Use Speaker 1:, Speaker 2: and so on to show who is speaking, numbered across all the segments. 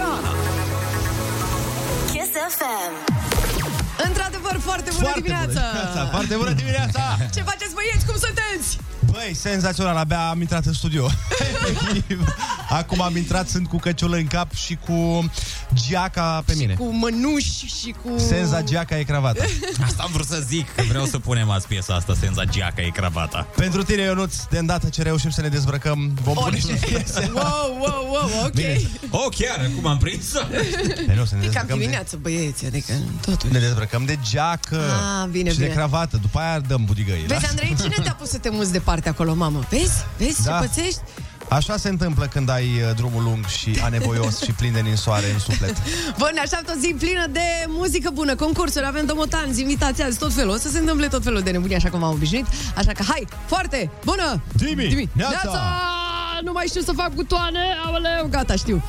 Speaker 1: Ana.
Speaker 2: Kiss FM.
Speaker 3: Într-adevăr, foarte bună
Speaker 4: Foarte bună
Speaker 3: dimineața!
Speaker 4: dimineața, foarte bună dimineața!
Speaker 3: Ce faceți, băieți? Cum sunteți?
Speaker 4: Băi, senzațional, abia am intrat în studio. Efectiv. Acum am intrat, sunt cu căciulă în cap și cu geaca pe mine.
Speaker 3: Cu mănuși și cu...
Speaker 4: Senza geaca e cravata.
Speaker 5: Asta am vrut să zic, că vreau să punem azi piesa asta, Senza Giaca e cravata.
Speaker 4: Pentru tine, Ionuț, de îndată ce reușim să ne dezbrăcăm, vom pune și
Speaker 3: Orice.
Speaker 4: piese.
Speaker 3: Wow, wow, wow, ok.
Speaker 4: Bine.
Speaker 5: Oh, chiar, cum am prins?
Speaker 4: Păi nu, să ne
Speaker 3: E cam
Speaker 4: dezbrăcăm de,
Speaker 3: dimineață, băieți, adică totuși.
Speaker 4: ne dezbrăcăm de geacă
Speaker 3: Ah, bine,
Speaker 4: și
Speaker 3: bine.
Speaker 4: de cravată. După aia dăm budigăi.
Speaker 3: Vezi, Andrei, cine te-a pus să te muți departe acolo, mamă? Vezi? Vezi
Speaker 4: Da.
Speaker 3: ce pățești?
Speaker 4: Așa se întâmplă când ai uh, drumul lung și anevoios și plin de ninsoare în suflet.
Speaker 3: Bă, ne așteaptă o zi plină de muzică bună, concursuri, avem domotanzi, invitații azi, tot felul. O să se întâmple tot felul de nebunii, așa cum am obișnuit. Așa că, hai, foarte bună!
Speaker 4: Dimi,
Speaker 3: Dimi.
Speaker 4: neața!
Speaker 3: Neața! Nu mai știu să fac butoane, aoleu, gata, știu.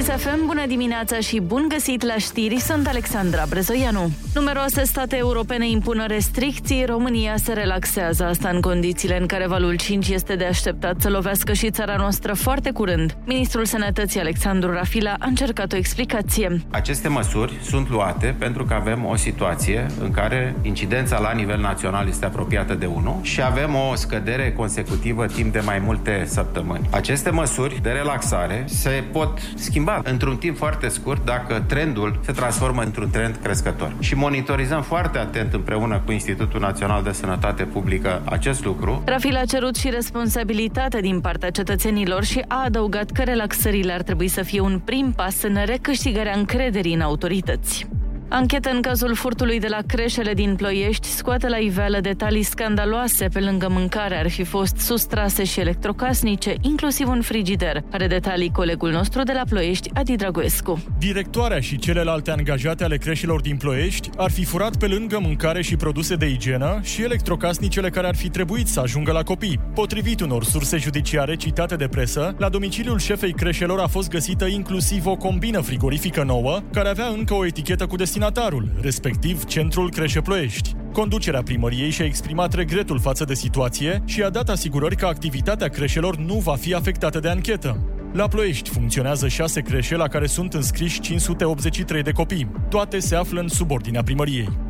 Speaker 2: Kiss FM,
Speaker 6: bună dimineața și bun găsit la știri, sunt Alexandra Brezoianu. Numeroase state europene impun restricții, România se relaxează, asta în condițiile în care valul 5 este de așteptat să lovească și țara noastră foarte curând. Ministrul Sănătății Alexandru Rafila a încercat o explicație.
Speaker 7: Aceste măsuri sunt luate pentru că avem o situație în care incidența la nivel național este apropiată de 1 și avem o scădere consecutivă timp de mai multe săptămâni. Aceste măsuri de relaxare se pot schimba într-un timp foarte scurt dacă trendul se transformă într-un trend crescător. Și monitorizăm foarte atent împreună cu Institutul Național de Sănătate Publică acest lucru
Speaker 6: Rafila a cerut și responsabilitate din partea cetățenilor și a adăugat că relaxările ar trebui să fie un prim pas în recâștigarea încrederii în autorități. Anchetă în cazul furtului de la creșele din Ploiești scoate la iveală detalii scandaloase. Pe lângă mâncare ar fi fost sustrase și electrocasnice, inclusiv un frigider. Are detalii colegul nostru de la Ploiești, Adi Dragoescu.
Speaker 8: Directoarea și celelalte angajate ale creșilor din Ploiești ar fi furat pe lângă mâncare și produse de igienă și electrocasnicele care ar fi trebuit să ajungă la copii. Potrivit unor surse judiciare citate de presă, la domiciliul șefei creșelor a fost găsită inclusiv o combină frigorifică nouă, care avea încă o etichetă cu destinatarul, respectiv Centrul Creșe Ploiești. Conducerea primăriei și-a exprimat regretul față de situație și a dat asigurări că activitatea creșelor nu va fi afectată de anchetă. La Ploiești funcționează șase creșe la care sunt înscriși 583 de copii. Toate se află în subordinea primăriei.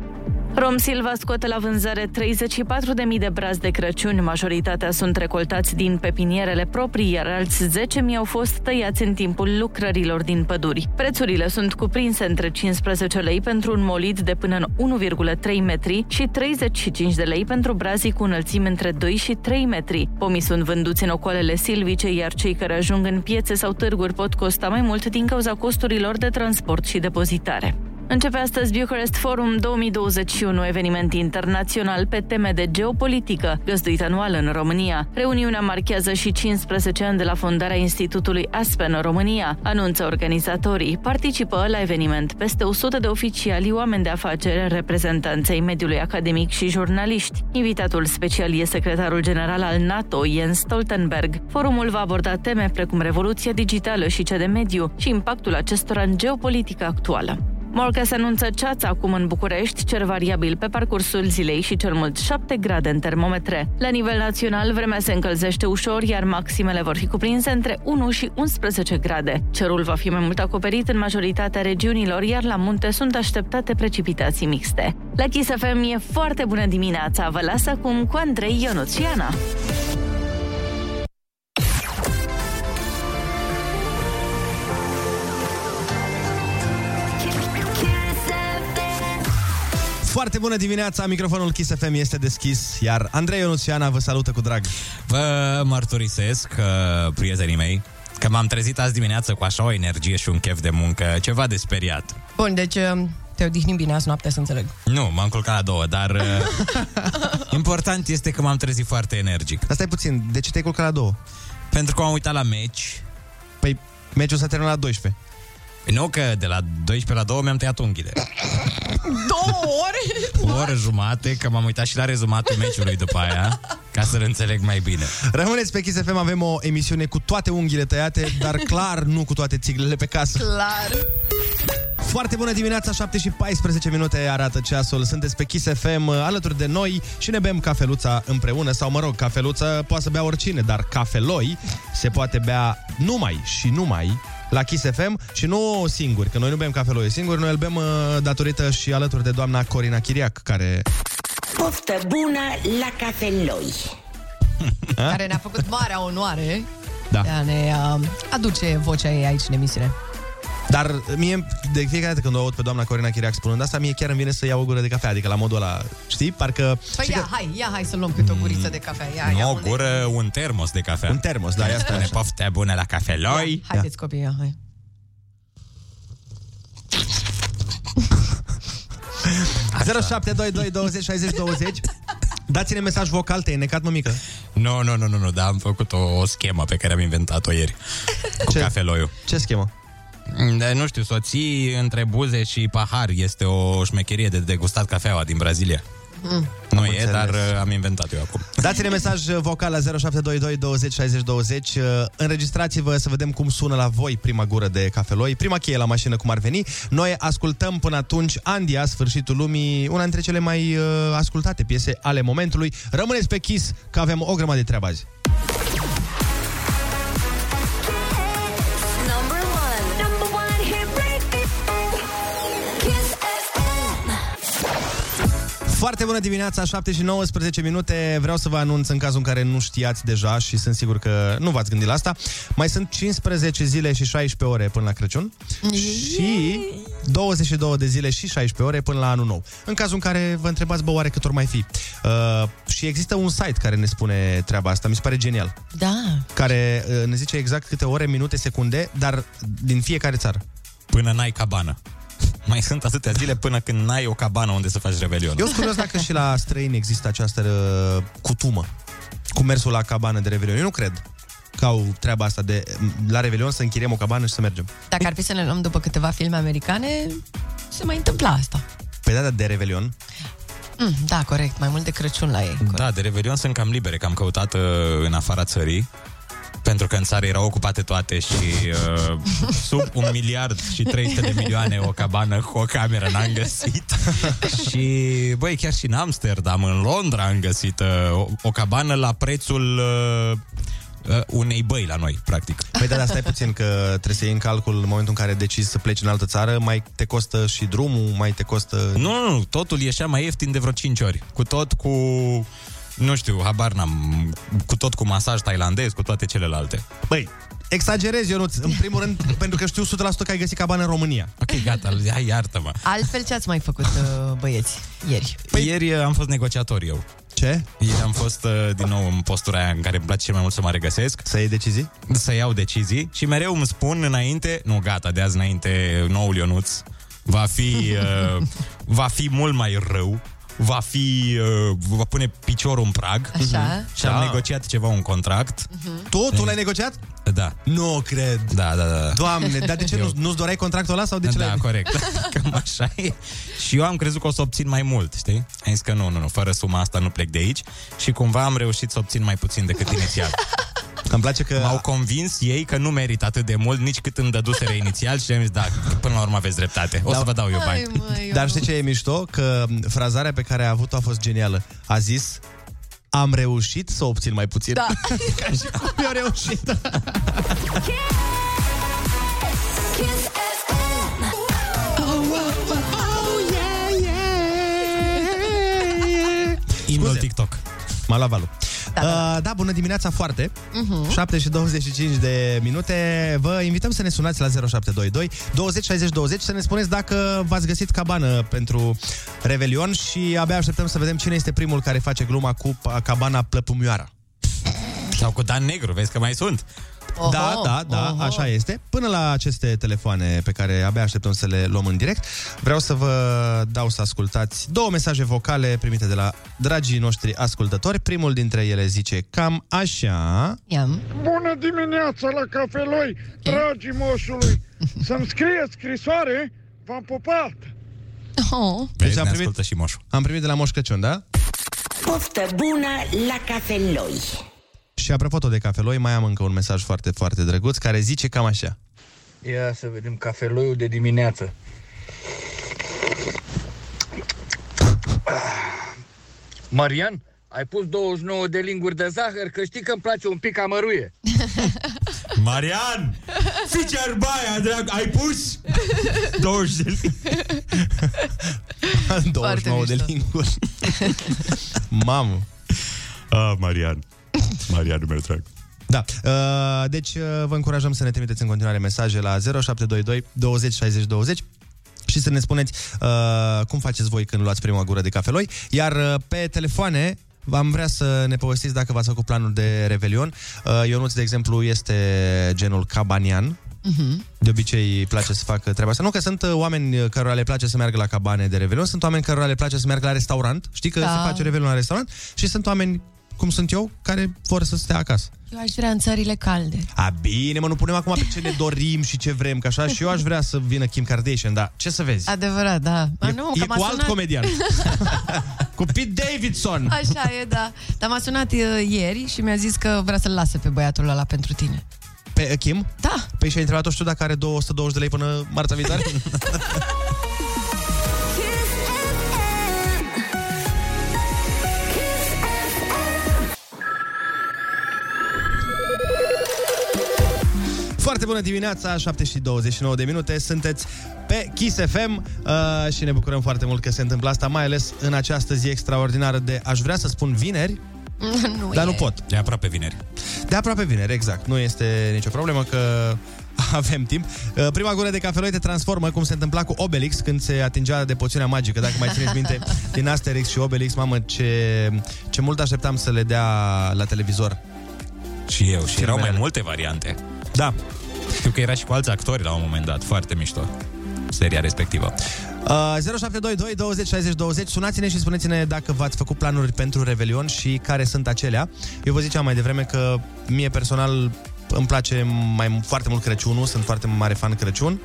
Speaker 6: Rom Silva scoate la vânzare 34.000 de brazi de Crăciun. Majoritatea sunt recoltați din pepinierele proprii, iar alți 10.000 au fost tăiați în timpul lucrărilor din păduri. Prețurile sunt cuprinse între 15 lei pentru un molid de până în 1,3 metri și 35 de lei pentru brazii cu înălțime între 2 și 3 metri. Pomii sunt vânduți în ocoalele silvice, iar cei care ajung în piețe sau târguri pot costa mai mult din cauza costurilor de transport și depozitare. Începe astăzi Bucharest Forum 2021, eveniment internațional pe teme de geopolitică, găzduit anual în România. Reuniunea marchează și 15 ani de la fondarea Institutului Aspen în România, anunță organizatorii. Participă la eveniment peste 100 de oficiali, oameni de afaceri, reprezentanței mediului academic și jurnaliști. Invitatul special e secretarul general al NATO, Jens Stoltenberg. Forumul va aborda teme precum revoluția digitală și cea de mediu și impactul acestora în geopolitica actuală. Morcas anunță ceața acum în București, cer variabil pe parcursul zilei și cel mult 7 grade în termometre. La nivel național, vremea se încălzește ușor, iar maximele vor fi cuprinse între 1 și 11 grade. Cerul va fi mai mult acoperit în majoritatea regiunilor, iar la munte sunt așteptate precipitații mixte. La Kiss FM e foarte bună dimineața, vă las acum cu Andrei Ionuțiana.
Speaker 4: Foarte bună dimineața, microfonul Kiss FM este deschis, iar Andrei Ionuțiana vă salută cu drag.
Speaker 5: Vă mărturisesc, uh, prietenii mei, că m-am trezit azi dimineață cu așa o energie și un chef de muncă, ceva de speriat.
Speaker 3: Bun, deci uh, te odihnit bine azi noapte, să înțeleg.
Speaker 5: Nu, m-am culcat la două, dar uh, important este că m-am trezit foarte energic.
Speaker 4: Dar stai puțin, de ce te-ai culcat la două?
Speaker 5: Pentru că m-am uitat la meci.
Speaker 4: Păi, meciul s-a terminat la 12.
Speaker 5: Nu că de la 12 la 2 mi-am tăiat unghiile.
Speaker 3: Două ore?
Speaker 5: O oră jumate, că m-am uitat și la rezumatul meciului după aia, ca să-l înțeleg mai bine.
Speaker 4: Rămâneți pe Kiss FM, avem o emisiune cu toate unghiile tăiate, dar clar nu cu toate țiglele pe casă.
Speaker 3: Clar.
Speaker 4: Foarte bună dimineața, 7 și 14 minute arată ceasul. Sunteți pe Kiss FM uh, alături de noi și ne bem cafeluța împreună. Sau, mă rog, cafeluță poate să bea oricine, dar cafeloi se poate bea numai și numai la Kiss FM și nu singuri, că noi nu bem cafeloi singuri, noi îl bem uh, datorită și alături de doamna Corina Chiriac, care...
Speaker 1: Poftă bună la cafeloi!
Speaker 3: care ne-a făcut marea onoare
Speaker 4: Da.
Speaker 3: de a ne uh, aduce vocea ei aici în emisiune.
Speaker 4: Dar mie, de fiecare dată când o aud pe doamna Corina Chiriac spunând asta, mie chiar îmi vine să iau o gură de cafea, adică la modul ăla, știi? Parcă...
Speaker 3: Păi
Speaker 4: știi
Speaker 3: ia,
Speaker 4: că-
Speaker 3: hai, ia, hai să luăm câte o guriță de cafea. Ia, ia,
Speaker 5: Nu o
Speaker 3: unde-
Speaker 5: gură, un termos de cafea.
Speaker 4: Un termos, da, ia stai
Speaker 5: Ne
Speaker 4: așa.
Speaker 5: poftă bună la cafeloi.
Speaker 3: Haideți copii, ia, hai.
Speaker 4: Așa. 0722 20 60 20 Dați-ne mesaj vocal, te-ai necat, mămică?
Speaker 5: Nu, nu, nu, nu, nu, dar am făcut o, o schemă pe care am inventat-o ieri. Cu
Speaker 4: Ce?
Speaker 5: cafeloiul.
Speaker 4: Ce schemă?
Speaker 5: De, nu știu, soții între buze și pahar este o șmecherie de degustat cafeaua din Brazilia.
Speaker 3: Mm.
Speaker 5: Nu e,
Speaker 4: înțeles.
Speaker 5: dar uh, am inventat eu acum.
Speaker 4: Dați-ne mesaj vocal la 0722 20 60 20 Uh, Înregistrați-vă să vedem cum sună la voi prima gură de cafeloi Prima cheie la mașină cum ar veni Noi ascultăm până atunci Andia, Sfârșitul Lumii Una dintre cele mai uh, ascultate piese ale momentului Rămâneți pe Kiss că avem o grămadă de treabă azi Foarte bună dimineața, 7 și 19 minute. Vreau să vă anunț în cazul în care nu știați deja și sunt sigur că nu v-ați gândit la asta. Mai sunt 15 zile și 16 ore până la Crăciun și 22 de zile și 16 ore până la anul nou. În cazul în care vă întrebați, bă, oare cât ori mai fi? Uh, și există un site care ne spune treaba asta, mi se pare genial,
Speaker 3: Da.
Speaker 4: care uh, ne zice exact câte ore, minute, secunde, dar din fiecare țară.
Speaker 5: Până n-ai cabană. Mai sunt atâtea zile până când n-ai o cabană unde să faci revelion.
Speaker 4: Eu sunt curios dacă și la străini există această uh, cutumă cu mersul la cabană de Revelion. Eu nu cred că au treaba asta de la Revelion să închiriem o cabană și să mergem.
Speaker 3: Dacă ar fi să ne luăm după câteva filme americane, se mai întâmpla asta.
Speaker 4: Pe data de Revelion,
Speaker 3: Mm, da, corect. Mai mult de Crăciun la ei. Corect.
Speaker 5: Da, de Revelion sunt cam libere, că am căutat uh, în afara țării pentru că în țară erau ocupate toate și uh, sub un miliard și 300 de milioane o cabană cu o cameră n-am găsit. și, băi, chiar și în Amsterdam, în Londra am găsit uh, o, o cabană la prețul uh, uh, unei băi la noi, practic.
Speaker 4: păi da, dar stai puțin că trebuie să iei în calcul în momentul în care decizi să pleci în altă țară, mai te costă și drumul, mai te costă...
Speaker 5: Nu, nu, nu, totul ieșea mai ieftin de vreo 5 ori. Cu tot cu, nu știu, habar n-am, cu tot cu masaj tailandez, cu toate celelalte.
Speaker 4: Băi, exagerez, Ionuț, în primul rând, pentru că știu 100% că ai găsit cabană în România.
Speaker 5: Ok, gata, hai, iartă-mă.
Speaker 3: Altfel ce ați mai făcut, uh, băieți, ieri?
Speaker 5: Păi ieri uh, am fost negociator eu.
Speaker 4: Ce?
Speaker 5: Ieri am fost uh, din nou în postura aia în care îmi place cel mai mult să mă regăsesc,
Speaker 4: Să iei decizii?
Speaker 5: să iau decizii și mereu îmi spun înainte, nu gata, de azi înainte noul Ionuț va fi, uh, va fi mult mai rău, va fi, uh, va pune piciorul în prag.
Speaker 3: Așa.
Speaker 5: Și am
Speaker 4: Da.
Speaker 5: negociat ceva, un contract.
Speaker 4: Tu, tu l-ai negociat?
Speaker 5: Da.
Speaker 4: Nu cred.
Speaker 5: Da, da, da.
Speaker 4: Doamne, dar de ce
Speaker 5: Eu-
Speaker 4: nu, nu-ți doreai contractul ăla sau de ce
Speaker 5: Da,
Speaker 4: l-ai...
Speaker 5: corect. Cam așa e. Și eu am crezut că o să obțin mai mult, știi? Am zis că nu, nu, nu, fără suma asta nu plec de aici. Și cumva am reușit să obțin mai puțin decât inițial.
Speaker 4: Îmi place că...
Speaker 5: M-au convins ei că nu merit atât de mult, nici cât îmi dăduseră inițial și am zis, da, până la urmă aveți dreptate. O să vă dau eu bani.
Speaker 3: Hai, măi,
Speaker 4: Dar știi ce e mișto? Că frazarea pe care a avut-o a fost genială. A zis, am reușit să obțin mai puțin.
Speaker 3: Da.
Speaker 4: Ca și cum eu reușit.
Speaker 2: Kiss FM.
Speaker 5: Imnul TikTok.
Speaker 4: M-a luat valul.
Speaker 3: Da,
Speaker 4: Da,
Speaker 3: da,
Speaker 4: uh, da, bună dimineața, foarte. Uh-huh. 7 și 25 de minute. Vă invităm să ne sunați la 0722 20 60 20 să ne spuneți dacă v-ați găsit cabană pentru Revelion și abia așteptăm să vedem cine este primul care face gluma cu pa- cabana plăpumioara.
Speaker 5: Sau cu Dan Negru, vezi că mai sunt.
Speaker 3: Oho,
Speaker 4: Da, da, da,
Speaker 3: oho.
Speaker 4: așa este. Până la aceste telefoane pe care abia așteptăm să le luăm în direct, vreau să vă dau să ascultați două mesaje vocale primite de la dragii noștri ascultători. Primul dintre ele zice cam așa...
Speaker 3: Iam.
Speaker 9: Bună dimineața la cafeloi, dragii moșului! Să-mi scrie scrisoare, v-am pupat!
Speaker 3: Oh.
Speaker 5: Vezi,
Speaker 4: am
Speaker 5: ne
Speaker 4: primit-
Speaker 5: ascultă și moșul.
Speaker 4: Am primit de la Moș Crăciun, da?
Speaker 1: Poftă bună la cafeloi!
Speaker 4: Și apropo de cafeloi, mai am încă un mesaj foarte, foarte drăguț care zice cam așa.
Speaker 10: Ia să vedem cafeloiul de dimineață. Marian, ai pus 29 de linguri de zahăr, că știi că îmi place un pic amăruie.
Speaker 5: Marian! Ficer baia, drag, ai pus 20 de linguri.
Speaker 4: 29 de linguri. Mamă!
Speaker 5: Ah, Marian. Marianul meu drag.
Speaker 4: Da. Uh, deci uh, vă încurajăm să ne trimiteți în continuare mesaje la 0722 20 60 20 și să ne spuneți uh, cum faceți voi când luați prima gură de cafeloi. Iar uh, pe telefoane am vrea să ne povestiți dacă v-ați făcut planul de Revelion. Uh, Ionuț, de exemplu, este genul cabanian.
Speaker 3: Mhm.
Speaker 4: De obicei îi place să facă treaba asta. Nu că sunt uh, oameni cărora le place să meargă la cabane de Revelion, sunt oameni cărora le place să meargă la restaurant. Știi că
Speaker 3: Da.
Speaker 4: se face Revelion la restaurant și sunt oameni cum sunt eu, care vor să stea acasă.
Speaker 3: Eu aș vrea în țările calde.
Speaker 4: A, bine, mă, nu punem acum pe ce ne dorim și ce vrem, că așa și eu aș vrea să vină Kim Kardashian, dar ce să vezi?
Speaker 3: Adevărat, da. A,
Speaker 4: E,
Speaker 3: nu,
Speaker 4: e
Speaker 3: că m-a
Speaker 4: cu alt
Speaker 3: sunat...
Speaker 4: comedian. cu Pete Davidson.
Speaker 3: Așa e, da. Dar m-a sunat uh, ieri și mi-a zis că vrea să-l lase pe băiatul ăla pentru tine.
Speaker 4: Pe uh, Kim?
Speaker 3: Da.
Speaker 4: Păi și-a întrebat-o și tu dacă are 220 de lei până marța viitoare? Foarte bună dimineața, 7 și 29 de minute, sunteți pe Kiss FM uh, și ne bucurăm foarte mult că se întâmplă asta, mai ales în această zi extraordinară de, aș vrea să spun vineri,
Speaker 3: nu
Speaker 4: dar
Speaker 3: e.
Speaker 4: nu pot.
Speaker 5: De aproape vineri.
Speaker 4: De aproape vineri, exact. Nu este nicio problemă că avem timp. Uh, Prima gură de cafeloi te transformă, cum se întâmpla cu Obelix când se atingea de poțiunea magică, dacă mai țineți minte, din Asterix și Obelix. Mamă, ce, ce mult așteptam să le dea la televizor.
Speaker 5: Și eu. Și erau mai
Speaker 4: Filmele.
Speaker 5: multe variante.
Speaker 4: Da.
Speaker 5: Știu că era și cu alți actori la un moment dat. Foarte mișto. Seria respectivă.
Speaker 4: Uh, 0722 20 60 20 Sunați-ne și spuneți-ne dacă v-ați făcut planuri pentru Revelion și care sunt acelea. Eu vă ziceam mai devreme că mie personal îmi place mai foarte mult Crăciunul, sunt foarte mare fan Crăciun,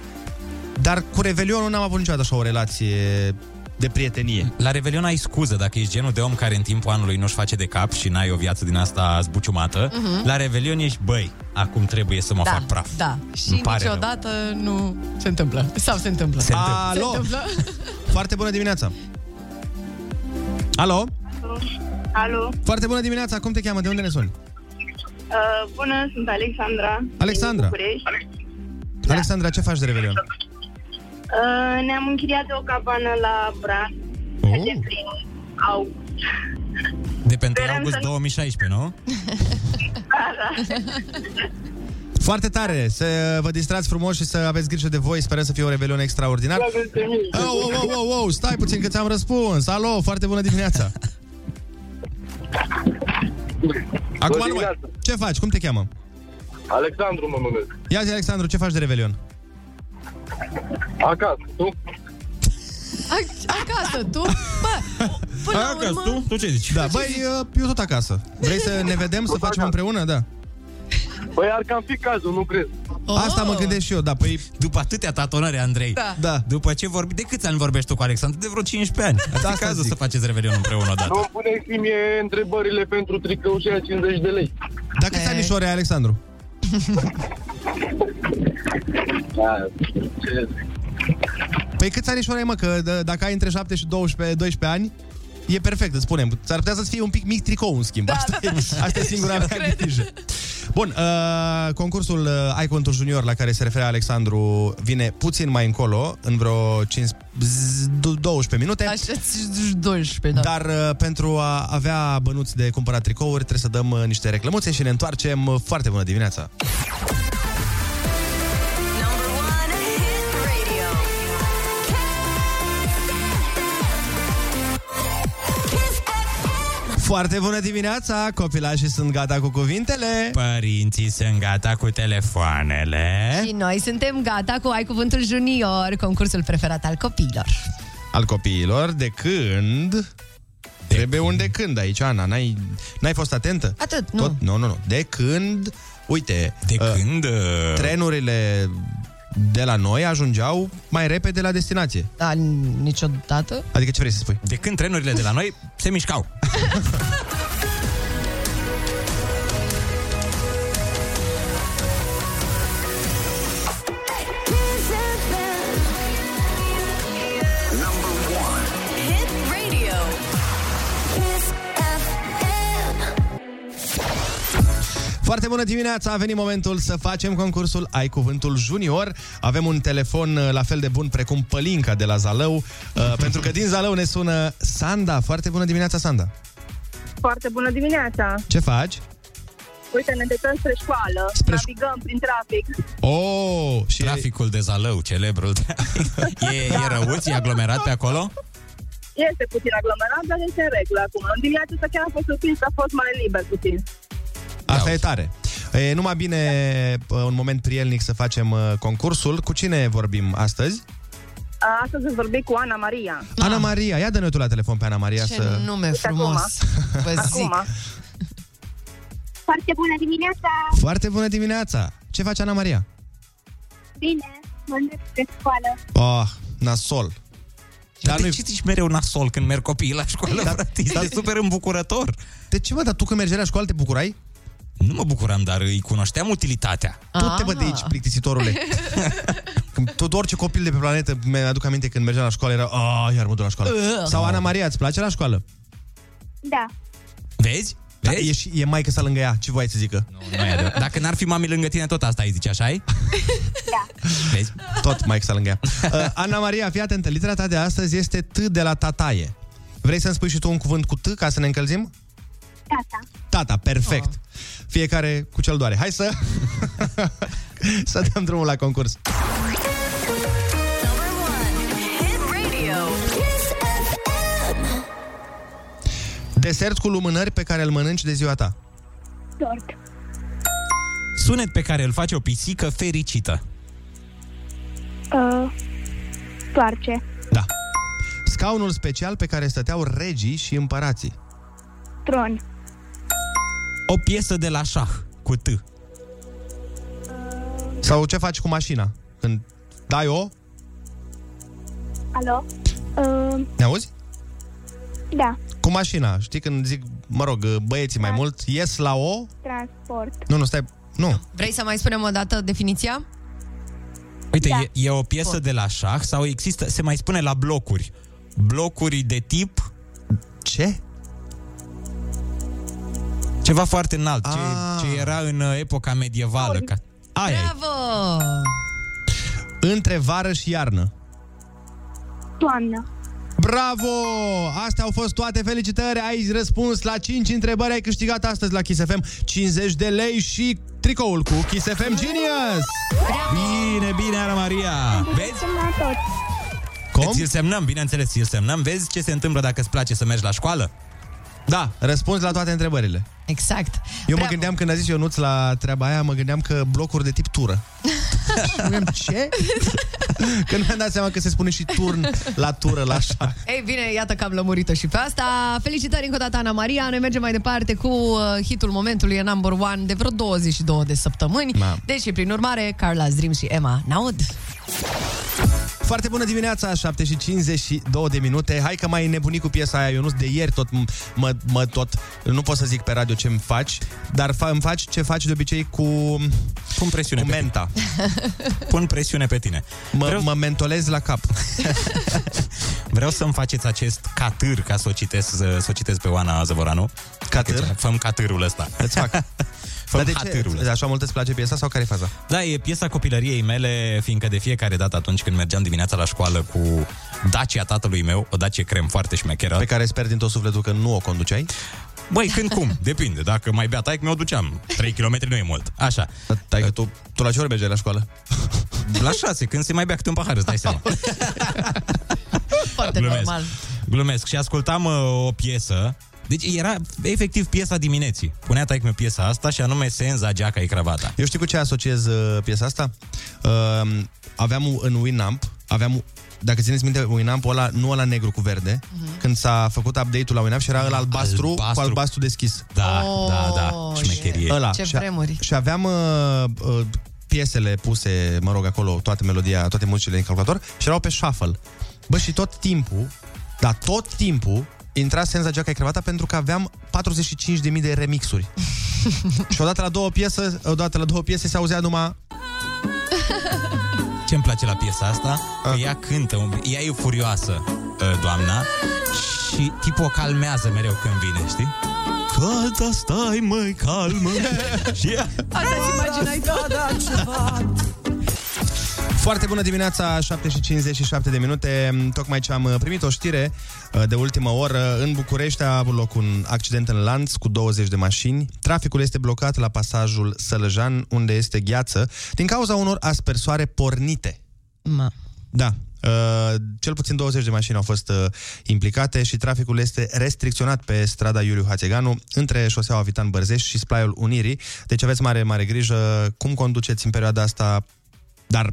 Speaker 4: dar cu Revelionul n-am avut niciodată așa o relație de prietenie.
Speaker 5: La Revelion ai scuză dacă ești genul de om care în timpul anului nu-și face de cap și n-ai o viață din asta zbuciumată.
Speaker 3: Mhm.
Speaker 5: La Revelion ești, băi, acum trebuie să mă
Speaker 3: da,
Speaker 5: fac praf.
Speaker 3: Da, și
Speaker 5: Îmi pare
Speaker 3: niciodată nu se întâmplă. Sau se întâmplă.
Speaker 5: Se întâmplă.
Speaker 3: Se
Speaker 4: Alo!
Speaker 3: întâmplă.
Speaker 4: Foarte bună dimineața! Alo?
Speaker 11: Alo,
Speaker 4: Foarte bună dimineața! Cum te cheamă? De unde ne suni?
Speaker 11: uh, bună, sunt Alexandra.
Speaker 4: Alexandra.
Speaker 11: din București.
Speaker 4: Alexandra, ce faci de Revelion?
Speaker 11: Uh, ne-am închiriat o cabană la Bran,
Speaker 4: Oh.
Speaker 11: de prin au.
Speaker 5: De pe 1
Speaker 11: Sperăm
Speaker 5: august
Speaker 11: să-
Speaker 5: 2016, nu?
Speaker 11: Da, da.
Speaker 4: Foarte tare! Să vă distrați frumos și să aveți grijă de voi. Sperăm să fie o Revelion extraordinar. Oh, oh, oh, oh, oh, stai puțin că ți-am răspuns. Alo, foarte bună dimineața. Acum nu mai...
Speaker 12: dimineața.
Speaker 4: Ce faci? Cum te cheamă?
Speaker 12: Alexandru mă numesc.
Speaker 4: Ia zi, Alexandru, ce faci de Revelion?
Speaker 12: Acasă, tu?
Speaker 3: A- Acasă, tu? Bă, până la urmă...
Speaker 5: tu? Tu ce zici?
Speaker 4: Da, băi, eu tot acasă. Vrei să ne vedem, să facem împreună? Da.
Speaker 12: Băi, ar cam fi cazul, nu crezi?
Speaker 4: Asta mă gândesc și eu, da, păi...
Speaker 5: După atâtea tatonări, Andrei.
Speaker 3: Da.
Speaker 4: Da.
Speaker 5: După ce vorbi... De câți ani vorbești tu cu Alexandru? De vreo 15 ani. Ar fi
Speaker 4: Asta
Speaker 5: cazul
Speaker 4: zic.
Speaker 5: să faceți Revelion împreună odată.
Speaker 12: Nu puneți mie întrebările pentru tricou și a 50 de lei.
Speaker 4: Dar câți anișori ai, Alexandru?
Speaker 12: Da, ce
Speaker 4: Păi câți anișori ai, mă? Că d- dacă ai între 7 și 12, 12 ani, e perfect, îți spunem. S-ar putea să-ți fie un pic mic tricou, în schimb.
Speaker 3: Da,
Speaker 4: asta,
Speaker 3: da,
Speaker 4: e,
Speaker 3: da.
Speaker 4: asta e singura
Speaker 3: Eu
Speaker 4: mea
Speaker 3: cred.
Speaker 4: grijă. Bun, uh, concursul uh, Ai Contul Junior la care se referea Alexandru vine puțin mai încolo, în vreo 5, z- 12 minute.
Speaker 3: Așa, 12, da.
Speaker 4: Dar uh, pentru a avea bănuți de cumpărat tricouri, trebuie să dăm uh, niște reclămuțe și ne întoarcem. Uh, Foarte bună dimineața! Foarte bună dimineața! Copilașii sunt gata cu cuvintele.
Speaker 5: Părinții sunt gata cu telefoanele.
Speaker 3: Și noi suntem gata cu Ai Cuvântul Junior, concursul preferat al copiilor.
Speaker 4: al copiilor de când... Trebuie un de când aici, Ana. N-ai, n-ai fost atentă?
Speaker 3: Atât, nu.
Speaker 4: Tot, nu, nu, nu. De când, uite...
Speaker 5: De
Speaker 4: uh,
Speaker 5: când... uh,
Speaker 4: Trenurile de la noi ajungeau mai repede la destinație.
Speaker 3: Da, niciodată.
Speaker 4: Adică ce vrei să spui?
Speaker 5: De când trenurile de la noi se mișcau.
Speaker 4: Foarte bună dimineața, a venit momentul să facem concursul Ai Cuvântul Junior. Avem un telefon uh, la fel de bun precum Pălinca de la Zalău, uh, pentru că din Zalău ne sună Sanda. Foarte bună dimineața, Sanda.
Speaker 11: Foarte bună dimineața!
Speaker 4: Ce faci?
Speaker 11: Uite, ne îndreptăm spre școală,
Speaker 5: Spre ș-
Speaker 11: navigăm prin trafic.
Speaker 5: Oh, și Traficul de Zalău, celebrul. e, e răuț, e aglomerat pe acolo?
Speaker 11: Este puțin aglomerat, dar este în regulă acum. În dimineața asta chiar a fost surprins că a fost mai liber puțin.
Speaker 4: Asta e tare. E numai bine uh, un moment prielnic să facem uh, concursul. Cu cine vorbim astăzi?
Speaker 11: Astăzi îți vorbi cu Ana Maria.
Speaker 4: Ana Maria, ia dă-ne tu la telefon pe Ana Maria
Speaker 3: Ce
Speaker 4: să...
Speaker 3: nume
Speaker 11: Uite
Speaker 3: frumos. Vă zic.
Speaker 11: Acum. Foarte bună dimineața!
Speaker 4: Foarte bună dimineața! Ce face Ana Maria?
Speaker 11: Bine, mă îndrept spre școală.
Speaker 4: Oh, nasol.
Speaker 5: Dar de ce zici mereu nasol când merg copiii la școală, da, frate? Este super îmbucurător.
Speaker 4: De ce, mă, dar tu când mergeai la școală te bucurai?
Speaker 5: Nu mă bucuram, dar îi cunoșteam utilitatea.
Speaker 4: Tu te bă de aici, plictisitorule. Când tot orice copil de pe planetă, mi-aduc aminte când mergeam la școală, era, ah, iar mă duc la școală.
Speaker 11: Ugh.
Speaker 4: Sau Ana Maria, îți place la școală?
Speaker 11: Da.
Speaker 5: Vezi?
Speaker 4: Da, e, și, e maică sa lângă ea, ce voiai să zică?
Speaker 5: Nu, nu e adevărat. Dacă n-ar fi mami lângă tine, tot asta ai zice, așa -i?
Speaker 11: Da.
Speaker 5: Vezi?
Speaker 4: Tot maică sa lângă ea. Uh, Ana Maria, fii atentă, litera ta de astăzi este T de la tataie. Vrei să-mi spui și tu un cuvânt cu T ca să ne încălzim?
Speaker 11: Tata.
Speaker 4: Tata, perfect. Fiecare cu cel doare. Hai să... să dăm drumul la concurs. Desert cu lumânări pe care îl mănânci de ziua ta.
Speaker 11: Tort.
Speaker 5: Sunet pe care îl face o pisică fericită.
Speaker 11: Uh, toarce.
Speaker 4: Da. Scaunul special pe care stăteau regii și împărații.
Speaker 11: Tron.
Speaker 5: O piesă de la șah, cu T.
Speaker 4: Sau ce faci cu mașina? Când dai o...
Speaker 11: Alo? Uh,
Speaker 4: Ne auzi?
Speaker 11: da.
Speaker 4: Cu mașina. Știi când zic, mă rog, băieții mai mult, ies la o...
Speaker 11: Transport.
Speaker 4: Nu, nu, stai... Nu.
Speaker 3: Vrei să mai spunem o dată definiția?
Speaker 5: Uite, da. e, e o piesă
Speaker 3: Pot.
Speaker 5: de la șah sau există, se mai spune la blocuri. Blocuri de tip...
Speaker 4: Ce?
Speaker 5: Ceva foarte înalt, ce, ce era în uh, epoca medievală. Ca... Aia e.
Speaker 3: Bravo!
Speaker 4: Între vară și iarnă.
Speaker 11: Toamnă.
Speaker 4: Bravo! Astea au fost toate felicitări. Ai răspuns la 5 întrebări. Ai câștigat astăzi la Kiss FM 50 de lei și tricoul cu Kiss FM Genius.
Speaker 5: Bine, bine, Ana Maria! Vezi?
Speaker 4: Cum?
Speaker 5: Ți-l semnăm, bineînțeles, ți-l semnăm. Vezi ce se întâmplă dacă îți place să mergi la școală?
Speaker 4: Da, răspunzi la toate întrebările.
Speaker 3: Exact.
Speaker 4: Eu mă
Speaker 3: Bravo.
Speaker 4: gândeam când a zis Ionuț la treaba aia, mă gândeam că blocuri de tip tură. Și mă gândeam, ce? Când mi-am dat seama că se spune și turn la tură, la așa.
Speaker 3: Ei bine, iată că am lămurit-o și pe asta. Felicitări încă o dată, Ana Maria. Noi mergem mai departe cu uh, hitul momentului, e number one de vreo 22 de săptămâni.
Speaker 4: Ma.
Speaker 3: Deci, prin urmare, Carla Dream și Emma Naud.
Speaker 4: Foarte bună dimineața, 7 și 52 de minute. Hai că mai nebunit cu piesa aia, Ionuț, de ieri tot m- mă, mă tot, nu pot să zic pe radio ce-mi faci, dar fa- îmi faci ce faci de obicei cu,
Speaker 5: Pun presiune
Speaker 4: cu
Speaker 5: pe
Speaker 4: menta.
Speaker 5: Pun presiune pe tine.
Speaker 4: Mă,
Speaker 5: Vreau-
Speaker 4: mă mentolez la cap.
Speaker 5: Vreau să-mi faceți acest catâr ca să o citesc, să o citesc pe Oana Zăvoranu.
Speaker 4: Catâr?
Speaker 5: Făm catârul ăsta.
Speaker 4: Îți fac.
Speaker 5: Făm
Speaker 4: Dar de
Speaker 5: hatârul
Speaker 4: ce? Așa mult îți place piesa sau care e faza?
Speaker 5: Da, e piesa copilăriei mele, fiindcă de fiecare dată atunci când mergeam dimineața la școală cu Dacia tatălui meu, o Dacia crem foarte șmecheră.
Speaker 4: Pe care sper din tot sufletul că nu o conduceai?
Speaker 5: Băi, când cum? Depinde. Dacă mai bea taic, mi-o duceam. 3 km nu e mult. Așa.
Speaker 4: Tai că tu, tu la ce ori mergeai la școală?
Speaker 5: La 6, când se mai bea câte un pahar, îți dai seama.
Speaker 3: Foarte
Speaker 5: Glumesc.
Speaker 3: normal.
Speaker 5: Glumesc. Și ascultam uh, o piesă deci era efectiv piesa dimineții. Punea taic piesa asta și anume Senza, geaca e cravata.
Speaker 4: Eu știu cu ce asociez uh, piesa asta? Uh, aveam în Winamp, aveam dacă țineți minte, Winamp-ul ăla, nu ăla negru cu verde, uh-huh. când s-a făcut update-ul la Winamp și era ăla albastru, albastru cu albastru deschis.
Speaker 5: Da,
Speaker 3: Oh,
Speaker 5: da, da, șmecherie.
Speaker 4: Ăla.
Speaker 3: Ce
Speaker 4: și,
Speaker 3: vremuri.
Speaker 4: și aveam uh, uh, piesele puse, mă rog, acolo, toate melodia, toate muzicile din calculator și erau pe shuffle. Bă, și tot timpul, da, tot timpul, intra Senza Geaca e Cravata pentru că aveam 45.000 de remixuri. și odată la două piese, odată la două piese se auzea numai
Speaker 5: Ce-mi place la piesa asta? Că ea cântă, un- ea e furioasă, uh, doamna, și tipul o calmează mereu când vine, știi? Fata, stai măi, calmă Și
Speaker 3: Asta-ți imaginai tu?
Speaker 4: Foarte bună dimineața, 7 și 57 de minute. Tocmai ce am uh, primit o știre uh, de ultimă oră. În București a avut loc un accident în lanț cu 20 de mașini. Traficul este blocat la pasajul Sălăjan, unde este gheață, din cauza unor aspersoare pornite.
Speaker 3: Ma.
Speaker 4: Da. Uh, cel puțin 20 de mașini au fost uh, implicate și traficul este restricționat pe strada Iuliu Hațeganu între șoseaua Vitan Bărzești și Splaiul Unirii. Deci aveți mare, mare grijă cum conduceți în perioada asta, dar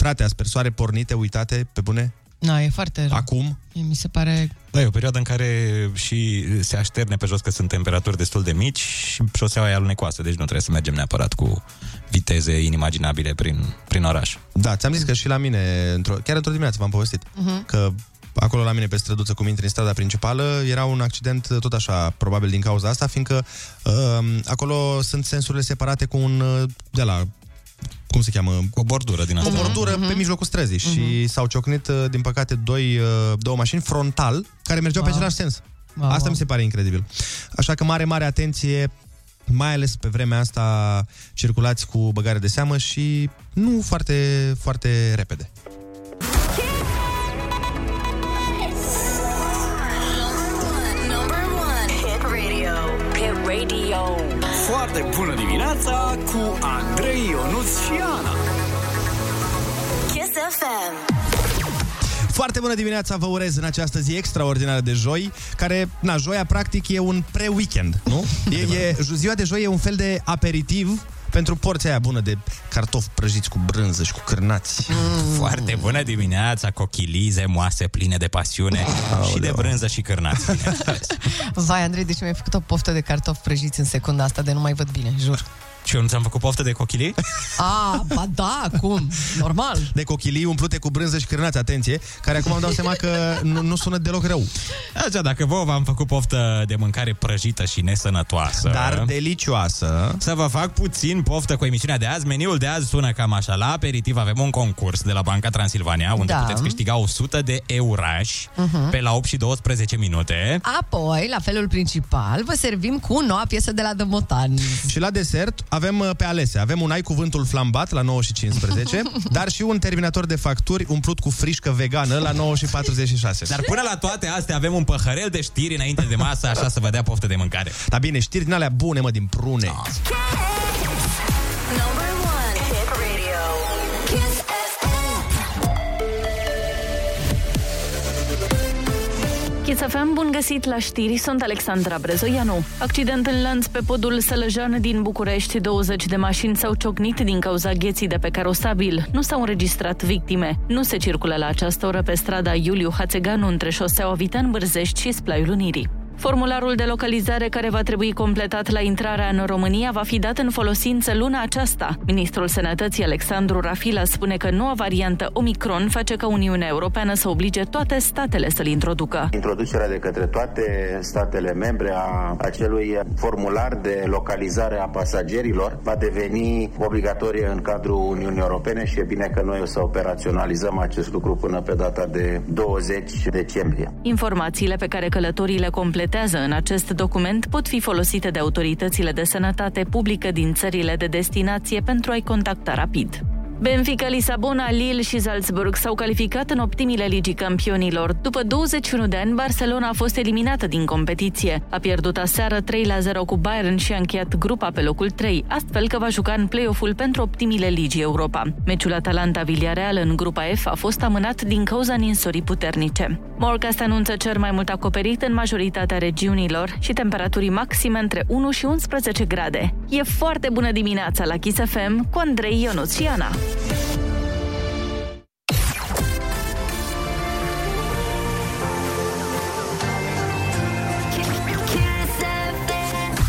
Speaker 4: frate, aspersoare pornite, uitate, pe bune?
Speaker 3: Na, e foarte rău.
Speaker 4: Acum?
Speaker 3: Mi se pare...
Speaker 5: Da, e o perioadă în care și se așterne pe jos că sunt temperaturi destul de mici și șoseaua e alunecoasă, deci nu trebuie să mergem neapărat cu viteze inimaginabile prin, prin oraș.
Speaker 4: Da, ți-am zis că și la mine, într-o, chiar într-o dimineață v-am povestit,
Speaker 3: Mhm.
Speaker 4: că acolo la mine pe străduță cum intri în strada principală era un accident tot așa, probabil din cauza asta, fiindcă uh, acolo sunt sensurile separate cu un, uh, de la cum se cheamă?
Speaker 5: Cu o bordură din
Speaker 4: O
Speaker 5: asta.
Speaker 4: bordură pe mijlocul străzii și s-au ciocnit, uh, din păcate, doi, uh, două mașini frontal care mergeau pe
Speaker 3: Wow.
Speaker 4: același sens.
Speaker 3: Wow,
Speaker 4: Asta
Speaker 3: wow.
Speaker 4: mi se pare incredibil. Așa că mare, mare atenție, mai ales pe vremea asta circulați cu băgare de seamă și nu foarte, foarte repede.
Speaker 2: Number one. Hit radio. Hit radio.
Speaker 13: Foarte bună dimineața cu Andrei Ionuț și Ana.
Speaker 2: Kiss FM.
Speaker 4: Foarte bună dimineața vă urez în această zi extraordinară de joi, care, na, joia practic e un pre-weekend, nu? E, e, ziua de joi e un fel de aperitiv pentru porția aia bună de cartofi prăjiți cu brânză și cu cârnați.
Speaker 5: Mm. Foarte bună dimineața, cochilize, moase pline de pasiune și de brânză și cârnați. bineînțeles.
Speaker 3: Vai, Andrei, deci mi-ai făcut o poftă de cartofi prăjiți în secunda asta de nu mai văd bine, jur.
Speaker 5: Și eu nu ți-am făcut poftă de cochilii?
Speaker 3: A, ba da, cum? Normal.
Speaker 4: De cochilii umplute cu brânză și cârnați, atenție, care acum îmi dau seama că nu, nu sună deloc rău.
Speaker 5: Așa, dacă vouă v-am făcut poftă de mâncare prăjită și nesănătoasă...
Speaker 4: Dar delicioasă.
Speaker 5: Să vă fac puțin poftă cu emisiunea de azi. Meniul de azi sună cam așa. La aperitiv avem un concurs de la Banca Transilvania, unde
Speaker 3: Da.
Speaker 5: puteți câștiga 100 de eurași
Speaker 3: Mhm.
Speaker 5: pe la 8 și 12 minute.
Speaker 3: Apoi, la felul principal, vă servim cu noua piesă de la The Motani.
Speaker 4: Și la desert avem uh, pe alese. Avem un ai cuvântul flambat la 9 și 15, dar și un terminator de facturi umplut cu frișcă vegană la 9 și 46.
Speaker 5: Dar până la toate astea avem un păhărel de știri înainte de masă, așa să vă dea poftă de mâncare.
Speaker 4: Dar bine, știri din alea bune, mă, din prune.
Speaker 2: Number Kiss FM,
Speaker 6: bun găsit la știri, sunt Alexandra Brezoianu. Accident în lanț pe podul Sălăjan din București. 20 de mașini s-au ciocnit din cauza gheții de pe carosabil. Nu s-au înregistrat victime. Nu se circulă la această oră pe strada Iuliu Hațeganu între șoseaua Vitan Bărzești și Splaiul Unirii. Formularul de localizare care va trebui completat la intrarea în România va fi dat în folosință luna aceasta. Ministrul Sănătății Alexandru Rafila spune că noua variantă Omicron face ca Uniunea Europeană să oblige toate statele să-l introducă.
Speaker 7: Introducerea de către toate statele membre a acelui formular de localizare a pasagerilor va deveni obligatorie în cadrul Uniunii Europene și e bine că noi o să operaționalizăm acest lucru până pe data de 20 decembrie.
Speaker 6: Informațiile pe care călătorii le completează în acest document pot fi folosite de autoritățile de sănătate publică din țările de destinație pentru a-i contacta rapid. Benfica, Lisabona, Lille și Salzburg s-au calificat în optimile ligii campionilor. După 21 de ani, Barcelona a fost eliminată din competiție. A pierdut aseară 3 la 0 cu Bayern și a încheiat grupa pe locul 3, astfel că va juca în play-off-ul pentru optimile ligii Europa. Meciul Atalanta-Villarreal în grupa F a fost amânat din cauza ninsorii puternice. Morcast anunță cer mai mult acoperit în majoritatea regiunilor și temperaturi maxime între 1 și 11 grade. E foarte bună dimineața la Kiss FM cu Andrei Ionuț și Ana.
Speaker 2: Kiss FM.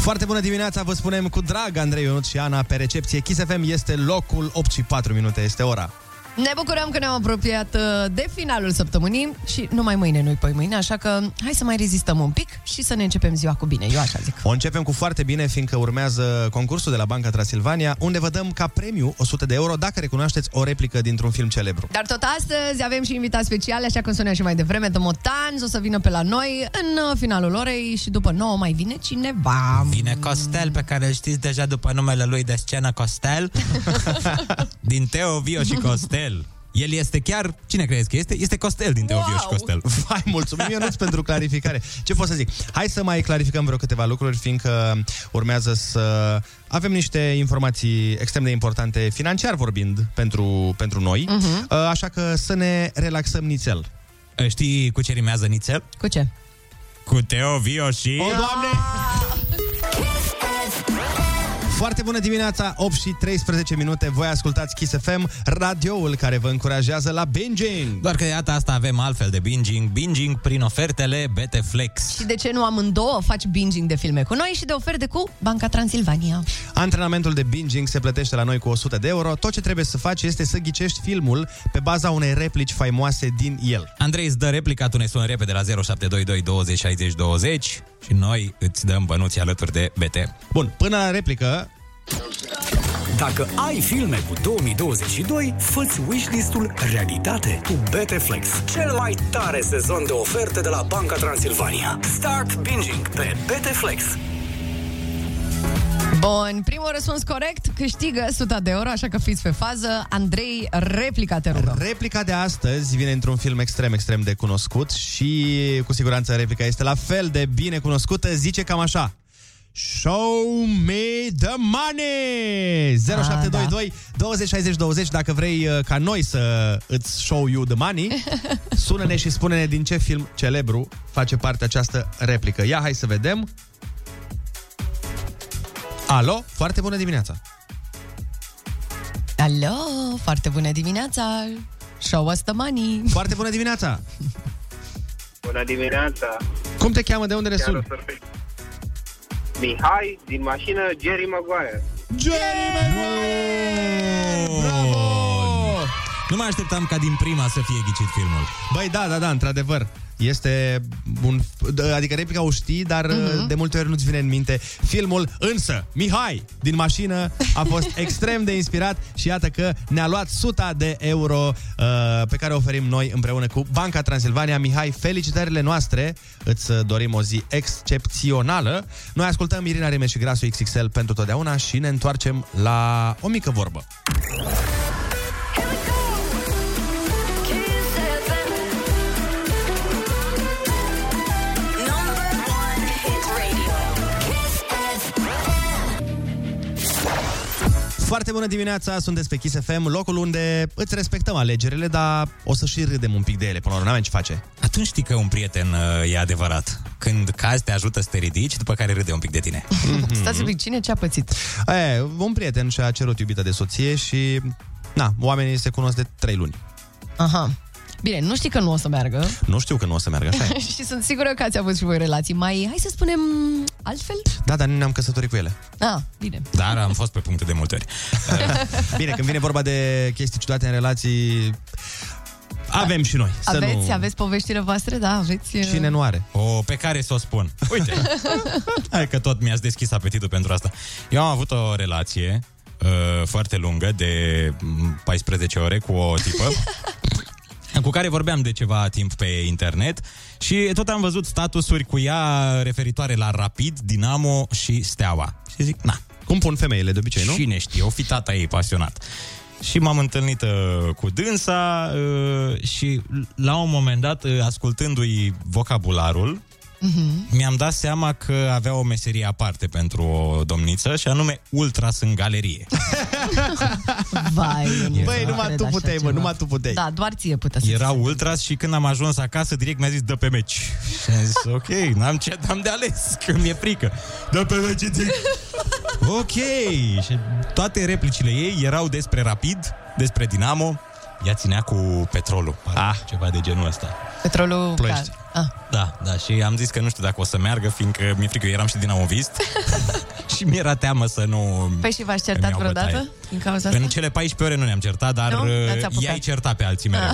Speaker 4: Foarte bună dimineața, vă spunem cu drag Andrei Ionut și Ana pe recepție. Kiss FM este locul 8 și 4 minute, este ora.
Speaker 3: Ne bucurăm că ne-am apropiat uh, de finalul săptămânii și numai mâine, nu-i poi mâine, așa că hai să mai rezistăm un pic și să ne începem ziua cu bine, eu așa zic.
Speaker 4: O începem cu foarte bine, fiindcă urmează concursul de la Banca Transilvania, unde vă dăm ca premiu 100 de euro dacă recunoașteți o replică dintr-un film celebru.
Speaker 3: Dar tot astăzi avem și invitați speciale, așa cum spunea și mai devreme, de Motanz o să vină pe la noi în uh, finalul orei și după 9 mai vine cineva.
Speaker 5: Vine Costel, pe care îl știți deja după numele lui de scenă Costel. din Teo, Vio și Costel. El este chiar, cine crezi că este? Este Costel din Teo, Vio și Costel.
Speaker 4: Vai, mulțumim, Ionuț, pentru clarificare. Ce pot să zic? Hai să mai clarificăm vreo câteva lucruri, fiindcă urmează să avem niște informații extrem de importante, financiar vorbind, pentru, pentru noi.
Speaker 3: Mhm.
Speaker 4: Uh, Așa că să ne relaxăm nițel.
Speaker 5: Știi cu ce rimează nițel?
Speaker 3: Cu ce?
Speaker 5: Cu Teo, Vio și...
Speaker 4: O, Doamne! Foarte bună dimineața, 8 și 13 minute. Voi ascultați Kiss FM, radioul care vă încurajează la binging.
Speaker 5: Doar că de data asta avem altfel de binging. Binging prin ofertele BT Flex.
Speaker 3: Și de ce nu amândouă faci binging de filme cu noi și de oferte cu Banca Transilvania?
Speaker 4: Antrenamentul de binging se plătește la noi cu 100 de euro. Tot ce trebuie să faci este să ghicești filmul pe baza unei replici faimoase din el.
Speaker 5: Andrei îți dă replica, tu ne suni repede la 0722 20 60 20 și noi îți dăm bănuții alături de BT.
Speaker 4: Bun, până la replică,
Speaker 13: Dacă ai filme cu 2022, fă-ți wishlist-ul realitate cu BTFlex, cel mai tare sezon de oferte de la Banca Transilvania. Start binging pe BTFlex.
Speaker 3: Bun, primul răspuns corect câștigă 100 de euro, așa că fiți pe fază. Andrei, replica te rugăm.
Speaker 4: replica de astăzi vine într-un film extrem, extrem de cunoscut și cu siguranță replica este la fel de bine cunoscută. Zice cam așa. Show me the money! 0722 20 60 20 Dacă vrei uh, ca noi să îți show you the money Sună-ne și spune-ne din ce film celebru face parte această replică Ia, hai să vedem Alo, foarte bună dimineața
Speaker 3: Alo, foarte bună dimineața! Show us the money!
Speaker 4: Foarte bună dimineața!
Speaker 14: Bună dimineața!
Speaker 4: Cum te cheamă? De unde ne
Speaker 14: Chiar
Speaker 4: suni?
Speaker 14: O să fiu. Mihai, din mașină, Jerry Maguire.
Speaker 5: Bravo! Nu mă așteptam ca din prima să fie ghicit filmul.
Speaker 4: Băi, da, da, da, într-adevăr. Este un... Adică replica o știi, dar
Speaker 3: Mhm.
Speaker 4: uh-huh. de multe ori nu-ți vine în minte filmul. Însă, Mihai, din mașină, a fost extrem de inspirat și iată că ne-a luat 100 de euro uh, pe care o oferim noi împreună cu Banca Transilvania. Mihai, felicitările noastre! Îți uh, dorim o zi excepțională. Noi ascultăm Irina Reme și Grasul XXL pentru totdeauna și ne întoarcem la o mică vorbă. Foarte bună dimineața, sunteți pe Kiss FM, locul unde îți respectăm alegerile, dar o să și râdem un pic de ele până la urmă, n-avem ce face.
Speaker 5: Atunci știi că un prieten uh, e adevărat. Când cazi, te ajută să te ridici, după care râde un pic de tine.
Speaker 3: Stați un pic, cine ce-a pățit?
Speaker 4: E, un prieten și-a cerut iubită de soție și... Na, oamenii se cunosc de trei luni.
Speaker 3: Aha. Bine, nu știi că nu o să meargă
Speaker 4: Nu știu că nu o să meargă așa. e.
Speaker 3: și sunt sigură că ați avut și voi relații mai, hai să spunem, altfel?
Speaker 4: Da, dar nu ne-am căsătorit cu ele.
Speaker 3: Ah, bine.
Speaker 5: Dar am fost pe puncte de multe ori.
Speaker 4: Bine, când vine vorba de chestii ciudate în relații, avem și noi. Să
Speaker 3: Aveți,
Speaker 4: nu...
Speaker 3: aveți poveștile voastre? Da, aveți... uh,
Speaker 4: Cine nu are?
Speaker 5: O, pe care să o spun. Uite, hai că tot mi-ați deschis apetitul pentru asta. Eu am avut o relație uh, foarte lungă de mm, 14 ore cu o tipă cu care vorbeam de ceva timp pe internet și tot am văzut statusuri cu ea referitoare la Rapid, Dinamo și Steaua. Și zic, na.
Speaker 4: Cum pun femeile de obicei, nu?
Speaker 5: Cine știe, o fi tata ei pasionat. Și m-am întâlnit uh, cu dânsa uh, și la un moment dat, uh, ascultându-i vocabularul,
Speaker 3: Mhm.
Speaker 5: mi-am dat seama că avea o meserie aparte pentru o domniță și anume ultras în galerie.
Speaker 3: Vai, nu
Speaker 4: Băi,
Speaker 3: cred
Speaker 4: numai tu
Speaker 3: așa
Speaker 4: puteai, mă,
Speaker 3: ceva.
Speaker 4: numai tu puteai.
Speaker 3: Da, doar ție putea să
Speaker 5: Era ultras și când am ajuns acasă, direct mi-a zis, dă pe meci. Și am zis, ok, n-am ce am de ales, că mi-e frică. Dă pe meci, zic. ok. Și toate replicile ei erau despre Rapid, despre Dinamo, ea ținea cu petrolul. Ah. Ceva de genul ăsta.
Speaker 3: Petrolul...
Speaker 5: Ploiești.
Speaker 3: Ah.
Speaker 5: Da, da, și am zis că nu știu dacă o să meargă, fiindcă mi-e frică, eu eram și dinamovist. și mi-era teamă să nu...
Speaker 3: Păi și v-ați
Speaker 5: îmi
Speaker 3: certat
Speaker 5: iau
Speaker 3: vreodată
Speaker 5: bătaie.
Speaker 3: din cauza asta?
Speaker 5: În cele 14 ore nu ne-am certat, dar
Speaker 3: Nu?
Speaker 5: uh,
Speaker 3: N-ați apucat.
Speaker 5: ea-i certa pe alții mereu.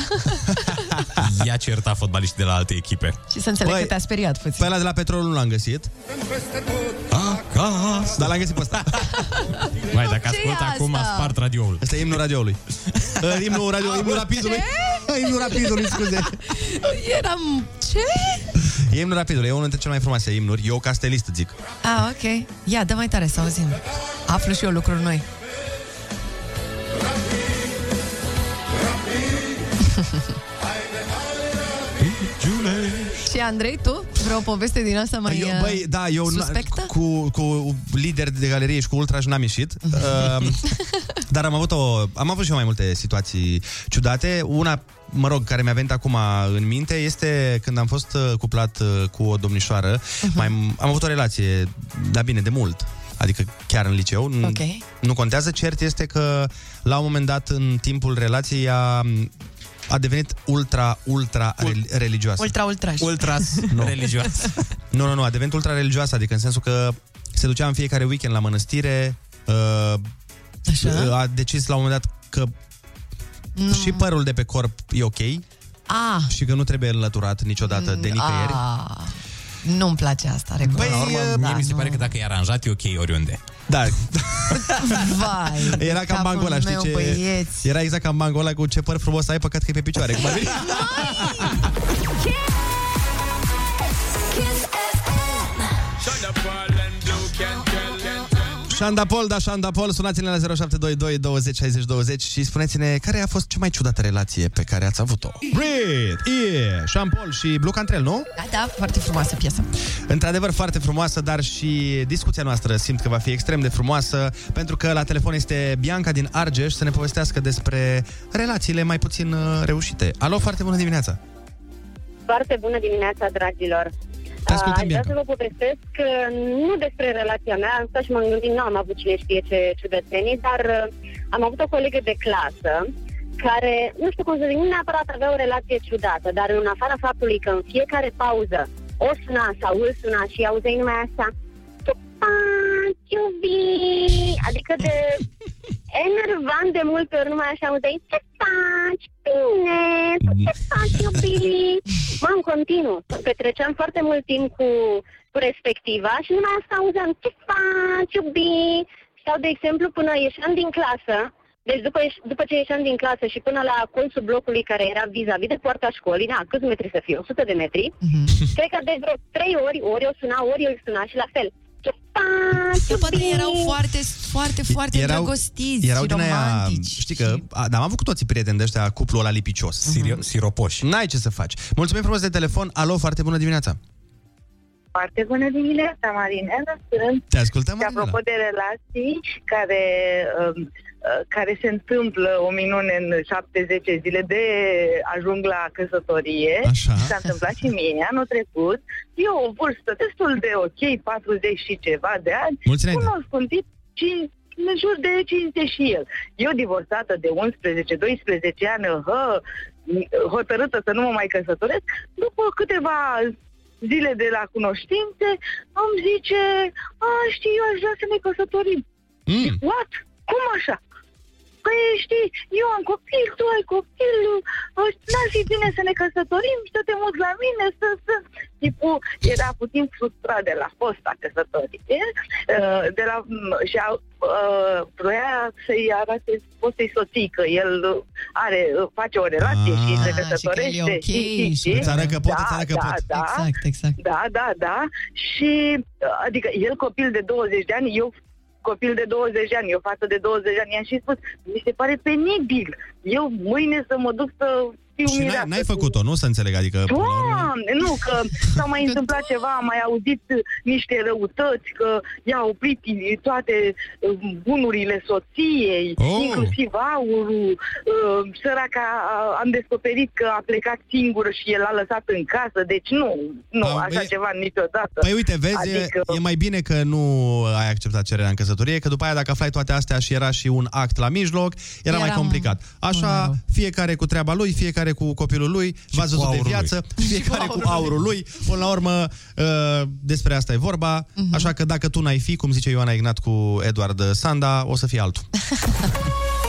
Speaker 5: Ea certa fotbaliștii de la alte echipe.
Speaker 3: Și să înțeleg
Speaker 4: Băi,
Speaker 3: că te-a speriat puțin.
Speaker 4: Pe ăla de la petrol nu l-am găsit.
Speaker 5: Acasă.
Speaker 4: Dar l-am găsit pe ăsta.
Speaker 5: Mai, dacă
Speaker 3: Ce e
Speaker 5: ascult acum,
Speaker 3: asta?
Speaker 5: spart radioul.
Speaker 4: Asta e imnul radioului. Uh, imnul, radio, imnul rapidului. imnul rapidului, scuze.
Speaker 3: Eram... Ce?
Speaker 4: E imnul rapidului, e unul dintre cele mai frumoase imnuri. Eu, ca stelist, zic.
Speaker 3: Ah, ok. Ia, dă mai tare să auzim. Aflu și eu lucruri noi. Și Andrei, tu? Vreo poveste din asta mai
Speaker 4: eu,
Speaker 3: uh,
Speaker 4: băi, da, eu n-
Speaker 3: suspectă?
Speaker 4: cu, cu lider de galerie și cu ultraș n-am ieșit. uh, dar am avut, o, am avut și eu mai multe situații ciudate. Una, mă rog, care mi-a venit acum în minte este când am fost uh, cuplat uh, cu o domnișoară. Uh-huh. Mai, am avut o relație, da bine, de mult. Adică chiar în liceu. N-
Speaker 3: Ok.
Speaker 4: Nu contează. Cert este că la un moment dat în timpul relației a, a devenit ultra, ultra re- religioasă.
Speaker 3: Ultra, ultraș.
Speaker 5: Ultras
Speaker 4: Nu.
Speaker 5: religios.
Speaker 4: Nu, nu, nu, a devenit ultra religioasă, adică în sensul că se ducea în fiecare weekend la mănăstire, uh,
Speaker 3: Așa.
Speaker 4: a decis la un moment dat că
Speaker 3: Nu.
Speaker 4: și părul de pe corp e ok
Speaker 3: Ah,
Speaker 4: și că nu trebuie înlăturat niciodată de nicăieri.
Speaker 3: ah, nu-mi place asta, recunosc.
Speaker 5: Până la urmă,
Speaker 3: Da,
Speaker 5: mie mi se
Speaker 3: nu.
Speaker 5: pare că dacă e aranjat, e ok oriunde.
Speaker 4: Da,
Speaker 3: Vai,
Speaker 4: era ca
Speaker 3: capul
Speaker 4: mangul ăla, știi
Speaker 3: meu,
Speaker 4: ce?
Speaker 3: Băieți.
Speaker 4: Era exact ca mangul ăla cu ce păr frumos ai, păcat că e pe picioare. Cum ar Șandapol, da, Șandapol, sunați-ne la 0722 20 60 20 și spuneți-ne care a fost cea mai ciudată relație pe care ați avut-o. Breathe, E, Șampol și Blue Cantrell, nu?
Speaker 3: Da, da, foarte frumoasă piesă.
Speaker 4: Într-adevăr, foarte frumoasă, dar și discuția noastră simt că va fi extrem de frumoasă, pentru că la telefon este Bianca din Argeș să ne povestească despre relațiile mai puțin uh, reușite. Alo, foarte bună dimineața!
Speaker 15: Foarte bună dimineața, dragilor!
Speaker 4: Te ascultăm,
Speaker 15: Aș vrea
Speaker 4: Bianca.
Speaker 15: să vă povestesc că nu despre relația mea, am stat și m-am gândit, nu am avut cine știe ce ciudățenii, dar uh, am avut o colegă de clasă care, nu știu cum să zic, nu neapărat avea o relație ciudată, dar în afara faptului că în fiecare pauză o suna sau îl suna și auzeai numai asta, "Tu faci, iubi!" Adică de enervant de multe ori numai așa auzeai, ce faci, bine, tu ce faci, iubi? Mă, în continuu, petreceam foarte mult timp cu, cu respectiva și numai asta auzeam, ce faci, iubi? Sau, de exemplu, până ieșeam din clasă, deci după, ieș- după ce ieșeam din clasă și până la colțul blocului care era vis-a-vis de poarta școlii, na, câți metri să fie? 100 de metri, cred că de vreo 3 ori, ori o suna, ori îl suna și la fel. Ce faci,
Speaker 3: Că poate
Speaker 15: iubi?
Speaker 3: erau foarte, foarte, foarte îndrăgostiți
Speaker 4: erau
Speaker 3: și
Speaker 4: din aia,
Speaker 3: romantici.
Speaker 4: știi că, a, dar am avut cu toții prieteni de ăștia, cuplul ăla lipicios.
Speaker 5: Sirio- siropoși.
Speaker 4: N-ai ce să faci. Mulțumim frumos de telefon. Alo, foarte bună dimineața.
Speaker 16: Foarte bună dimineața, Marinela. Sunt.
Speaker 4: Te ascultăm,
Speaker 16: Și apropo de relații care, um, uh, care se întâmplă o minune în 7-10 zile de ajung la căsătorie.
Speaker 4: Așa.
Speaker 16: S-a întâmplat și mie anul trecut. Eu o vârstă destul de ok, 40 și ceva de ani.
Speaker 4: Mulți înainte.
Speaker 16: Cunosc un tip cin- în jur de 50 și el. Eu divorțată de 11-12 ani, hă, hotărâtă să nu mă mai căsătoresc, după câteva zile de la cunoștințe, îmi zice, a, știi, eu aș vrea să ne căsătorim.
Speaker 4: Mm.
Speaker 16: What? Cum așa? Păi știi, eu am copil, tu ai copil, uh, n-ar fi bine să ne căsătorim, să te muți la mine, să... să... Tipul era puțin frustrat de la fosta căsătorie, uh, de la, m, și a, uh, vroia să-i arate fostei soții că el are, uh, face o relație și se
Speaker 3: Ah,
Speaker 16: căsătorește.
Speaker 3: și că e ok
Speaker 16: știi, știi,
Speaker 3: și-
Speaker 16: știi?
Speaker 4: Îți arăt că pot,
Speaker 16: da,
Speaker 4: îți arăt că
Speaker 16: da,
Speaker 4: pot.
Speaker 16: Da,
Speaker 3: Exact, exact.
Speaker 16: da, da, da. Și, uh, adică, el copil de 20 de ani, eu copil de 20 de ani, eu față de 20 de ani, i-am și spus, mi se pare penibil. Eu mâine să mă duc să fiu
Speaker 4: Și n-ai,
Speaker 16: mireasă
Speaker 4: n-ai
Speaker 16: cu-
Speaker 4: făcut-o, nu? Să înțeleg, adică... până la urmă-
Speaker 16: Doamne, nu, că s-a mai întâmplat ceva, am mai auzit uh, niște răutăți, că i-a oprit toate uh, bunurile soției,
Speaker 4: Oh.
Speaker 16: inclusiv aurul, uh, săraca, a- am descoperit că a plecat singură și el a lăsat în casă, deci nu, nu,
Speaker 4: Da,
Speaker 16: așa
Speaker 4: e-
Speaker 16: ceva niciodată.
Speaker 4: Păi uite, vezi,
Speaker 16: Adică-
Speaker 4: e mai bine că nu ai acceptat cererea în căsătorie, că după aia dacă aflai toate astea și era și un act la mijloc, era,
Speaker 3: Era
Speaker 4: mai complicat. Așa, fiecare cu treaba lui, fiecare fiecare cu copilul lui, v-ați văzut de
Speaker 5: aurul
Speaker 4: viață, fiecare cu aurul lui. Până la urmă, uh, despre asta e vorba,
Speaker 3: Mhm.
Speaker 4: așa că dacă tu n-ai fi, cum zice Ioana Ignat cu Edward Sanda, o să fie altul.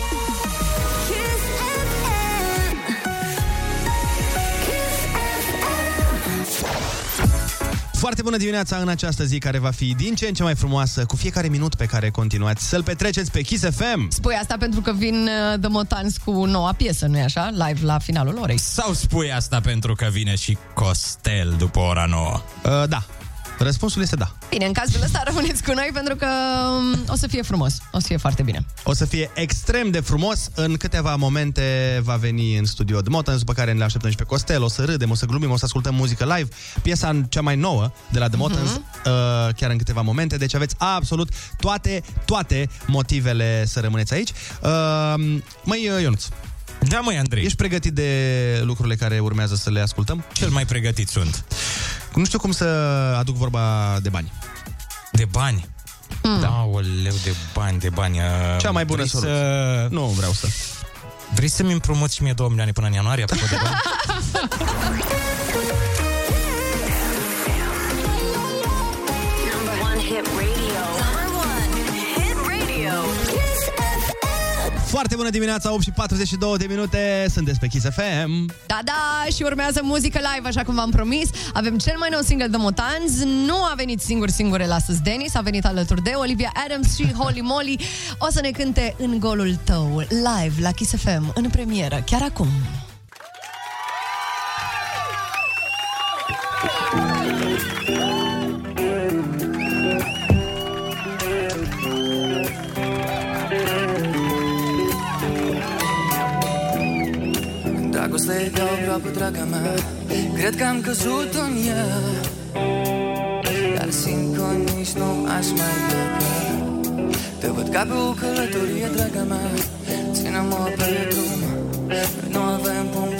Speaker 4: Foarte bună dimineața în această zi care va fi din ce în ce mai frumoasă cu fiecare minut pe care continuați să-l petreceți pe Kiss FM.
Speaker 3: Spui asta pentru că vin uh, The Motans cu noua piesă, nu-i așa? Live la finalul orei.
Speaker 5: Sau spui asta pentru că vine și Costel după ora 9?
Speaker 4: Uh, da. Răspunsul este da.
Speaker 3: Bine, în cazul ăsta rămâneți cu noi pentru că um, o să fie frumos. O să fie foarte bine.
Speaker 4: O să fie extrem de frumos. În câteva momente va veni în studio The Motans, după care ne așteptăm și pe Costel. O să râdem, o să glumim, o să ascultăm muzică live. Piesa cea mai nouă de la The Motans, uh, chiar în câteva momente. Deci aveți absolut toate, toate motivele să rămâneți aici. Uh, măi, Ionuț.
Speaker 5: Da, măi, Andrei.
Speaker 4: Ești pregătit de lucrurile care urmează să le ascultăm?
Speaker 5: Cel mai pregătit sunt.
Speaker 4: Nu știu cum să aduc vorba de bani.
Speaker 5: De bani? Mm. Da, o leu de bani, de bani. uh,
Speaker 4: Cea mai bună
Speaker 5: vrei
Speaker 4: soluție.
Speaker 5: Să...
Speaker 4: Nu vreau să.
Speaker 5: Vrei să-mi împrumuți și mie 2 milioane până în ianuarie, apropo de bani?
Speaker 4: Foarte bună dimineața, 8 și 42 de minute, sunteți pe Kiss FM.
Speaker 3: Da, da, și urmează muzică live, așa cum v-am promis. Avem cel mai nou single de Motans. Nu a venit singur singurel astăzi Denis, a venit alături de Olivia Adams și Holly Molly. O să ne cânte în golul tău, live la Kiss FM, în premieră, chiar acum.
Speaker 17: Dragostea e ca o groapă, draga mea. Cred că am căzut în ea. Dar simt că nici nu aș mai pleca. Te văd ca pe o călătorie, draga mea. Ține-mă pe drum. Noi nu avem punct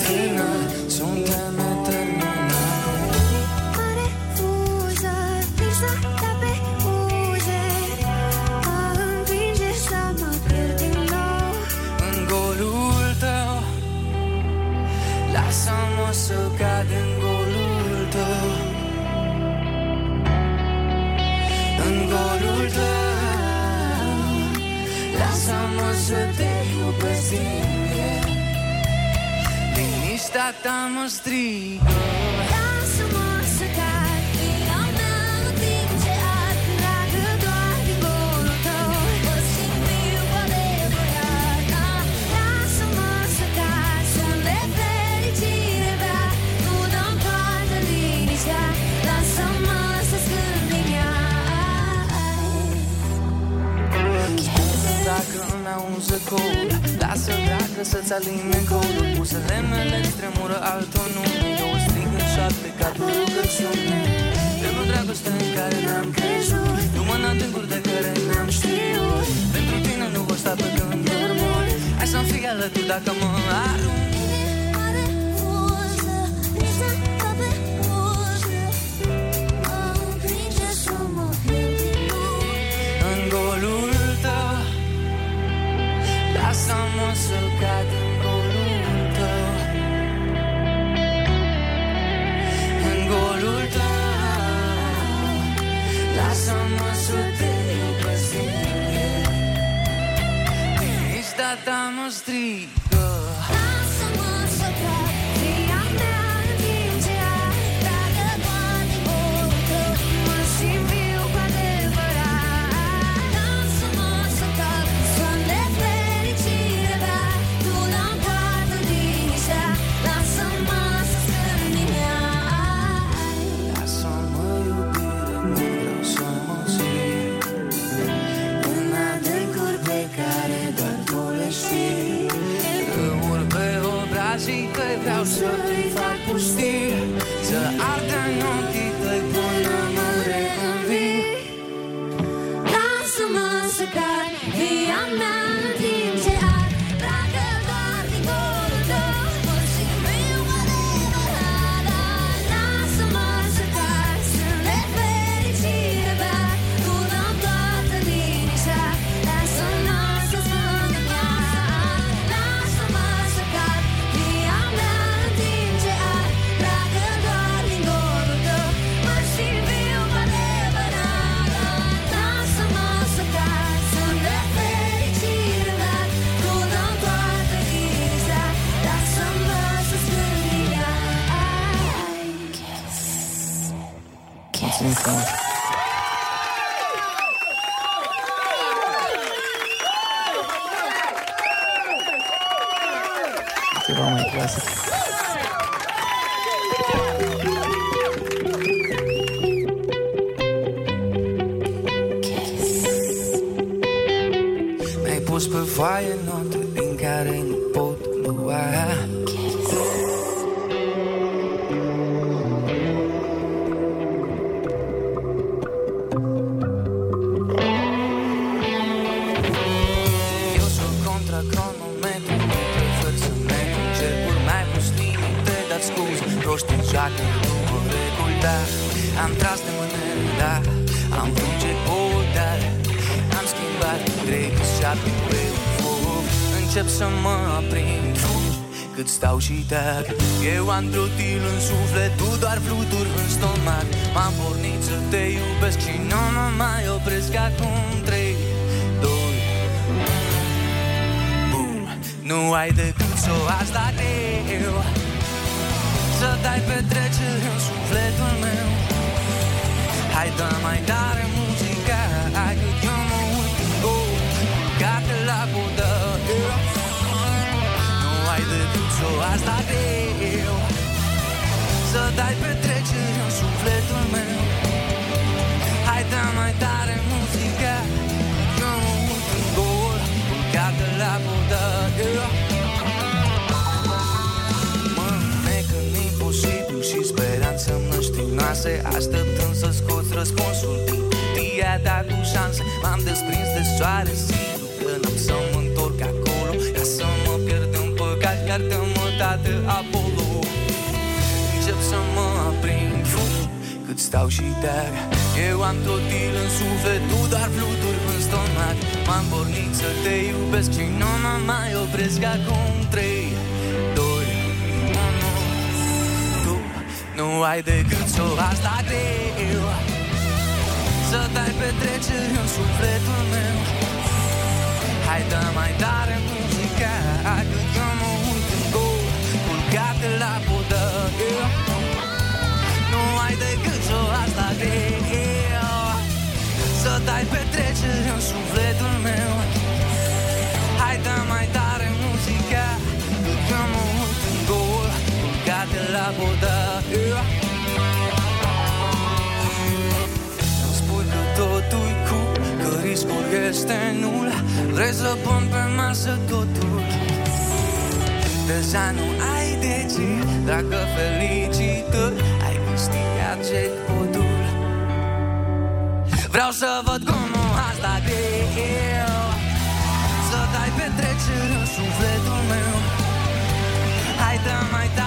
Speaker 17: ta riscul este nul Vrei să pun pe masă totul. Deja nu ai de ce Dragă felicitări Ai câștigat jackpotul Vreau să văd cum nu asta greu Să dai petrecere în sufletul meu. Hai dă mai tare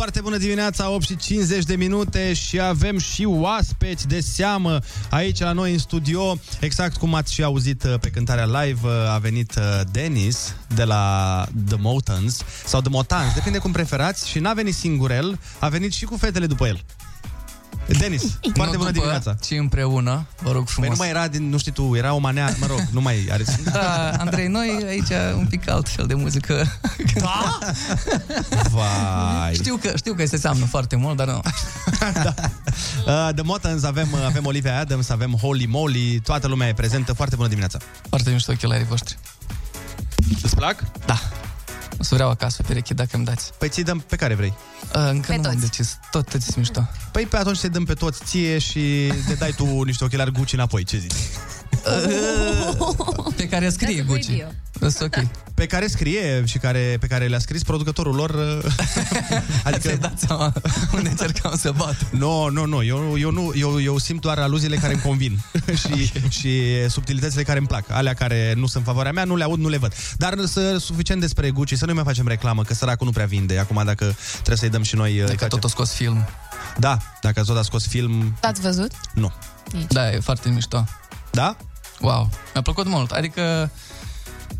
Speaker 4: foarte bună dimineața, 8 și 50 de minute și avem și oaspeți de seamă aici la noi în studio. Exact cum ați și auzit uh, pe cântarea live, uh, a venit uh, Denis de la The Motans sau The Motans, depinde cum preferați și n-a venit singur el, a venit și cu fetele după el. Denis, foarte
Speaker 17: Nu
Speaker 4: bună
Speaker 17: după,
Speaker 4: dimineața.
Speaker 17: ci împreună, vă rog frumos.
Speaker 4: Păi nu mai era, din, nu știi tu, era o manea, mă rog, nu mai are...
Speaker 17: Da, Andrei, noi aici un pic alt fel de muzică. Da?
Speaker 4: Vai.
Speaker 17: Știu că, știu că se seamnă foarte mult, dar nu.
Speaker 4: Uh, The Motans, avem, uh, avem Olivia Adams, avem Holy Moly, toată lumea e prezentă. Foarte bună dimineața!
Speaker 17: Foarte mișto ochelarii voștri.
Speaker 4: Îți plac?
Speaker 17: Da. O să vreau acasă pereche dacă îmi dați.
Speaker 4: Păi ți dăm pe care vrei.
Speaker 17: Uh, încă nu am decis. Tot toți sunt mișto.
Speaker 4: Păi pe atunci te dăm pe toți ție și te dai tu niște ochelari Gucci înapoi, ce zici?
Speaker 17: Pe care scrie Gucci.
Speaker 18: That's ok.
Speaker 4: Pe care scrie și care, pe care le-a scris producătorul lor. uh, adică...
Speaker 18: Ți-ai dat seama unde încercam să bat.
Speaker 4: Nu, nu, nu. Eu, eu, nu eu, eu simt doar aluziile care îmi convin și, și subtilitățile care îmi plac. Alea care nu sunt favoarea mea, nu le aud, nu le văd. Dar să, suficient despre Gucci, să nu mai facem reclamă, că săracul nu prea vinde. Acum dacă trebuie să-i dăm și noi... uh,
Speaker 18: Dacă tot a scos film.
Speaker 4: Da, dacă tot a scos film,
Speaker 3: L-ați văzut?
Speaker 4: nu.
Speaker 18: Da, e foarte mișto.
Speaker 4: Da?
Speaker 18: Wow, mi-a plăcut mult. Adică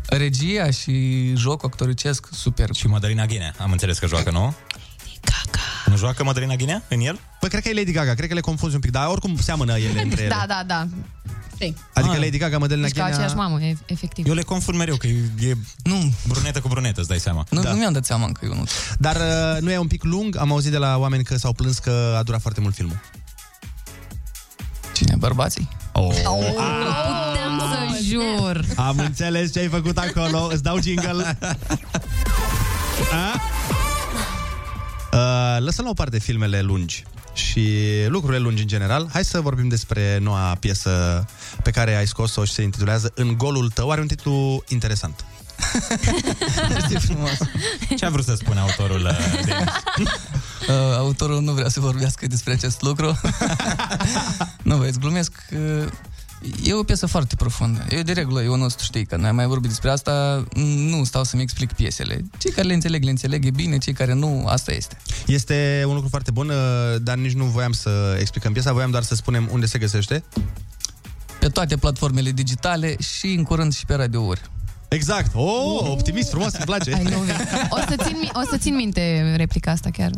Speaker 18: regia și jocul actoricesc super.
Speaker 5: Și Madalina Ghinea, am înțeles că joacă, nu? Nu joacă Madalina Ghinea în el?
Speaker 4: Păi cred că e Lady Gaga, cred că le confunzi un pic, dar oricum seamănă ele între ele.
Speaker 3: Da, da, da. Știi.
Speaker 4: Adică Lady Gaga, Madalina
Speaker 3: Deci ca
Speaker 4: Ghinea...
Speaker 3: aceeași mamă, e- efectiv.
Speaker 5: Eu le confund mereu, că e, e
Speaker 18: nu.
Speaker 5: brunetă cu brunetă, îți dai seama.
Speaker 18: Nu, da. nu mi-am dat seama încă, eu nu.
Speaker 4: Dar uh, nu e un pic lung? Am auzit de la oameni că s-au plâns că a durat foarte mult filmul.
Speaker 18: Cine? Bărbații?
Speaker 4: Oh.
Speaker 3: Nu putem să jur.
Speaker 4: Am înțeles ce ai făcut acolo. Îți dau jingle. A? Uh, lăsăm la o parte filmele lungi și lucrurile lungi în general. Hai să vorbim despre noua piesă pe care ai scos-o și se intitulează În golul tău. Are un titlu interesant.
Speaker 18: Ce frumos.
Speaker 5: Ce a vrut să spună autorul uh, Denis?
Speaker 18: Uh, autorul nu vrea să vorbească despre acest lucru. nu, vă glumesc. Uh, E o piesă foarte profundă. Eu, de regulă, eu nu știi că noi am mai vorbit despre asta, nu stau să-mi explic piesele. Cei care le înțeleg, le înțeleg, e bine, cei care nu, asta este.
Speaker 4: Este un lucru foarte bun, uh, dar nici nu voiam să explicăm piesa, voiam doar să spunem unde se găsește.
Speaker 18: Pe toate platformele digitale și în curând și pe radiouri.
Speaker 4: Exact. Oh, optimist, frumos, îmi place.
Speaker 3: I love it. O să țin, mi- o să țin minte replica asta chiar.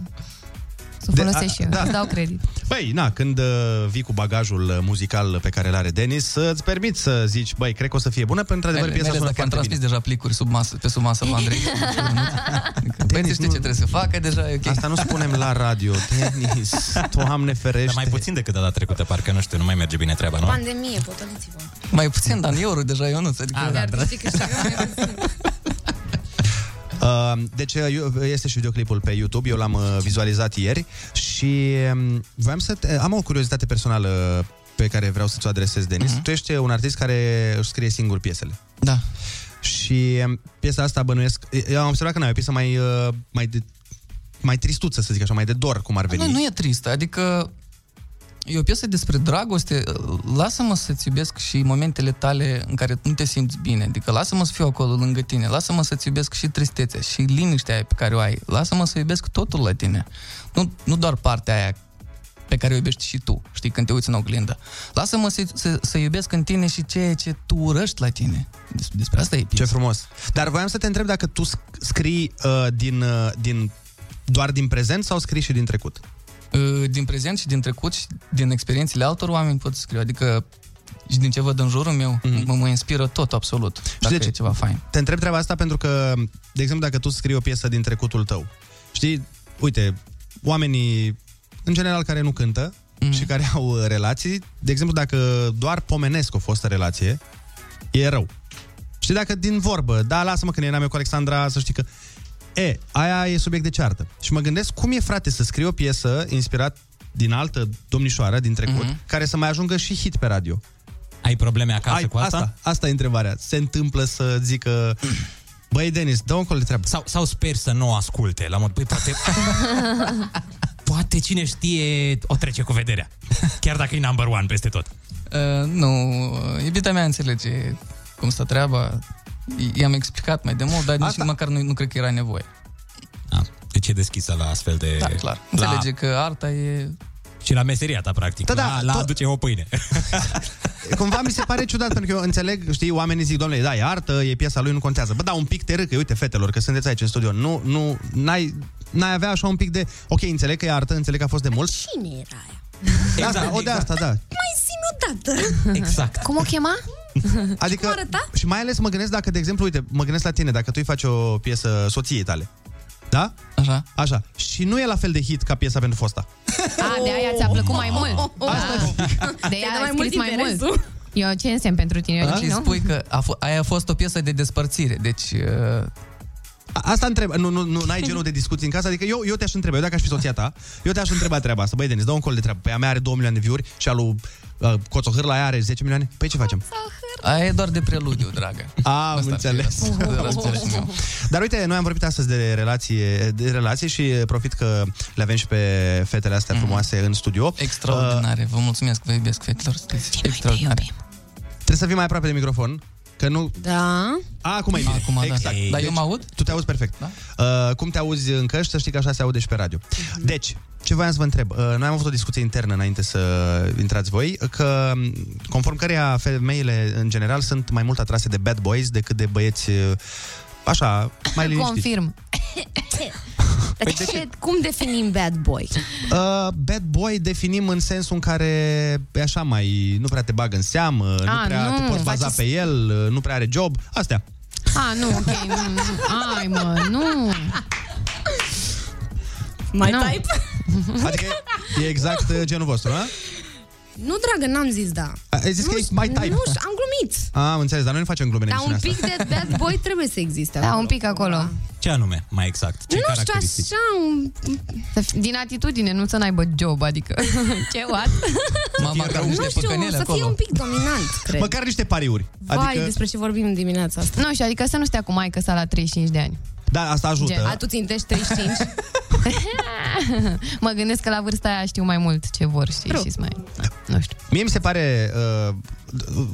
Speaker 3: Să o
Speaker 4: De-
Speaker 3: folosesc
Speaker 4: a-
Speaker 3: și eu,
Speaker 4: da.
Speaker 3: îți dau credit.
Speaker 4: Băi, na, când uh, vii cu bagajul uh, muzical pe care îl are Denis, să îți permiți să zici, băi, cred că o să fie bună, pentru că, într-adevăr,
Speaker 18: Mai
Speaker 4: piesa
Speaker 18: ales
Speaker 4: sună
Speaker 18: dacă am
Speaker 4: foarte
Speaker 18: transmis
Speaker 4: bine.
Speaker 18: deja plicuri sub masă, pe sub masă lui Andrei. Adică, Băieții știi ce trebuie să facă, deja e ok.
Speaker 4: Asta nu spunem la radio, Denis, Doamne ferește.
Speaker 5: Dar mai puțin decât data trecută, parcă, nu știu, nu mai merge bine treaba, nu?
Speaker 1: Pandemie, potoliți-vă.
Speaker 18: Mai puțin, dar în euro deja, eu nu adică...
Speaker 5: Ah, da, da.
Speaker 4: Uh, deci uh, este și videoclipul pe YouTube, eu l-am uh, vizualizat ieri și um, voiam să te, am o curiozitate personală pe care vreau să ți-o adresez, Denis.
Speaker 18: Mhm.
Speaker 4: Uh-huh. Tu ești un artist care își scrie singur piesele.
Speaker 18: Da.
Speaker 4: Și um, piesa asta bănuiesc... Eu am observat că nu e o piesă mai, uh, mai, de, mai tristuță, să zic așa, mai de dor, cum ar veni.
Speaker 18: Nu, nu e tristă, adică e o piesă despre dragoste. Lasă-mă să-ți iubesc și momentele tale în care nu te simți bine. Adică lasă-mă să fiu acolo lângă tine. Lasă-mă să-ți iubesc și tristețea și liniștea aia pe care o ai. Lasă-mă să iubesc totul la tine. Nu, nu doar partea aia pe care o iubești și tu, știi, când te uiți în oglindă. Lasă-mă să, să, să iubesc în tine și ceea ce tu urăști la tine. Des- Despre asta e
Speaker 4: Ce frumos. Dar voiam să te întreb dacă tu sc- scrii uh, din, uh, din, doar din prezent sau scrii și din trecut?
Speaker 18: Uh, din prezent și din trecut și din experiențele altor oameni pot să scriu. Adică și din ce văd în jurul meu, mm-hmm. mă, mă inspiră tot, absolut. Dacă
Speaker 4: de ce?
Speaker 18: e ceva fain.
Speaker 4: Te întreb treaba asta pentru că, de exemplu, dacă tu scrii o piesă din trecutul tău, știi, uite, oamenii, în general, care nu cântă mm. și care au uh, relații, de exemplu, dacă doar pomenesc o fostă relație, e rău. Știi, dacă din vorbă, da, lasă-mă când eram eu cu Alexandra, să știi că... E, aia e subiect de ceartă. Și mă gândesc cum e, frate, să scrii o piesă inspirat din altă domnișoară din trecut, mm-hmm. care să mai ajungă și hit pe radio.
Speaker 5: Ai probleme acasă
Speaker 4: Ai,
Speaker 5: cu asta?
Speaker 4: Asta, asta e întrebarea. Se întâmplă să zică... Băi, Denis, dă un col de treabă.
Speaker 5: Sau, sau sper să nu o asculte. La mod, băi, poate... poate cine știe o trece cu vederea. Chiar dacă e number one peste tot.
Speaker 18: Uh, nu, uh, iubita mea înțelege cum stă treaba. I- I-am explicat mai de mult, dar nici
Speaker 4: Asta-
Speaker 18: măcar nu, nu cred că era nevoie.
Speaker 5: Deci e deschisă la astfel de...
Speaker 18: Da, clar.
Speaker 5: La...
Speaker 18: Înțelege că arta e...
Speaker 5: Și la meseria ta, practic.
Speaker 4: Da, da,
Speaker 5: la, la
Speaker 4: to-
Speaker 5: aduce o pâine.
Speaker 4: Cumva mi se pare ciudat, pentru că eu înțeleg, știi, oamenii zic, domnule, da, e artă, e piesa lui, nu contează. Bă, da, un pic te râcă, uite, fetelor, că sunteți aici în studio. Nu, nu, n-ai, n-ai avea așa un pic de, ok, înțeleg că e artă, înțeleg că a fost de mult.
Speaker 1: Cine era aia?
Speaker 4: Exact, asta, o de asta, da.
Speaker 1: Mai zi odată.
Speaker 5: Exact.
Speaker 3: Cum o chema?
Speaker 4: Adică,
Speaker 1: cum arăta?
Speaker 4: și mai ales mă gândesc dacă, de exemplu, uite, mă gândesc la tine, dacă tu îi faci o piesă soției tale, da?
Speaker 18: Așa.
Speaker 4: Așa. Și nu e la fel de hit ca piesa pentru fosta.
Speaker 3: A, de aia ți-a plăcut mai mult.
Speaker 1: Asta
Speaker 3: Da. De
Speaker 1: Te-ai
Speaker 3: aia
Speaker 1: dat
Speaker 3: ai
Speaker 1: mai
Speaker 3: scris
Speaker 1: mult
Speaker 3: mai
Speaker 1: interesul.
Speaker 3: mult. Eu ce însemn pentru tine,
Speaker 18: Și
Speaker 3: nu?
Speaker 18: spui că a f- aia a fost o piesă de despărțire. Deci uh,
Speaker 4: A- Asta întreb, nu, nu, nu ai genul de discuții în casă, adică eu, eu te-aș întreba, eu dacă aș fi soția ta, eu te-aș întreba treaba asta, băi Denis, dă un col de treabă, pe a mea are 2 milioane de view-uri și al lui uh, Coțohârla aia are 10 milioane, păi ce facem?
Speaker 18: Aia e doar de preludiu, dragă.
Speaker 4: A, am înțeles.
Speaker 18: Răspunsul meu.
Speaker 4: Dar uite, noi am vorbit astăzi de relație, de relație și profit că le avem și pe fetele astea frumoase în studio.
Speaker 18: Mhm. Extraordinare, vă mulțumesc, vă iubesc, fetelor, sunteți extraordinare.
Speaker 4: Trebuie să fii mai aproape de microfon, că nu...
Speaker 3: Da.
Speaker 4: A, acum e bine.
Speaker 18: Acum, da.
Speaker 4: exact.
Speaker 18: Dar eu mă aud?
Speaker 4: Tu te auzi perfect. Da? Uh, cum te auzi în căști, să știi că așa se aude și pe radio.
Speaker 18: Mhm.
Speaker 4: Deci, ce voiam să vă întreb? Uh, noi am avut o discuție internă înainte să intrați voi, că conform căreia femeile, în general, sunt mai mult atrase de bad boys decât de băieți uh, așa, mai liniștiți.
Speaker 19: Confirm.
Speaker 4: Păi
Speaker 3: ce, cum definim bad boy?
Speaker 4: Uh, bad boy definim în sensul în care e așa mai, nu prea te bagă în seamă, nu
Speaker 3: A,
Speaker 4: prea
Speaker 3: nu,
Speaker 4: te poți baza
Speaker 3: faci-
Speaker 4: pe el, uh, nu prea are job, astea.
Speaker 19: A, nu, ok, nu, nu. Ai, mă, nu.
Speaker 3: Mai
Speaker 19: Nu.
Speaker 3: type?
Speaker 4: Adică e exact uh, genul vostru, a?
Speaker 3: Nu, dragă, n-am zis da.
Speaker 4: Ai zis că e mai type.
Speaker 3: Nu, știu, am glumit.
Speaker 4: A, am înțeles, dar noi nu facem glume în
Speaker 3: Dar un
Speaker 4: emisiunea
Speaker 3: pic
Speaker 4: asta.
Speaker 3: de bad boy trebuie să existe
Speaker 19: Da,
Speaker 3: acolo.
Speaker 19: un pic acolo.
Speaker 5: Ce anume, mai exact? Ce
Speaker 3: nu știu,
Speaker 5: caracteristici?
Speaker 3: așa, un...
Speaker 19: Să fi- Din atitudine, nu să n-aibă job, adică... Ce, what?
Speaker 18: Mama, că
Speaker 3: Nu știu, să fie un pic dominant, cred.
Speaker 4: Măcar niște pariuri.
Speaker 3: Vai,
Speaker 4: Adică,
Speaker 3: despre ce vorbim dimineața asta.
Speaker 19: Nu știu, adică să nu stea cu maică sa la 35 de ani.
Speaker 4: da, asta ajută.
Speaker 19: Gen,
Speaker 3: A, tu țintești 35?
Speaker 19: mă gândesc că la vârsta aia știu mai mult ce vor, știi,
Speaker 3: True.
Speaker 19: și mai... Da, nu știu.
Speaker 4: Mie mi se pare, uh,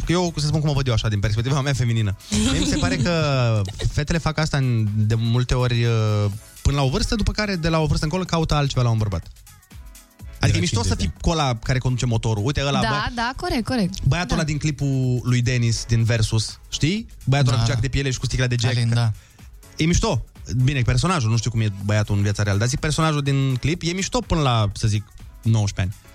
Speaker 4: eu să spun cum o văd eu așa, din perspectiva mea feminină. Mie mi se pare că fetele fac asta în- de multe ori uh, până la o vârstă, după care de la o vârstă încolo caută altceva la un bărbat. Adică e mișto să fii cu ăla care conduce motorul. Uite, ăla,
Speaker 19: da,
Speaker 4: bă,
Speaker 19: da, corect, corect.
Speaker 4: băiatul ăla din clipul lui Denis din Versus, știi? Băiatul ăla
Speaker 18: Da.
Speaker 4: cu geac de piele și cu sticla de Jack.
Speaker 18: Alin, da.
Speaker 4: E mișto. Bine, personajul, nu știu cum e băiatul în viața reală, dar zic personajul din clip, e mișto până la, să zic, 19 ani.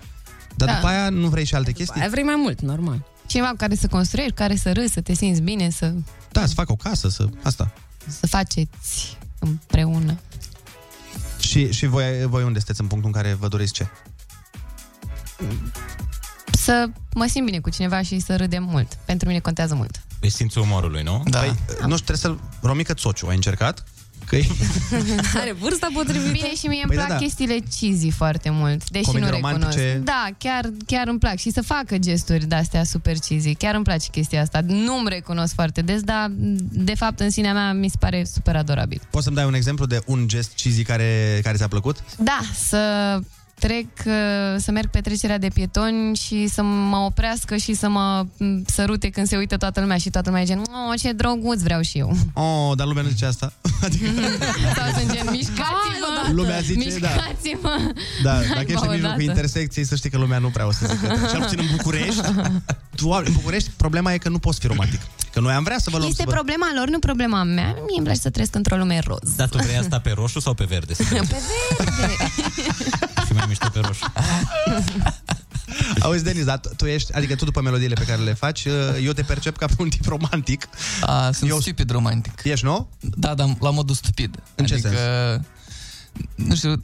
Speaker 4: Dar
Speaker 19: Da.
Speaker 4: după aia nu vrei și alte chestii?
Speaker 3: Aia vrei mai mult, normal.
Speaker 19: Cineva cu care să construiești, care să râzi, să te simți bine, să,
Speaker 4: Da, să fac o casă, să... Asta.
Speaker 19: să faceți împreună.
Speaker 4: Și, și voi, voi unde sunteți în punctul în care vă doriți ce?
Speaker 19: Să mă simt bine cu cineva și să râdem mult. Pentru mine contează mult.
Speaker 5: Deci simțul umorului, nu?
Speaker 18: Da.
Speaker 4: Păi, nu știu, trebuie să-l... Romică Țociu, ai încercat? Că e...
Speaker 3: Are vârsta potrivită.
Speaker 19: Bine, și mie îmi
Speaker 4: Păi
Speaker 19: plac
Speaker 4: da, da.
Speaker 19: chestiile cheesy foarte mult, deși
Speaker 4: Comedii
Speaker 19: nu
Speaker 4: romantice.
Speaker 19: recunosc. Da, chiar, chiar îmi plac și să facă gesturi de-astea super cheesy. Chiar îmi place chestia asta. Nu-mi recunosc foarte des, dar de fapt în sinea mea mi se pare super adorabil.
Speaker 4: Poți să-mi dai un exemplu de un gest cheesy care, care ți-a plăcut?
Speaker 19: Da, să trec, uh, să merg pe trecerea de pietoni și să mă oprească și să mă m, sărute când se uită toată lumea și toată lumea e gen, oh, ce drăguț vreau și eu.
Speaker 4: Oh, dar lumea nu zice asta.
Speaker 19: Sau sunt gen, mișcați-vă!
Speaker 4: Lumea zice, da.
Speaker 19: mișcați-vă!
Speaker 4: Da,
Speaker 19: Hai,
Speaker 4: dacă ești
Speaker 19: bă,
Speaker 4: în mijlocul
Speaker 19: odată.
Speaker 4: intersecției, să știi că lumea nu prea o să zică. Cel puțin în București. Tu, în București, problema e că nu poți fi romantic. Că noi am vrea să vă luăm
Speaker 19: Este
Speaker 4: să vă...
Speaker 19: problema lor, nu problema mea. Mie îmi place să trăiesc într-o lume roz.
Speaker 5: Dar tu vrei asta pe roșu sau pe verde? Să
Speaker 19: Pe verde.
Speaker 5: Fi mai mișto pe roșu.
Speaker 4: Auzi, Denis, dar tu- tu ești, adică tu după melodiile pe care le faci, uh, eu te percep ca pe un tip romantic.
Speaker 18: A, sunt eu... stupid romantic.
Speaker 4: Ești, nu?
Speaker 18: Da, dar la modul stupid.
Speaker 4: În ce
Speaker 18: adică,
Speaker 4: sens?
Speaker 18: Nu știu,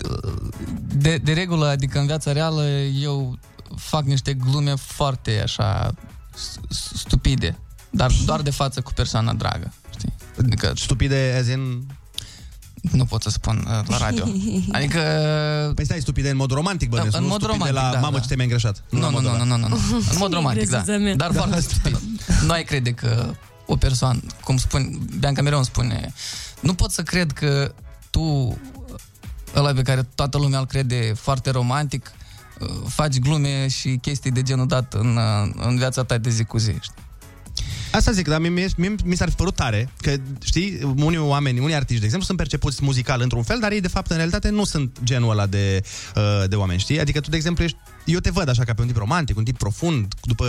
Speaker 18: de, de regulă, adică în viața reală, eu fac niște glume foarte așa s- stupide. Dar doar de față cu persoana dragă. Știi? Adică,
Speaker 4: stupide, as in...
Speaker 18: Nu pot să spun uh, la radio. Adică...
Speaker 4: Păi stai, stupide în mod romantic, bă,
Speaker 18: în
Speaker 4: nu
Speaker 18: mod
Speaker 4: stupide
Speaker 18: romantic,
Speaker 4: la
Speaker 18: da,
Speaker 4: mamă
Speaker 18: da.
Speaker 4: ce te-ai îngrășat.
Speaker 18: Nu,
Speaker 4: la
Speaker 18: nu,
Speaker 4: modul
Speaker 18: nu,
Speaker 4: ăla.
Speaker 18: nu, nu, nu, nu. În mod romantic, da.
Speaker 3: grezuța mea.
Speaker 18: Dar foarte stupid. Nu ai crede că o persoană, cum spune, Bianca mereu îmi spune, nu pot să cred că tu, ăla pe care toată lumea îl crede foarte romantic, uh, faci glume și chestii de genul dat în, uh, în viața ta de zi cu zi. Știi?
Speaker 4: Asta zic, dar mie, mie, mie mi s-ar fi părut tare că, știi, unii oameni, unii artiști, de exemplu, sunt percepuți muzical într-un fel, dar ei, de fapt, în realitate, nu sunt genul ăla de, uh, de oameni, știi? Adică tu, de exemplu, ești, eu te văd așa ca pe un tip romantic, un tip profund, după,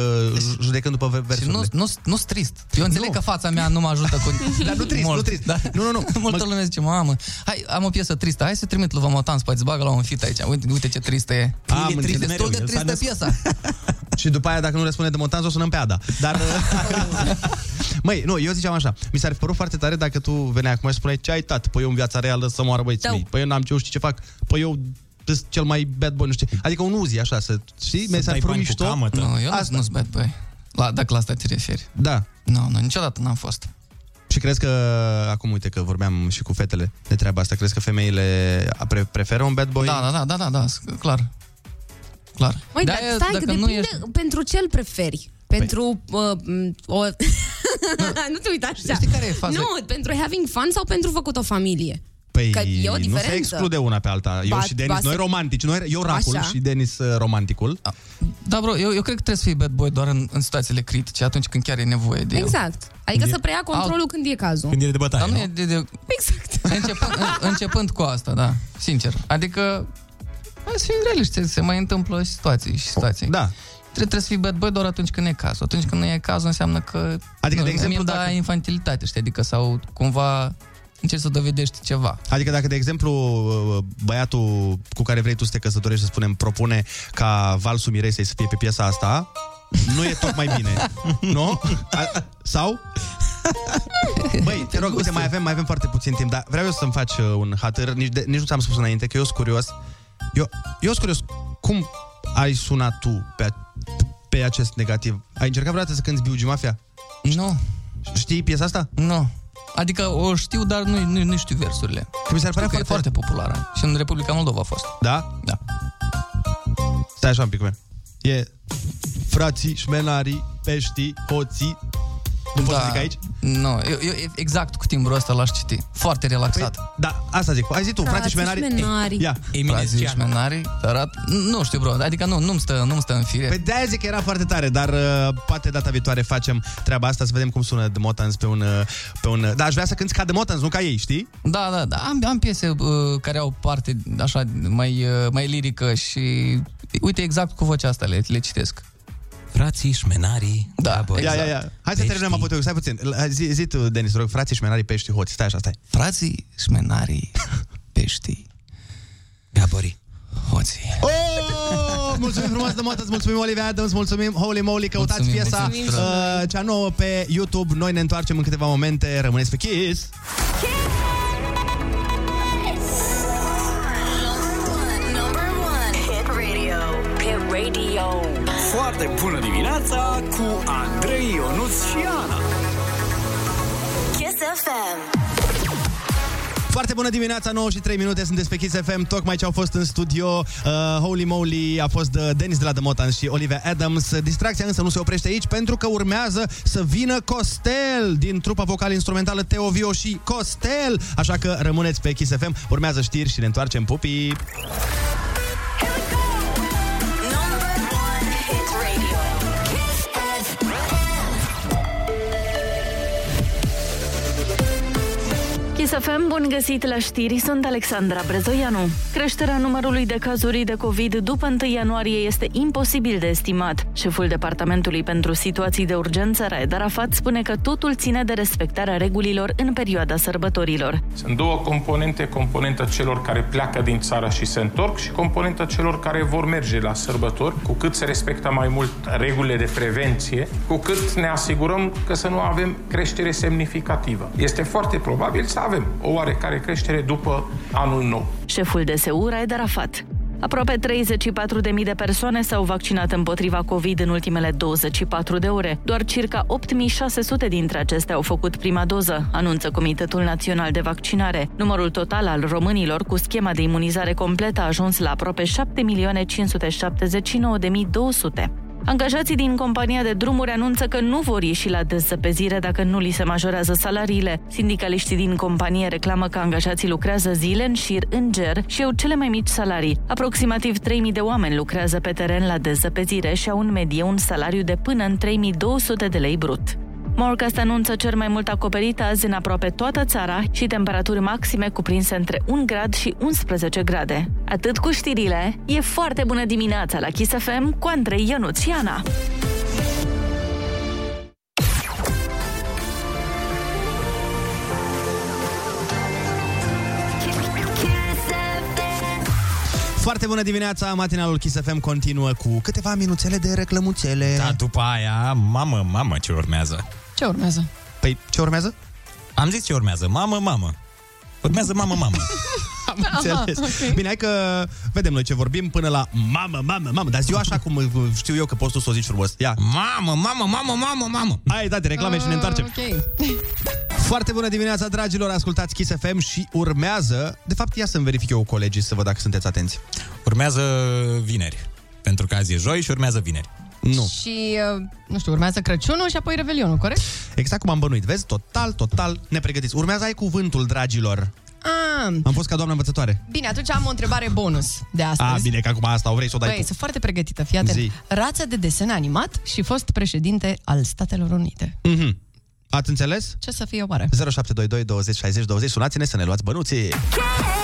Speaker 4: judecând după
Speaker 18: Și
Speaker 4: versurile.
Speaker 18: nu, nu, nu trist. Eu înțeleg
Speaker 4: Nu.
Speaker 18: că fața mea nu mă ajută cu
Speaker 4: Dar nu trist,
Speaker 18: mult,
Speaker 4: nu trist.
Speaker 18: Da.
Speaker 4: Nu, nu, nu.
Speaker 18: Multă lume zice, mamă, hai, am o piesă tristă, hai să trimit lui Vomotan, poate îți bagă la un fit aici. Uite, uite ce tristă e.
Speaker 4: Am
Speaker 18: e
Speaker 4: înțeles.
Speaker 18: destul de
Speaker 4: El s-a
Speaker 18: tristă
Speaker 4: născut.
Speaker 18: piesa.
Speaker 4: Și după aia, dacă nu răspunde de montaj, o sunăm pe Ada. Dar, măi, nu, eu ziceam așa, mi s-ar fi părut foarte tare dacă tu veneai acum și spuneai ce ai tat, păi eu în viața reală să moară băieții
Speaker 3: Da.
Speaker 4: mei, păi eu n-am ce, eu știi ce fac, păi eu sunt cel mai bad boy, nu știu. ce. Adică un uzi așa, să știi, mi s-ar
Speaker 5: dai
Speaker 4: fi părut
Speaker 5: bani cu
Speaker 4: mișto.
Speaker 5: camătă.
Speaker 18: Nu, eu nu
Speaker 4: Asta.
Speaker 18: sunt bad boy. La, dacă la asta te referi.
Speaker 4: Da.
Speaker 18: Nu, nu, niciodată n-am fost.
Speaker 4: Și crezi că, acum uite că vorbeam și cu fetele de treaba asta, crezi că femeile pre- preferă un bad boy?
Speaker 18: Da, da, da, da, da, da, s- clar. Clar.
Speaker 1: Măi, dar
Speaker 18: De-aia,
Speaker 1: stai, că
Speaker 18: dacă
Speaker 1: depinde
Speaker 18: nu ești-
Speaker 1: pentru ce îl preferi. Pentru uh, o... nu te uita așa.
Speaker 4: Știi care e faza?
Speaker 1: Nu, pentru having fun sau pentru făcut o familie?
Speaker 4: Păi
Speaker 1: Că e o
Speaker 4: nu se
Speaker 1: diferență.
Speaker 4: exclude una pe alta. Eu
Speaker 1: Ba-
Speaker 4: și Denis,
Speaker 1: ba
Speaker 4: noi
Speaker 1: se-
Speaker 4: romantici, noi, eu racul
Speaker 1: Așa.
Speaker 4: și Denis uh, romanticul.
Speaker 18: Da, bro, eu, eu cred că trebuie să fii bad boy doar în, în situațiile critice, atunci când chiar e nevoie de el.
Speaker 1: Exact. Adică
Speaker 18: E-
Speaker 1: să preia controlul când e cazul.
Speaker 5: Când e de bătaie,
Speaker 18: Dar nu
Speaker 5: nu?
Speaker 18: e de, de,
Speaker 1: Exact.
Speaker 18: începând, în, începând cu asta, da, sincer. Adică, hai să fim realiști, se mai întâmplă situații și situații.
Speaker 4: Da.
Speaker 18: Trebuie, trebuie să fii bad boy doar atunci când e cazul. Atunci când nu e cazul înseamnă că...
Speaker 4: Adică,
Speaker 18: nu,
Speaker 4: de exemplu,
Speaker 18: îmi da
Speaker 4: dacă-
Speaker 18: infantilitate, știi? Adică sau cumva încerci să dovedești ceva.
Speaker 4: Adică dacă, de exemplu, uh, băiatul cu care vrei tu să te căsătorești, să spunem, propune ca valsul Miresei să fie pe piesa asta, nu e tocmai bine, nu? A- Sau? Băi, te rog, uite, mai avem, mai avem foarte puțin timp, dar vreau eu să-mi faci uh, un hatăr, nici, de, nici nu ți-am spus înainte, că eu sunt curios. Eu, eu sunt curios, cum ai sunat tu pe, a- pe acest negativ? Ai încercat vreodată să cânti Biugi Mafia?
Speaker 18: Nu.
Speaker 4: Știi piesa asta?
Speaker 18: Nu. Adică o știu, dar nu, nu, nu știu versurile.
Speaker 4: Că mi s-ar părea
Speaker 18: Știu că
Speaker 4: foarte...
Speaker 18: e foarte populară. Și în Republica Moldova a fost.
Speaker 4: Da?
Speaker 18: Da.
Speaker 4: Stai așa un pic, man. E frații, șmenarii, peștii, hoții. Nu poți să zic aici?
Speaker 18: Nu, eu, eu exact cu timbrul ăsta l-aș citi. Foarte relaxat.
Speaker 4: Păi, da, asta zic. Hai zi tu, frații, șmenarii.
Speaker 1: șmenarii.
Speaker 4: Ia.
Speaker 18: Frații șmenarii, arat... Nu știu, bro, adică nu, nu-mi stă, nu-mi stă în fire.
Speaker 4: Păi de-aia zic că era foarte tare, dar uh, poate data viitoare facem treaba asta, să vedem cum sună The Motans pe un... uh, Pe un da, aș vrea să cânti ca The Motans, nu ca ei, știi?
Speaker 18: Da, da, da. Am, am piese uh, care au parte așa mai, uh, mai lirică și uite exact cu vocea asta le, le citesc.
Speaker 5: Frații, șmenarii,
Speaker 18: da,
Speaker 4: Ia, ia, ia. Hai să terminăm apoteul. Stai puțin. L- Zi, zi tu, Denis, te rog, frații, șmenarii, peștii, hoți. Stai așa, stai.
Speaker 18: Frații, șmenarii, peștii,
Speaker 5: Gabori.
Speaker 18: hoții.
Speaker 4: Oh, mulțumim frumos de Motans, mulțumim Olivia Adams, mulțumim Holy Moly, căutați
Speaker 18: Mulțumim,
Speaker 4: piesa
Speaker 18: mulțumim.
Speaker 4: uh, cea nouă pe YouTube. Noi ne întoarcem în câteva momente. Rămâneți pe Kiss.
Speaker 2: Number
Speaker 13: Foarte bună dimineața cu Andrei Ionuț și Ana.
Speaker 2: Kiss FM.
Speaker 4: Foarte bună dimineața, 9 și 3 minute, sunteți pe Kiss FM, tocmai ce au fost în studio uh, Holy Moly, a fost uh, Denis de la The Motans și Olivia Adams. Distracția însă nu se oprește aici pentru că urmează să vină Costel din trupa vocală-instrumentală Teo Vio și Costel. Așa că rămâneți pe Kiss FM, urmează știri și ne întoarcem pupii.
Speaker 2: Kiss FM,
Speaker 6: bun găsit la știri, sunt Alexandra Brezoianu. Creșterea numărului de cazuri de COVID după 1 ianuarie este imposibil de estimat. Șeful Departamentului pentru Situații de Urgență, Raed Arafat, spune că totul ține de respectarea regulilor în perioada sărbătorilor.
Speaker 20: Sunt două componente, componenta celor care pleacă din țară și se întorc și componenta celor care vor merge la sărbători. Cu cât se respectă mai mult regulile de prevenție, cu cât ne asigurăm că să nu avem creștere semnificativă. Este foarte probabil să avem o oarecare creștere după anul nou.
Speaker 6: Șeful DSU, Raed Arafat. Aproape 34.000 de persoane s-au vaccinat împotriva COVID în ultimele 24 de ore. Doar circa 8.600 dintre acestea au făcut prima doză, anunță Comitetul Național de Vaccinare. Numărul total al românilor cu schema de imunizare completă a ajuns la aproape 7.579.200. Angajații din compania de drumuri anunță că nu vor ieși la dezăpezire dacă nu li se majorează salariile. Sindicaliștii din companie reclamă că angajații lucrează zile în șir în ger și au cele mai mici salarii. Aproximativ 3.000 de oameni lucrează pe teren la dezăpezire și au în medie un salariu de până în 3.200 de lei brut. Morcast anunță cer mai mult acoperit azi în aproape toată țara și temperaturi maxime cuprinse între 1 grad și 11 grade. Atât cu știrile, e foarte bună dimineața la Kiss FM cu Andrei Ionuț și Ana.
Speaker 4: Foarte bună dimineața, matinalul Kiss FM continuă cu câteva minuțele de reclămuțele.
Speaker 5: Da, după aia, mamă, mamă, ce urmează?
Speaker 18: Ce urmează?
Speaker 4: Păi, ce urmează?
Speaker 5: Am zis ce urmează, mamă, mamă. Urmează mamă, mamă.
Speaker 4: Am înțeles.
Speaker 1: ok.
Speaker 4: Bine, hai că vedem noi ce vorbim până la mamă, mamă, mamă. Dar zi așa cum uh, știu eu că poți tu să o zici frumos. Ia.
Speaker 5: Mamă, mamă, mamă, mamă, mamă.
Speaker 4: Hai, da, de reclame și ne întoarcem.
Speaker 1: Ok.
Speaker 4: Foarte bună dimineața, dragilor, ascultați Kiss FM și urmează, de fapt, ia să-mi verific eu cu colegii să văd dacă sunteți atenți.
Speaker 5: Urmează vineri. Pentru că azi e joi și urmează vineri.
Speaker 4: Nu.
Speaker 3: Și, uh, nu știu, urmează Crăciunul și apoi Revelionul, corect?
Speaker 4: Exact cum am bănuit, vezi? Total, total nepregătiți. Urmează ai cuvântul, dragilor.
Speaker 3: Ah,
Speaker 4: Am fost ca doamna învățătoare.
Speaker 3: bine, atunci am o întrebare bonus de astăzi.
Speaker 4: A, bine, că acum asta o vrei să o dai
Speaker 3: Băi,
Speaker 4: tu.
Speaker 3: sunt foarte pregătită, fii atent.
Speaker 4: Zi.
Speaker 3: Rață de desen animat și fost președinte al Statelor Unite.
Speaker 4: Mhm. Ați înțeles?
Speaker 3: Ce să fie oare?
Speaker 4: 0722 20 60 20 Sunați-ne să ne luați bănuții.
Speaker 2: Number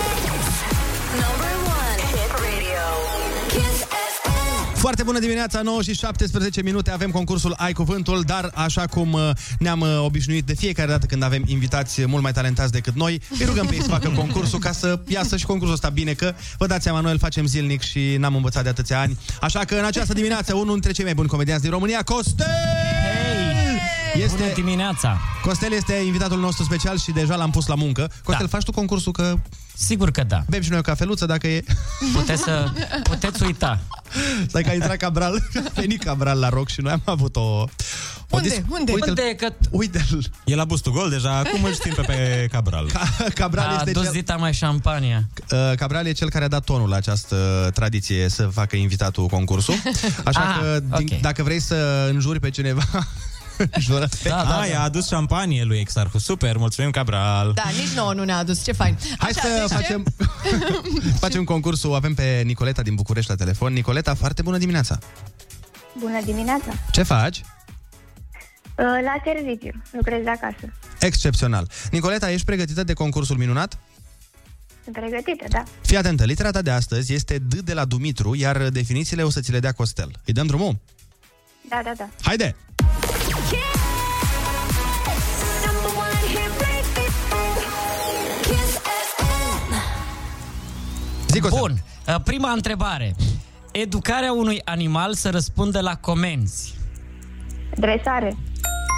Speaker 4: Foarte bună dimineața, 9 și 17 minute avem concursul Ai Cuvântul, dar așa cum uh, ne-am uh, obișnuit de fiecare dată când avem invitați mult mai talentați decât noi, îi rugăm pe ei să facă concursul ca să iasă și concursul ăsta bine, că vă dați seama, noi îl facem zilnic și n-am învățat de atâția ani. Așa că în această dimineață, unul dintre cei mai buni comedianți din România, Costel! Este...
Speaker 21: Bună dimineața!
Speaker 4: Costel este invitatul nostru special și deja l-am pus la muncă. Costel, da. faci tu concursul că...
Speaker 21: Sigur că da.
Speaker 4: Bem și noi o cafeluță dacă e...
Speaker 21: Puteți să... Puteți uita.
Speaker 4: Stai că a intrat Cabral, a venit Cabral la rock și noi am avut o... o
Speaker 3: Unde?
Speaker 4: dis-
Speaker 3: Unde?
Speaker 4: Uite-l,
Speaker 21: Unde? Că
Speaker 4: uite-l.
Speaker 5: E la bustul gol deja, acum îl știm pe, pe Cabral.
Speaker 4: Ca- Cabral
Speaker 21: a
Speaker 4: este
Speaker 21: dus
Speaker 4: cel...
Speaker 21: dita mai șampania.
Speaker 4: Uh, Cabral e cel care a dat tonul la această tradiție să facă invitatul concursul. Așa
Speaker 21: Ah,
Speaker 4: că din,
Speaker 21: ok.
Speaker 4: dacă vrei să înjuri pe cineva, jură pe...
Speaker 21: Da, da,
Speaker 5: Ah, i-a adus șampanie lui Exarhu. Super, mulțumim, Cabral.
Speaker 3: Da, nici nouă nu ne-a adus, ce fain.
Speaker 4: Hai
Speaker 3: Așa,
Speaker 4: să
Speaker 3: deci ce?
Speaker 4: facem, facem concursul. Avem pe Nicoleta din București la telefon. Nicoleta, foarte bună dimineața.
Speaker 15: Bună dimineața!
Speaker 4: Ce faci?
Speaker 15: Uh, La serviciu, lucrez de acasă.
Speaker 4: Excepțional. Nicoleta, ești pregătită de concursul minunat?
Speaker 15: Sunt pregătită, da?
Speaker 4: Fii atentă, litera ta de astăzi este D de la Dumitru, iar definițiile o să ți le dea Costel. Îi dăm drumul?
Speaker 15: Da, da, da.
Speaker 4: Haide! Zic Costel.
Speaker 21: Bun. Uh, Prima întrebare. Educarea unui animal să răspundă la comenzi.
Speaker 15: Dresare.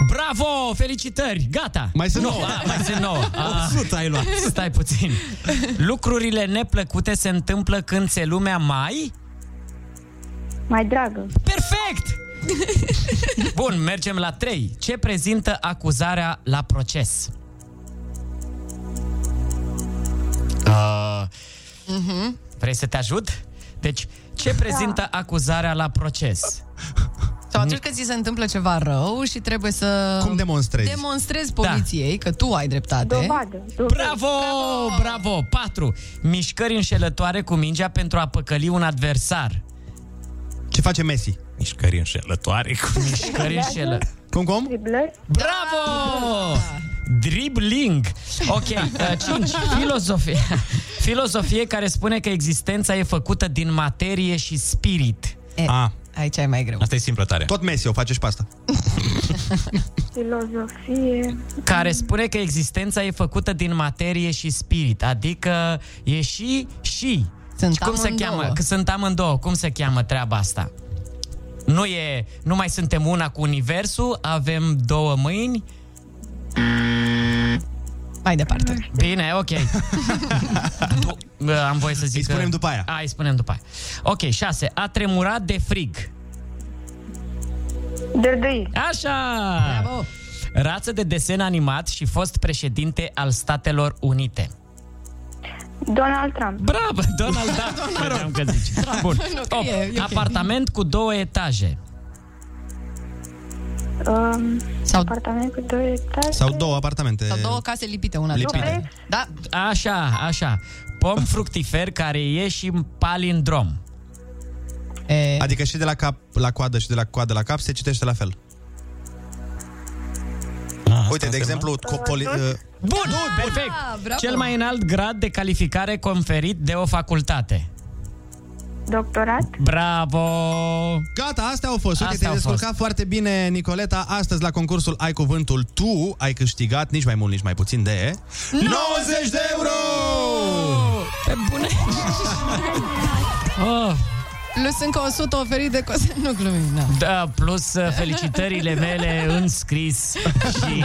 Speaker 21: Bravo! Felicitări! Gata!
Speaker 4: Mai sunt
Speaker 21: Nu,
Speaker 4: nouă.
Speaker 21: a, mai sunt nouă. A,
Speaker 5: 100 ai luat.
Speaker 21: Stai puțin. Lucrurile neplăcute se întâmplă când se lumea mai...
Speaker 15: Mai dragă.
Speaker 21: Perfect! Bun, mergem la 3. Ce prezintă acuzarea la proces? Uh, Vrei să te ajut? Deci, ce prezintă acuzarea la proces?
Speaker 3: Sau atunci când ți se întâmplă ceva rău și trebuie să...
Speaker 4: Cum demonstrezi?
Speaker 3: Demonstrezi poliției că tu ai dreptate.
Speaker 15: Dovadă.
Speaker 21: Bravo! Bravo! 4. Mișcări înșelătoare cu mingea pentru a păcăli un adversar.
Speaker 4: Ce face Messi?
Speaker 5: Mișcări înșelătoare cu
Speaker 21: Mișcări înșelă.
Speaker 4: Cum, cum?
Speaker 15: Driblări.
Speaker 21: Bravo! Dribbling. Ok, 5. Filozofie. Filozofie care spune că existența e făcută din materie și spirit.
Speaker 3: E,
Speaker 4: A,
Speaker 3: aici e mai greu.
Speaker 5: Asta e simplă tare.
Speaker 4: tot Messi o face și pe asta.
Speaker 15: Filozofie.
Speaker 21: Care spune că existența e făcută din materie și spirit. Adică e și și.
Speaker 3: Sunt
Speaker 21: Și cum se
Speaker 3: amândouă.
Speaker 21: cheamă? Că sunt amândouă. Cum se cheamă treaba asta? Nu e, nu mai suntem una cu universul, avem două mâini.
Speaker 3: Mai departe.
Speaker 21: Bine, ok. Du- Bă, Am voie să zic
Speaker 4: Îi spunem
Speaker 21: că...
Speaker 4: după aia.
Speaker 21: A, îi spunem după aia. Ok, 6. A tremurat de frig.
Speaker 15: Dădăi.
Speaker 21: Așa!
Speaker 3: Bravo!
Speaker 21: Rață de desen animat și fost președinte al Statelor Unite.
Speaker 15: Donald Trump.
Speaker 21: Bravo, Donald Trump. Credeam că zici. Bun.
Speaker 3: Nu, că
Speaker 21: Opt.
Speaker 3: e- e ok.
Speaker 21: Apartament cu două etaje.
Speaker 15: Um,
Speaker 3: Sau,
Speaker 15: apartament cu două etaje.
Speaker 4: Sau două apartamente.
Speaker 3: sau două case lipite una de
Speaker 4: Lipite.
Speaker 3: cealaltă. Da,
Speaker 21: Așa, așa. Pom fructifer care e și palindrom.
Speaker 3: e,
Speaker 4: Adică și de la cap la coadă și de la coadă la cap se citește la fel.
Speaker 5: Ah,
Speaker 4: Uite, de exemplu, co- poli, uh,
Speaker 21: Bun, perfect.
Speaker 3: bravo.
Speaker 21: Cel mai înalt grad de calificare conferit de o facultate.
Speaker 15: Doctorat.
Speaker 21: Bravo!
Speaker 4: Gata, astea au fost. Uite,
Speaker 21: Astea
Speaker 4: te-ai
Speaker 21: au
Speaker 4: descurcat
Speaker 21: fost.
Speaker 4: foarte bine, Nicoleta. Astăzi, la concursul Ai Cuvântul, tu ai câștigat, nici mai mult, nici mai puțin de... 90 de euro!
Speaker 21: Pe bune! Oh,
Speaker 3: plus încă 100 oferit de cose. Nu glumim, da.
Speaker 21: da, plus uh, felicitările mele în scris și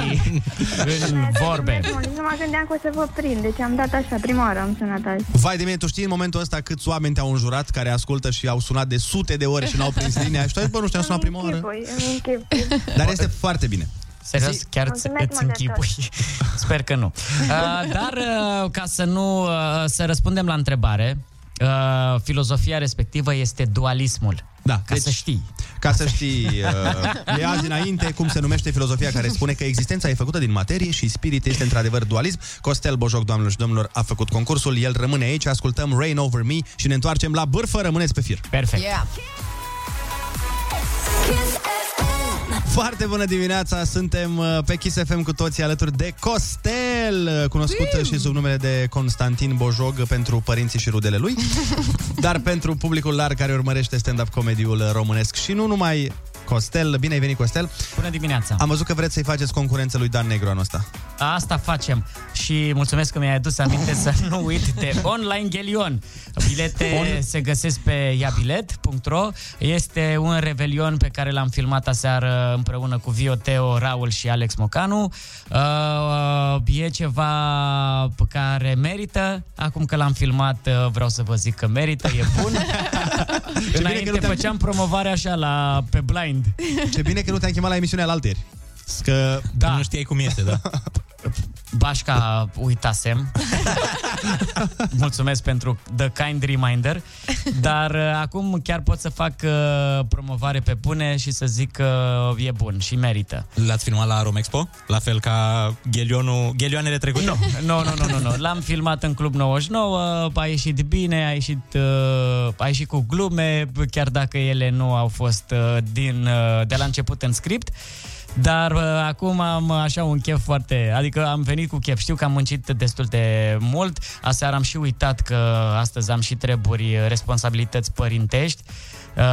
Speaker 21: în vorbe.
Speaker 15: Nu mă gândeam că o să vă prind, deci am dat așa, prima oară am sunat azi.
Speaker 4: Vai de mine, tu știi în momentul ăsta câți oameni te-au înjurat care ascultă și au sunat de sute de ore și n-au prins linia și tu ai zis, bă, nu știu, am sunat prima oară.
Speaker 15: Închipui, îmi închipui.
Speaker 4: Dar este foarte bine.
Speaker 21: Serios, chiar îți,
Speaker 15: Mulțumesc
Speaker 21: îți
Speaker 15: mult de
Speaker 21: închipui? Sper că nu. Uh, dar uh, ca să nu uh, să răspundem la întrebare, uh, filozofia respectivă este dualismul.
Speaker 4: Da,
Speaker 21: ca să știi.
Speaker 4: Ca să știi, uh, e azi înainte cum se numește filozofia care spune că existența e făcută din materie și spirit este într-adevăr dualism. Costel Bojoc, doamnelor și domnilor, a făcut concursul, el rămâne aici, ascultăm Rain Over Me și ne întoarcem la bârfă, rămâneți pe fir.
Speaker 21: Perfect.
Speaker 3: Yeah.
Speaker 4: Foarte bună dimineața, suntem uh, pe Kiss FM cu toții alături de Costel, uh, cunoscut
Speaker 3: Iu.
Speaker 4: și sub numele de Constantin Bojog pentru părinții și rudele lui, dar pentru publicul larg care urmărește stand-up comedy-ul românesc și nu numai Costel, bine ai venit Costel.
Speaker 21: Bună dimineața.
Speaker 4: Am văzut că vreți să-i faceți concurență lui Dan Negru anul ăsta.
Speaker 21: Asta facem și mulțumesc că mi-ai adus aminte să nu uit de Online Ghelion. Bilete
Speaker 4: On-
Speaker 21: se găsesc pe iabilet.ro. Este un revelion pe care l-am filmat aseară împreună cu Vio Teo, Raul și Alex Mocanu. Uh, e ceva pe care merită. Acum că l-am filmat, uh, vreau să vă zic că merită, e bun.
Speaker 4: că
Speaker 21: Înainte
Speaker 4: nu te-am-
Speaker 21: făceam promovare așa la pe blind.
Speaker 4: Ce bine că nu te-am chemat la emisiunea la alteri. Că
Speaker 21: Da.
Speaker 5: Nu știai cum este, da.
Speaker 21: Bașca uitasem. Mulțumesc pentru the kind reminder. Dar uh, acum chiar pot să fac uh, promovare pe bune și să zic că e bun și merită.
Speaker 5: L-ați filmat la Romexpo? La fel ca ghelionul, ghelioanele trecute?
Speaker 21: Nu, nu, nu, nu, nu, nu. L-am filmat în Club 99, a ieșit bine, a ieșit, uh, a ieșit cu glume, chiar dacă ele nu au fost uh, din, uh, de la început în script. Dar uh, acum am așa un chef foarte... Adică am venit cu chef. Știu că am muncit destul de mult. Aseară am și uitat că astăzi am și treburi, responsabilități părintești. Uh,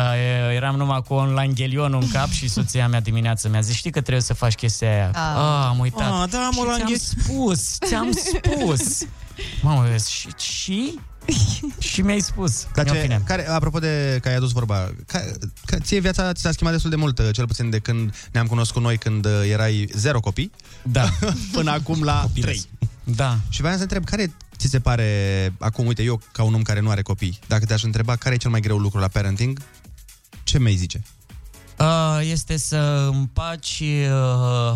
Speaker 21: eram numai cu online ghelionul în cap și soția mea dimineață mi-a zis, știi că trebuie să faci chestia aia.
Speaker 3: Ah.
Speaker 21: Ah, am uitat.
Speaker 5: Ah, da, am
Speaker 21: Și
Speaker 5: online
Speaker 21: ți-am
Speaker 5: ghe-
Speaker 21: spus, ți-am spus. Mamă, vezi, și, și? și mi-ai spus.
Speaker 4: Dar
Speaker 21: În
Speaker 4: ce,
Speaker 21: fine.
Speaker 4: care, apropo de că ai adus vorba, ca, ca, ție viața ți s-a schimbat destul de mult, uh, cel puțin de când ne-am cunoscut noi, când uh, erai zero copii,
Speaker 21: Da.
Speaker 4: până acum la trei.
Speaker 21: Da.
Speaker 4: Și vreau să întreb, care ți se pare, acum, uite, eu ca un om care nu are copii, dacă te-aș întreba care e cel mai greu lucru la parenting, ce mi-ai zice?
Speaker 21: Uh, este să împaci uh,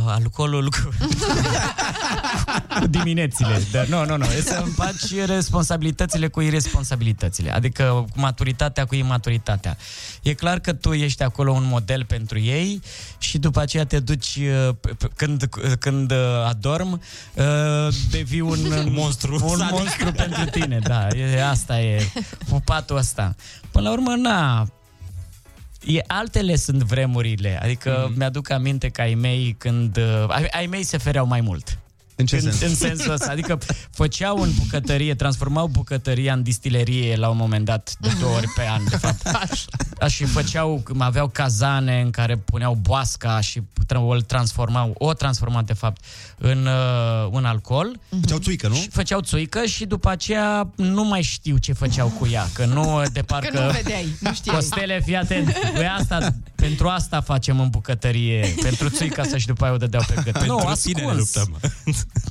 Speaker 21: alcoolul cu... cu diminețile. Dar nu, nu, nu. E să împaci responsabilitățile cu irresponsabilitățile. Adică cu maturitatea cu imaturitatea. E clar că tu ești acolo un model pentru ei și după aceea te duci uh, p- p- când, când uh, adorm uh, devii un monstru, un
Speaker 5: sadic.
Speaker 21: monstru pentru tine. Da, e, asta e pupatul ăsta. Până la urmă, na, E, altele sunt vremurile. Adică
Speaker 4: Mhm.
Speaker 21: mm-hmm. mi-aduc aminte că ai mei când... Uh, ai, ai mei se fereau mai mult.
Speaker 4: În ce
Speaker 21: în,
Speaker 4: sens?
Speaker 21: în sensul ăsta. Adică făceau în bucătărie, transformau bucătăria în distilerie la un moment dat, de două ori pe an, de fapt. Așa. Și făceau, aveau cazane în care puneau boasca și tra- o transformau, o transformau de fapt în uh, un alcool.
Speaker 4: Făceau țuică, nu?
Speaker 21: Și făceau țuică și după aceea nu mai știu ce făceau cu ea, că nu de parcă...
Speaker 3: Că nu vedeai, nu știai.
Speaker 21: Costele, fii atent. Păi asta, pentru asta facem în bucătărie. Pentru țuica să și după aia o dădeau pe gât.
Speaker 5: Pentru
Speaker 21: nu,
Speaker 5: tine ne
Speaker 21: ascuns.
Speaker 5: luptăm.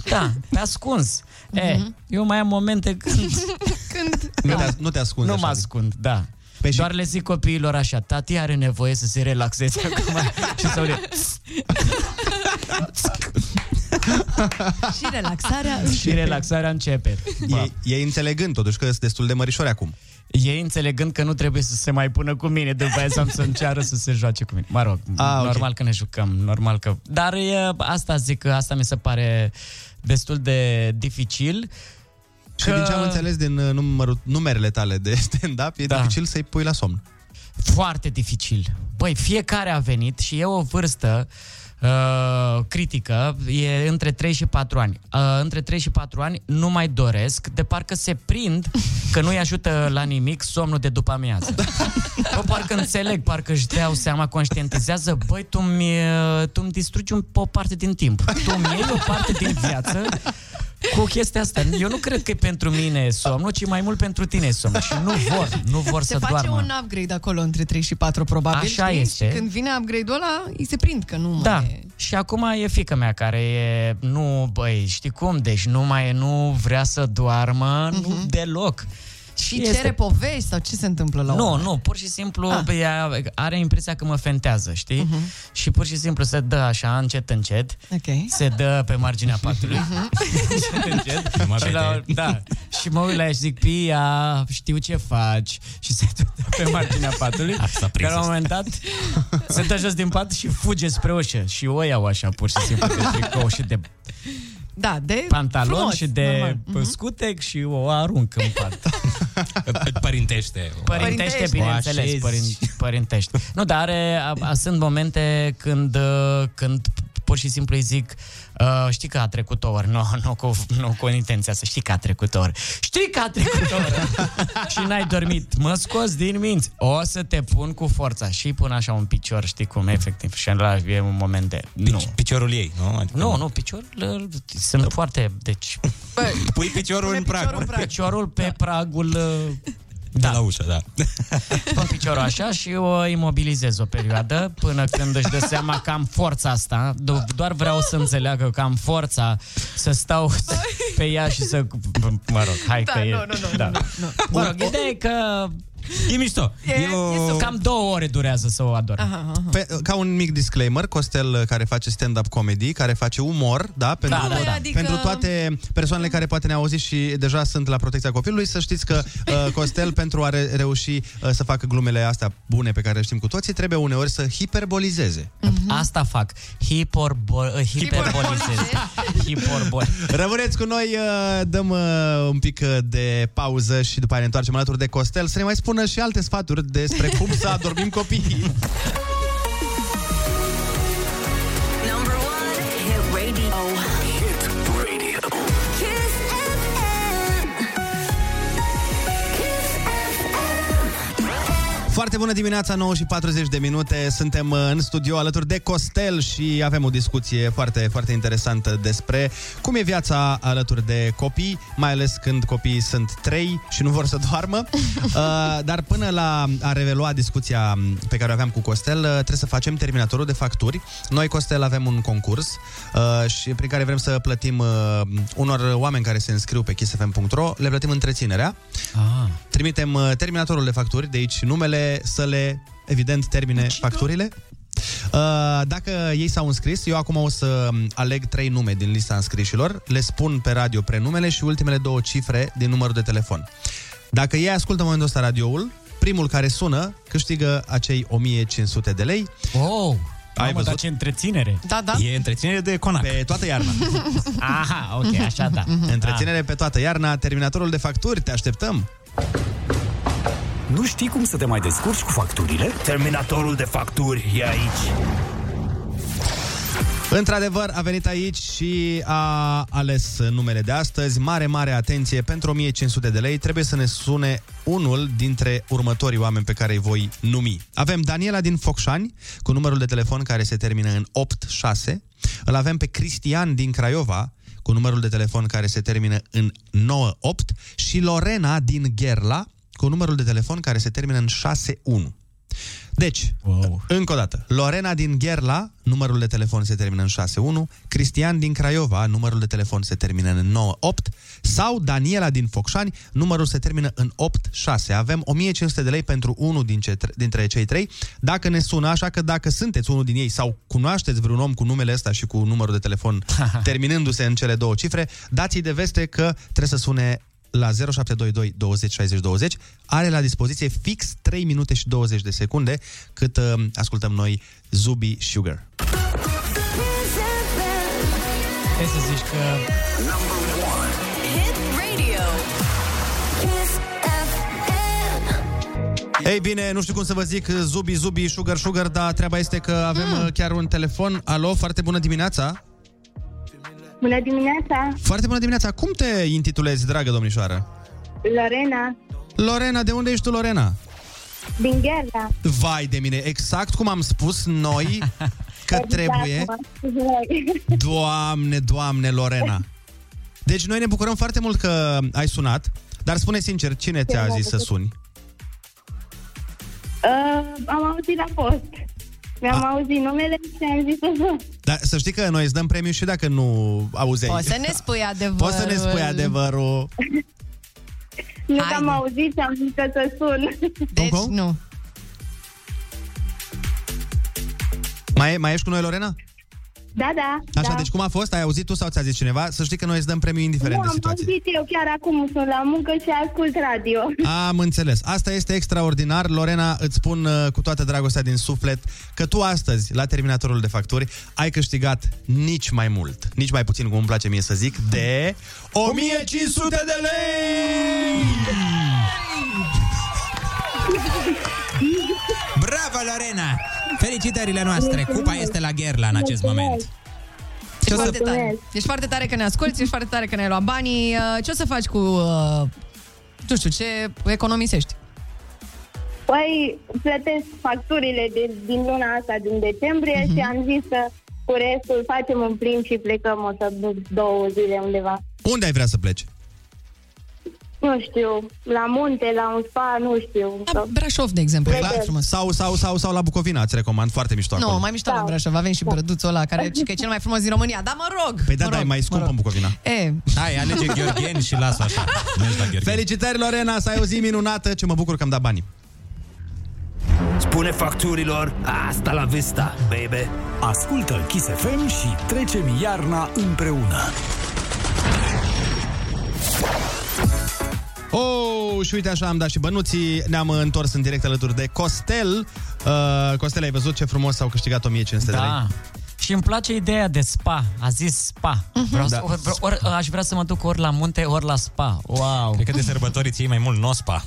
Speaker 21: Da, pe ascuns. Mm-hmm. E, eu mai am momente când
Speaker 3: Când...
Speaker 4: Nu te, nu te ascunzi
Speaker 21: nu
Speaker 4: așa.
Speaker 21: mă ascund, da.
Speaker 4: Păi și-
Speaker 21: Doar le zic copiilor așa, tati are nevoie să se relaxeze acum și să le...
Speaker 3: Și relaxarea
Speaker 21: și relaxarea începe.
Speaker 4: E, e înțelegând totuși că sunt destul de mărișori acum.
Speaker 21: Ei înțelegând că nu trebuie să se mai pună cu mine După aia să am să-mi ceară să se joace cu mine Mă rog,
Speaker 4: Ah, ok.
Speaker 21: normal că ne jucăm Normal că... Dar e, asta zic că asta mi se pare destul de dificil
Speaker 4: Și din ce am înțeles din uh, numărul, numerele tale de stand-up, e
Speaker 21: Da.
Speaker 4: dificil să-i pui la somn.
Speaker 21: Foarte dificil. Băi, fiecare a venit și e o vârstă uh, critică, e între 3 și 4 ani. Uh, între 3 și 4 ani nu mai doresc, de parcă se prind că nu-i ajută la nimic somnul de după amiază. Bă, parcă înțeleg, parcă își dau seama, conștientizează, băi, tu mi, tu mi distrugi un, o parte din timp. Tu mi iei o parte din viață cu chestia asta. Eu nu cred că e pentru mine somnul, ci mai mult pentru tine somnul. Și nu vor, nu vor
Speaker 3: Se
Speaker 21: să
Speaker 3: face
Speaker 21: doarmă.
Speaker 3: un upgrade acolo între 3 și 4, probabil.
Speaker 21: Așa
Speaker 3: știi?
Speaker 21: este.
Speaker 3: Și când vine upgrade-ul ăla, îi se prind că nu mai
Speaker 21: Da.
Speaker 3: e...
Speaker 21: Și acum e fica mea care e, nu, băi, știi cum, deci nu mai nu vrea să doarmă, uh-huh. nu deloc.
Speaker 3: Și cere povești sau ce se întâmplă la
Speaker 21: Nu,
Speaker 3: urmă?
Speaker 21: nu, pur și simplu
Speaker 3: Ah. Mhm.
Speaker 21: ea are impresia că mă fentează, știi? Uh-huh. Și pur și simplu se dă așa, încet, încet,
Speaker 3: Ok.
Speaker 21: se dă pe marginea patului, încet, încet,
Speaker 5: mă
Speaker 21: și, la, da, și mă uit la ea și zic, Pia, știu ce faci, și se dă pe marginea patului,
Speaker 5: Asta
Speaker 21: care la un moment dat se dă jos din pat și fuge spre ușă și o iau așa, pur și simplu, de tricou și de
Speaker 3: Da, de
Speaker 21: pantalon
Speaker 3: frumos,
Speaker 21: și de
Speaker 3: normal. Mhm.
Speaker 21: scutec și o arunc în pat.
Speaker 5: Părintește.
Speaker 21: Părintește, bineînțeles,
Speaker 5: O
Speaker 21: părin, părintește. Nu, dar are, a, a, sunt momente când, uh, când pur și simplu îi zic uh, știi că a trecut o oră, nu, nu, cu, nu cu intenția să știi că a trecut o oră. Știi că a trecut o oră și n-ai dormit. Mă scos din minți. O să te pun cu forța și îi pun așa un picior, știi cum, efectiv. Și ăla e un moment de... Nu.
Speaker 5: Piciorul ei, nu? Adică
Speaker 21: Nu, nu, piciorul uh, sunt foarte... Deci...
Speaker 5: Pui piciorul în prag.
Speaker 21: Piciorul pe pragul... uh,
Speaker 5: De la ușă, da.
Speaker 21: Pun piciorul așa și o imobilizez o perioadă până când își dă seama că am forța asta. Do- Doar vreau să înțeleagă că am forța să stau pe ea și să... Mă rog, hai
Speaker 3: Da,
Speaker 21: că e...
Speaker 3: nu, nu, nu,
Speaker 21: da.
Speaker 3: nu, nu.
Speaker 21: Mă rog, ideea e că...
Speaker 5: E mișto.
Speaker 3: E-
Speaker 21: Eu... Cam două ore durează să o ador.
Speaker 3: Aha, aha.
Speaker 4: Pe, ca un mic disclaimer, Costel uh, care face stand-up comedy, care face umor, da, pentru,
Speaker 21: da, da.
Speaker 3: Adică-
Speaker 4: pentru toate persoanele care poate ne-au auzit și deja sunt la protecția copilului, să știți că uh, Costel, pentru a re- reuși uh, să facă glumele astea bune pe care le știm cu toții, trebuie uneori să hiperbolizeze.
Speaker 21: Asta fac. Hiperbo- hiperbolizez. Hiperbol.
Speaker 4: Rămâneți cu noi, uh, dăm uh, un pic uh, de pauză și după aia ne întoarcem alături de Costel să ne mai spună și alte sfaturi despre cum să adormim copiii. Foarte bună dimineața, 9 și 40 de minute. Suntem uh, în studio alături de Costel și avem o discuție foarte, foarte interesantă despre cum e viața alături de copii, mai ales când copiii sunt trei și nu vor să doarmă. Uh, dar până la a revelua discuția pe care o aveam cu Costel, uh, trebuie să facem terminatorul de facturi. Noi, Costel, avem un concurs uh, și prin care vrem să plătim uh, unor oameni care se înscriu pe kissfm.ro, le plătim întreținerea.
Speaker 21: Ah.
Speaker 4: Trimitem uh, terminatorul de facturi, de aici numele, să le, evident, termine facturile. Uh, Dacă ei s-au înscris, eu acum o să um, aleg trei nume din lista înscrișilor, le spun pe radio prenumele și ultimele două cifre din numărul de telefon. Dacă ei ascultă în momentul ăsta radioul, primul care sună câștigă acei 1500 de lei.
Speaker 21: Oh!
Speaker 4: Ai
Speaker 21: Mamă,
Speaker 4: văzut?
Speaker 21: dar ce întreținere.
Speaker 3: Da, da.
Speaker 5: E întreținere de conac.
Speaker 4: Pe toată iarna.
Speaker 21: Aha, ok, așa da.
Speaker 4: Întreținere pe toată iarna, terminatorul de facturi, te așteptăm!
Speaker 13: Nu știi cum să te mai descurci cu facturile?
Speaker 22: Terminatorul de facturi e aici.
Speaker 4: Într-adevăr, a venit aici și a ales numele de astăzi. Mare, mare atenție, pentru 1500 de lei trebuie să ne sune unul dintre următorii oameni pe care îi voi numi. Avem Daniela din Focșani, cu numărul de telefon care se termină în 86. Îl avem pe Cristian din Craiova, cu numărul de telefon care se termină în 98 și Lorena din Gherla, cu numărul de telefon care se termină în 61. Deci, wow. încă o dată, Lorena din Gherla, numărul de telefon se termină în 61, Cristian din Craiova, numărul de telefon se termină în 98 sau Daniela din Focșani, numărul se termină în 86. Avem 1500 de lei pentru unul din ce, dintre cei trei. Dacă ne sună, așa că dacă sunteți unul din ei sau cunoașteți vreun om cu numele ăsta și cu numărul de telefon terminându-se în cele două cifre, dați-i de veste că trebuie să sune la 0722 20 60 20. Are la dispoziție fix 3 minute și 20 de secunde cât uh, ascultăm noi Zubi Sugar.
Speaker 21: Trebuie să zici că
Speaker 2: Hit radio. Kiss FM.
Speaker 4: Ei bine, nu știu cum să vă zic Zubi, Zubi, Sugar, Sugar, dar treaba este că avem mm. chiar un telefon. Alo, foarte bună dimineața!
Speaker 15: Bună dimineața,
Speaker 4: Foarte bună dimineața! Cum te intitulezi, dragă domnișoară?
Speaker 15: Lorena,
Speaker 4: Lorena, de unde ești tu, Lorena?
Speaker 15: din Gherda.
Speaker 4: Vai de mine, exact cum am spus noi că
Speaker 15: Exact,
Speaker 4: trebuie.
Speaker 15: mă scuze.
Speaker 4: Doamne, doamne, Lorena. Deci noi ne bucurăm foarte mult că ai sunat, dar spune sincer, cine ți-a
Speaker 15: mă
Speaker 4: zis să
Speaker 15: bucur.
Speaker 4: suni?
Speaker 15: Uh, am auzit la post. Mi-am
Speaker 4: A-
Speaker 15: auzit numele și am zis să sun.
Speaker 4: Dar să știi că noi îți dăm premiu și dacă nu auzeai.
Speaker 3: Poți să ne spui adevărul.
Speaker 4: Poți să ne spui adevărul.
Speaker 16: Nu că am auzit și am zis că să sun.
Speaker 3: Deci, nu.
Speaker 4: Mai, mai ești cu noi, Lorena?
Speaker 16: Da, da.
Speaker 4: Așa,
Speaker 16: da.
Speaker 4: deci cum a fost? Ai auzit tu sau ți-a zis cineva? Să știi că noi îți dăm premiu indiferent
Speaker 16: nu,
Speaker 4: de
Speaker 16: am
Speaker 4: situație.
Speaker 16: auzit eu chiar acum, sunt la muncă și ascult radio.
Speaker 4: Am înțeles. Asta este extraordinar. Lorena, îți spun uh, cu toată dragostea din suflet că tu astăzi, la terminatorul de facturi, ai câștigat nici mai mult, nici mai puțin, cum îmi place mie să zic, de 1500 de lei!
Speaker 5: Bravo, Lorena! Felicitările noastre! Cupa este la Gherla în acest moment.
Speaker 3: Ești foarte tare. Ești foarte tare că ne asculti, ești foarte tare că ne-ai luat banii. Uh, Ce o să faci cu, uh, nu știu, ce economisești?
Speaker 16: Păi, plătesc facturile de, din luna asta, din decembrie,
Speaker 3: Mhm.
Speaker 16: și am zis că cu restul facem un plimb și plecăm o să duc două zile undeva.
Speaker 4: Unde ai vrea să pleci?
Speaker 16: Nu știu, la munte, la un spa, nu știu. La
Speaker 3: Brașov, de exemplu.
Speaker 16: Vedem.
Speaker 4: Sau, sau, sau, sau la Bucovina, îți recomand, foarte mișto acolo.
Speaker 3: Nu, mai mișto la Brașov, avem și brăduțul ăla, care că e cel mai frumos din România. Dar mă rog!
Speaker 4: Păi da,
Speaker 3: mă
Speaker 4: da, e
Speaker 3: rog,
Speaker 4: mai
Speaker 3: mă
Speaker 4: scump
Speaker 3: rog.
Speaker 4: în Bucovina.
Speaker 3: E,
Speaker 5: Hai, alege Gheorgheni și lasă așa. Mergi la Gheorgheni.
Speaker 4: Felicitări, Lorena, să ai o zi minunată, ce mă bucur că am dat banii.
Speaker 22: Spune facturilor, asta la vista, baby.
Speaker 13: Ascultă Kiss FM și trecem iarna împreună.
Speaker 4: Oh, și uite așa am dat și bănuții, ne-am întors în direct alături de Costel. Uh, Costel, ai văzut ce frumos s-au câștigat 1500 de lei?
Speaker 21: Da. Și îmi place ideea de spa. A zis spa. Vreau
Speaker 4: Da.
Speaker 21: să, ori, ori, aș vrea să mă duc ori la munte, ori la spa. Wow.
Speaker 5: Cred că de sărbători ții mai mult nospa.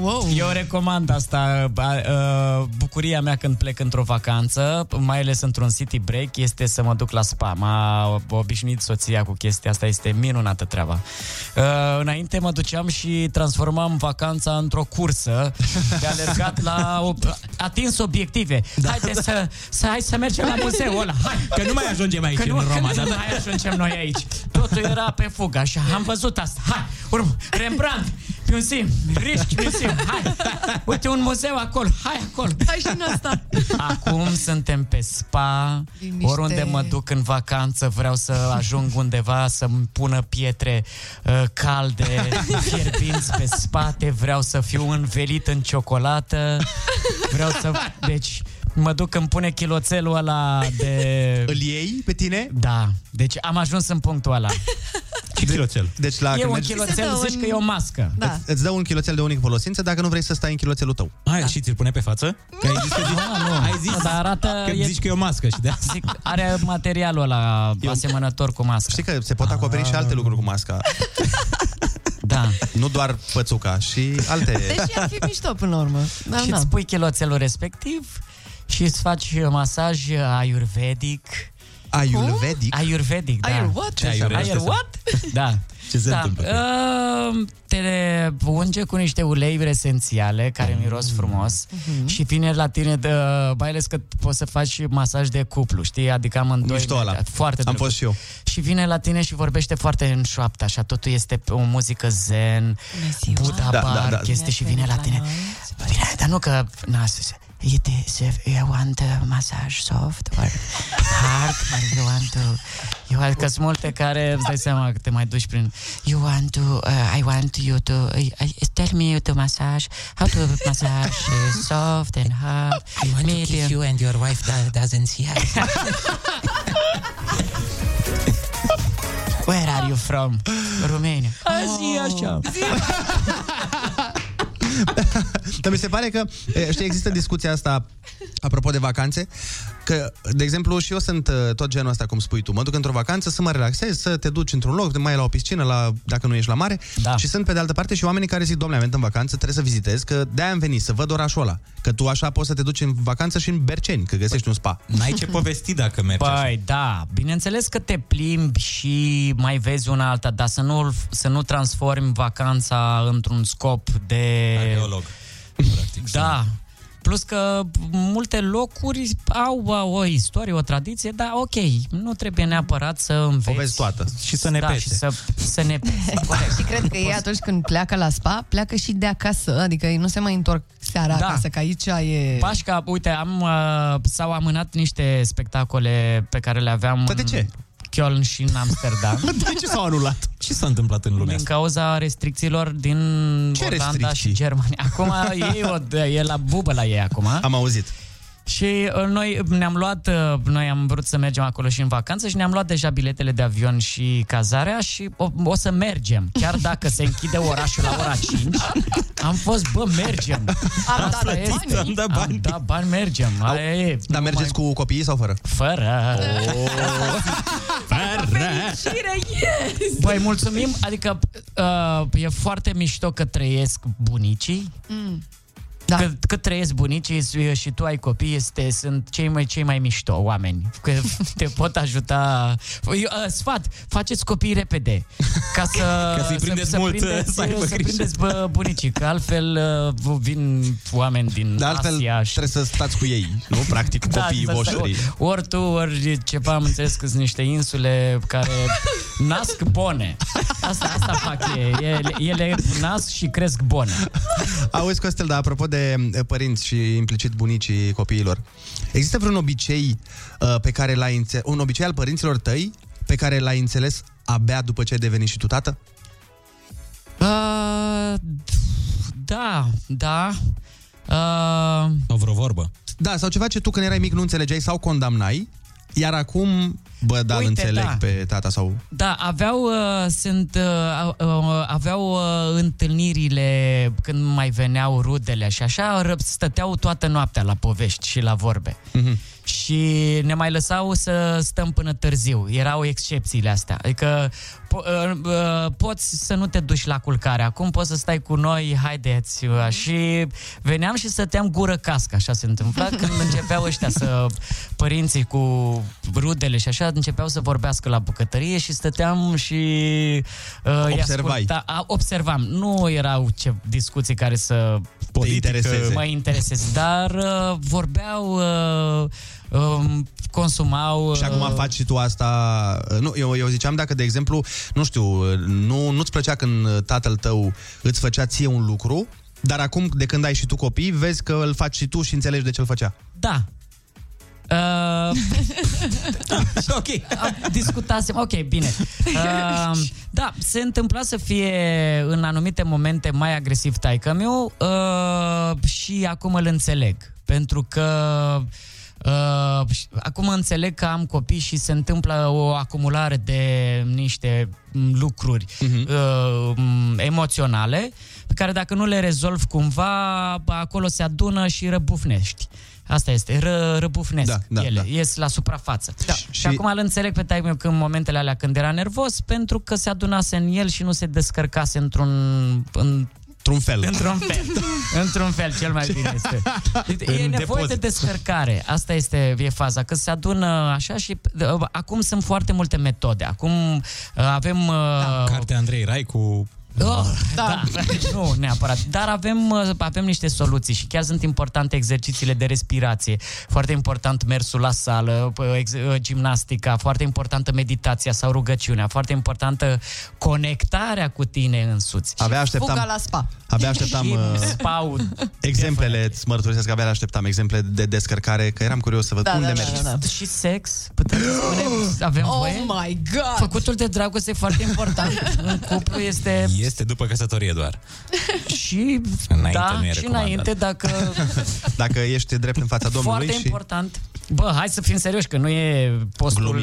Speaker 21: Bun. Eu recomand asta. A, a, Bucuria mea când plec într-o vacanță, mai ales într-un city break, este să mă duc la spa. M-a obișnuit soția cu chestia asta, este minunată treaba. A, Înainte mă duceam și transformam vacanța într-o cursă de alergat la... o- Atins obiective. Da. Haide să, să, hai să mergem la muzeul ăla. Hai.
Speaker 5: Că nu mai ajungem aici,
Speaker 21: Că nu,
Speaker 5: în Roma,
Speaker 21: că
Speaker 5: da?
Speaker 21: nu mai ajungem noi aici. Totul era pe fugă, așa. Am văzut asta. Hai, urmă, Rembrandt, Museum, Rișchi Museum, hai. Uite un muzeu acolo, hai acolo.
Speaker 3: Hai și în asta.
Speaker 21: Acum suntem pe spa,
Speaker 3: Liniște.
Speaker 21: oriunde mă duc în vacanță, vreau să ajung undeva să-mi pună pietre uh, calde, fierbinți pe spate, vreau să fiu învelit în ciocolată, vreau să... Deci, mă duc, îmi pune chiloțelul ăla de...
Speaker 4: Îl iei pe tine?
Speaker 21: Da. Deci am ajuns în punctul ăla.
Speaker 5: Și chiloțel.
Speaker 4: Deci la
Speaker 21: E
Speaker 4: când
Speaker 21: un
Speaker 4: mergi,
Speaker 21: chiloțel, zici că e o mască.
Speaker 3: Da.
Speaker 4: îți, îți dă un chiloțel de unică folosință dacă nu vrei să stai în chiloțelul tău.
Speaker 5: Hai, și ți-l pune pe față? Că ai zis că zici,
Speaker 21: Nu, nu.
Speaker 5: ai zis
Speaker 21: Dar arată...
Speaker 5: că
Speaker 21: e-
Speaker 5: zici că e o mască și de asta.
Speaker 21: Zic, are materialul ăla asemănător cu masca.
Speaker 4: Știi că se pot acoperi și alte lucruri cu masca.
Speaker 21: Da.
Speaker 4: Nu doar pățuca, și alte...
Speaker 3: Deci ar fi mișto până la urmă. Da,
Speaker 21: și
Speaker 3: da.
Speaker 21: îți pui chiloțelul respectiv și îți faci masaj ayurvedic.
Speaker 4: Ayurvedic?
Speaker 21: Ayurvedic, da.
Speaker 3: Ayur what?
Speaker 5: Ce ayur
Speaker 21: Ayur
Speaker 5: este
Speaker 21: what? Da.
Speaker 5: Ce se
Speaker 21: da.
Speaker 5: întâmplă?
Speaker 21: Uh, te unge cu niște uleiuri esențiale care miros frumos
Speaker 3: Mhm.
Speaker 21: și vine la tine, de, mai ales că poți să faci și masaj de cuplu, știi? Adică amândoi.
Speaker 4: Mișto ăla.
Speaker 21: Foarte
Speaker 4: Am
Speaker 21: drăguț.
Speaker 4: fost și eu.
Speaker 21: Și vine la tine și vorbește foarte în șoaptă, așa, totul este pe o muzică zen, Buddha
Speaker 4: Da,
Speaker 21: bar,
Speaker 4: da, da.
Speaker 21: chestii și vine la tine. Bine, dar nu că, na, să- să- you, do- you want a massage soft or hard or you want to you want, că sunt multe care îți dai seama că te mai duci prin you want to uh, I want you to uh, uh, tell me you to massage how to massage uh, soft and hard
Speaker 5: I want to
Speaker 21: medium.
Speaker 5: kiss you and your wife do- doesn't see us.
Speaker 21: Where are you from? Romania. Azi, așa.
Speaker 4: Dar mi se pare că, e, știi, există discuția asta apropo de vacanțe, că, de exemplu, și eu sunt uh, tot genul ăsta, cum spui tu. Mă duc într-o vacanță să mă relaxez, să te duci într-un loc, mai la o piscină, la, dacă nu ești la mare.
Speaker 21: Da.
Speaker 4: Și sunt, pe de altă parte, și oamenii care zic, domnule, am venit în vacanță, trebuie să vizitez, că de-aia am venit, să văd orașul ăla. Că tu așa poți să te duci în vacanță și în Berceni, că găsești un spa.
Speaker 5: N-ai ce povesti dacă mergi așa.
Speaker 21: Păi da, bineînțeles că te plimbi și mai vezi una alta, dar să nu, să nu transformi vacanța într-un scop de...
Speaker 5: Arheolog. Practic.
Speaker 21: Da. Plus că multe locuri au, au o istorie, o tradiție, dar ok, nu trebuie neapărat să înveți.
Speaker 4: O vezi toată.
Speaker 5: Și să ne
Speaker 21: da,
Speaker 5: pese.
Speaker 21: și să, să ne pese. corect.
Speaker 3: Și cred că ei atunci când pleacă la spa, pleacă și de acasă, adică ei nu se mai întorc seara
Speaker 21: Da.
Speaker 3: acasă, că aici e...
Speaker 21: Pașca, uite, am, uh, s-au amânat niște spectacole pe care le aveam.
Speaker 4: Dar de ce?
Speaker 21: Köln și în Amsterdam.
Speaker 4: De ce s-au anulat?
Speaker 5: Ce s-a întâmplat în lumea
Speaker 21: Din
Speaker 5: asta?
Speaker 21: cauza restricțiilor din
Speaker 4: Ce
Speaker 21: Olanda
Speaker 4: restricții?
Speaker 21: și Germania. Acum e, o, e la bubă la ei acum.
Speaker 4: Am auzit.
Speaker 21: Și uh, noi ne-am luat, uh, noi am vrut să mergem acolo și în vacanță și ne-am luat deja biletele de avion și cazarea și o, o să mergem. Chiar dacă se închide orașul la ora 5, am fost, bă, mergem.
Speaker 3: Am
Speaker 21: Asta
Speaker 3: dat
Speaker 21: este.
Speaker 3: bani?
Speaker 4: Am dat bani.
Speaker 21: Am dat bani, mergem. Aia e.
Speaker 4: Dar mergeți cu copiii sau fără?
Speaker 21: Fără.
Speaker 5: Fără!
Speaker 1: Fericire, yes!
Speaker 21: Băi, mulțumim, adică uh, e foarte mișto că trăiesc bunicii.
Speaker 3: Mm. Da.
Speaker 21: Cât, cât trăiesc bunicii și- și tu ai copii, este, sunt cei mai, cei mai mișto oameni. Că te pot ajuta. Eu, uh, sfat, faceți copii repede. Ca să,
Speaker 5: Ca să-i prindeți
Speaker 21: să,
Speaker 5: mult,
Speaker 21: să prindeți,
Speaker 5: să aibă
Speaker 21: să
Speaker 5: grijă.
Speaker 21: prindeți bă, bunicii, că altfel uh, vin oameni din
Speaker 4: Dar altfel
Speaker 21: Asia. Și...
Speaker 4: trebuie să stați cu ei, nu? Practic, copiii
Speaker 21: să stai-
Speaker 4: voștri.
Speaker 21: Ori, ori tu, ori ceva, am înțeles că sunt niște insule care nasc bone. Asta, asta fac ei. Ele, ele nasc și cresc bone.
Speaker 4: Auzi, Costel, dar apropo de eh, părinți și implicit bunicii copiilor, există vreun obicei uh, pe care l-ai înțe- un obicei al părinților tăi pe care l-ai înțeles abia după ce ai devenit și tu tată?
Speaker 21: Uh, da, da. Uh,
Speaker 5: O vreo vorbă.
Speaker 4: Da, sau ceva ce tu când erai mic nu înțelegeai sau condamnai, iar acum, bă, da,
Speaker 21: Uite,
Speaker 4: înțeleg
Speaker 21: da.
Speaker 4: pe tata sau...
Speaker 21: Da, aveau, uh, sunt, uh, uh, aveau uh, întâlnirile când mai veneau rudele și așa, ră- stăteau toată noaptea la povești și la vorbe.
Speaker 4: Mhm.
Speaker 21: Și ne mai lăsau să stăm până târziu. Erau excepțiile astea. Adică po- uh, uh, poți să nu te duci la culcare. Acum poți să stai cu noi, haideți. Uh, Și veneam și stăteam gură cască, așa se întâmpla, când începeau ăștia să, părinții cu rudele și așa, începeau să vorbească la bucătărie și stăteam și uh, îi
Speaker 4: Observai.
Speaker 21: asculta- a, observam. Nu erau ce discuții care să
Speaker 4: Te intereseze.
Speaker 21: mă intereseze, dar uh, vorbeau, uh, um, consumau...
Speaker 4: Și acum
Speaker 21: uh,
Speaker 4: faci și tu asta... Nu, eu, eu ziceam dacă, de exemplu, nu știu, nu, nu-ți plăcea când tatăl tău îți făcea ție un lucru, dar acum, de când ai și tu copii, vezi că îl faci și tu și înțelegi de ce îl făcea.
Speaker 21: Da. Uh, ok. Discutasem. Ok, bine. Uh, da, se întâmpla să fie în anumite momente mai agresiv taică meu uh, și acum îl înțeleg. Pentru că Uh, și acum înțeleg că am copii și se întâmplă o acumulare de niște m, lucruri uh-huh. uh, m, emoționale pe care dacă nu le rezolv cumva, acolo se adună și răbufnești. Asta este, ră, răbufnesc
Speaker 4: Da, da,
Speaker 21: ele,
Speaker 4: da.
Speaker 21: ies la suprafață. Da. Și,
Speaker 4: Și-
Speaker 21: și acum îl înțeleg pe taică meu că în momentele alea când era nervos, pentru că se adunase în el și nu se descărcase într-un... În,
Speaker 4: Într-un fel.
Speaker 21: Într-un fel. Într-un fel, cel mai bine este. E
Speaker 5: În
Speaker 21: nevoie
Speaker 5: depozit.
Speaker 21: de descărcare. Asta este e faza. Că se adună așa și uh, acum sunt foarte multe metode. Acum uh, avem... Uh,
Speaker 5: Cartea Andrei Raicu...
Speaker 21: Oh, da. da. nu neapărat. Dar avem, uh, avem niște soluții și chiar sunt importante exercițiile de respirație. Foarte important mersul la sală, p- ex- uh, gimnastica, foarte importantă meditația sau rugăciunea, foarte importantă conectarea cu tine însuți.
Speaker 4: Abia așteptam,
Speaker 3: Fuga la spa.
Speaker 4: abia așteptam
Speaker 21: Și
Speaker 4: uh,
Speaker 21: spau
Speaker 4: exemplele, îți mărturisesc că abia așteptam exemple de descărcare, că eram curios să văd
Speaker 3: Da,
Speaker 4: unde
Speaker 3: da, da,
Speaker 4: mergi.
Speaker 3: da, da.
Speaker 21: și sex, putem să spunem, avem
Speaker 3: Oh
Speaker 21: voie?
Speaker 3: my god!
Speaker 21: Făcutul de dragoste e foarte important. În cuplu este
Speaker 5: Este după căsătorie doar.
Speaker 21: și
Speaker 5: Înainte
Speaker 21: da,
Speaker 5: nu e
Speaker 21: și
Speaker 5: recomandat.
Speaker 21: înainte dacă
Speaker 4: Dacă ești drept în fața Domnului
Speaker 21: Foarte
Speaker 4: și...
Speaker 21: important. Bă, hai să fim serioși, că nu e postul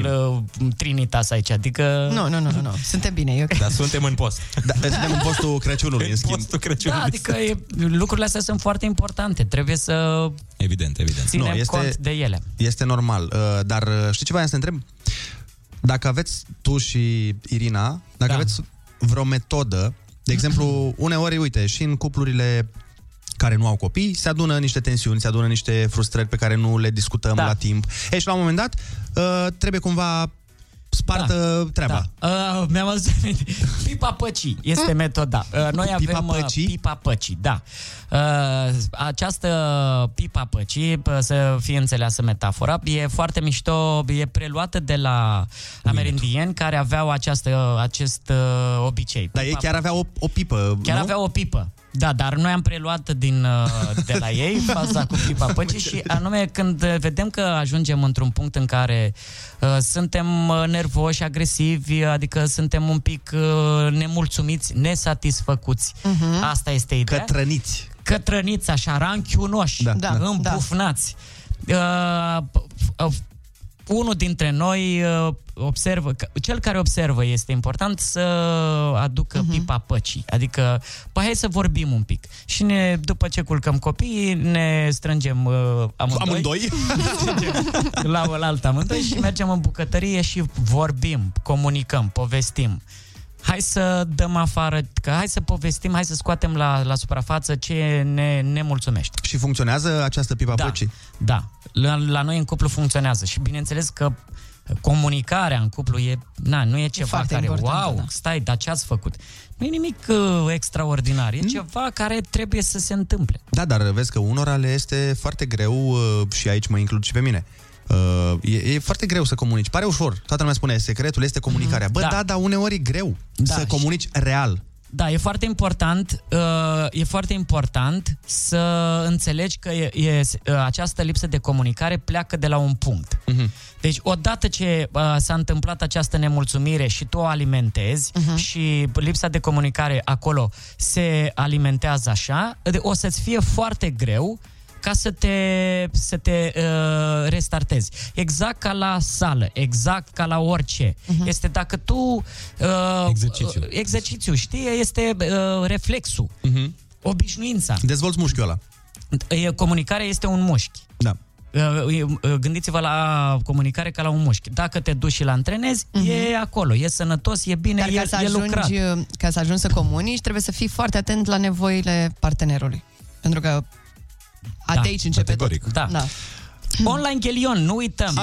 Speaker 21: uh, Trinitas aici, adică...
Speaker 3: Nu, nu, nu, nu, nu. Suntem bine, eu
Speaker 5: Dar suntem în post.
Speaker 4: Da, suntem în postul Crăciunului, în schimb.
Speaker 5: Postul Crăciunului.
Speaker 21: Da, adică e, lucrurile astea sunt foarte importante. Trebuie să
Speaker 5: Evident, evident.
Speaker 21: ținem
Speaker 4: Nu, este-
Speaker 21: cont de ele.
Speaker 4: Este normal. Uh, Dar uh, știi ce voiam să te întreb? Dacă aveți tu și Irina, dacă
Speaker 21: Da.
Speaker 4: da. aveți vreo metodă, de exemplu, uneori, uite, și în cuplurile care nu au copii, se adună niște tensiuni, se adună niște frustrări pe care nu le discutăm
Speaker 21: Da.
Speaker 4: la timp. E, și la un moment dat uh, trebuie cumva spartă da. treaba.
Speaker 21: Da. Uh, mi-am adus aminte. Pipa păcii este metoda. Uh, noi
Speaker 4: Pipa
Speaker 21: avem uh,
Speaker 4: păcii?
Speaker 21: pipa păcii, da. Uh, această pipa păcii, p- să fie înțeleasă metafora, e foarte mișto, e preluată de la amerindieni care aveau această, acest uh, obicei.
Speaker 4: Dar ei
Speaker 21: Pipa
Speaker 4: chiar aveau o, o pipă,
Speaker 21: Chiar
Speaker 4: nu?
Speaker 21: aveau o pipă. Da, dar noi am preluat din, uh, de la ei faza cu pipa păcii și anume când uh, vedem că ajungem într-un punct în care uh, suntem uh, nervoși, agresivi, adică suntem un pic uh, nemulțumiți, nesatisfăcuți.
Speaker 3: Mhm.
Speaker 21: Asta este ideea.
Speaker 4: Cătrăniți.
Speaker 21: Cătrăniți, așa, ranchiunoși,
Speaker 4: Da,
Speaker 21: da,
Speaker 4: da.
Speaker 21: îmbufnați. Uh, p- uh, unul dintre noi uh, observă, că- cel care observă este important să aducă
Speaker 3: Mhm.
Speaker 21: uh-huh. pipa păcii. Adică, păi hai să vorbim un pic. Și ne, după ce culcăm copiii, ne strângem uh, amândoi,
Speaker 4: Amândoi?
Speaker 21: la oaltă amândoi și mergem în bucătărie și vorbim, comunicăm, povestim. Hai să dăm afară, că hai să povestim, hai să scoatem la, la suprafață ce ne, ne mulțumește.
Speaker 4: Și funcționează această pipa
Speaker 21: Da.
Speaker 4: păcii?
Speaker 21: Da, la, la noi în cuplu funcționează și bineînțeles că comunicarea în cuplu e, na, nu e ceva
Speaker 3: foarte
Speaker 21: care,
Speaker 3: importantă,
Speaker 21: wow,
Speaker 3: da.
Speaker 21: stai, dar ce ați făcut? Nu e nimic uh, extraordinar, e ceva care trebuie să se întâmple.
Speaker 4: Da, dar vezi că unora le este foarte greu uh, și aici mă includ și pe mine. Uh, e, e foarte greu să comunici. Pare ușor. Toată lumea spune, secretul este comunicarea. Bă,
Speaker 21: Da.
Speaker 4: da, dar uneori e greu
Speaker 21: Da,
Speaker 4: să
Speaker 21: și-
Speaker 4: comunici real.
Speaker 21: Da, e foarte important, uh, e foarte important să înțelegi că e, e, uh, această lipsă de comunicare pleacă de la un punct.
Speaker 4: Mhm.
Speaker 21: Deci, odată ce uh, s-a întâmplat această nemulțumire și tu o alimentezi uh-huh. și lipsa de comunicare acolo se alimentează așa, de- o să-ți fie foarte greu ca să te, să te uh, restartezi. Exact ca la sală, exact ca la orice. Uh-huh. Este dacă tu... Uh,
Speaker 5: Exercițiu.
Speaker 21: Uh, exercițiu, știi? Este uh, reflexul,
Speaker 4: Uh-huh.
Speaker 21: obișnuința.
Speaker 4: Dezvolți mușchiul ăla.
Speaker 21: E, comunicarea este un mușchi.
Speaker 4: Da.
Speaker 21: Uh, e, uh, Gândiți-vă la comunicare ca la un mușchi. Dacă te duci și la antrenezi, e acolo, e sănătos, e bine,
Speaker 3: Mhm. Dar
Speaker 21: e,
Speaker 3: ca să,
Speaker 21: e lucrat.
Speaker 3: ajungi, ca să ajungi să comunici, trebuie să fii foarte atent la nevoile partenerului. Pentru că a, de aici începe
Speaker 5: categoric.
Speaker 3: tot.
Speaker 21: Da.
Speaker 3: da.
Speaker 21: Online Ghelion, nu uităm.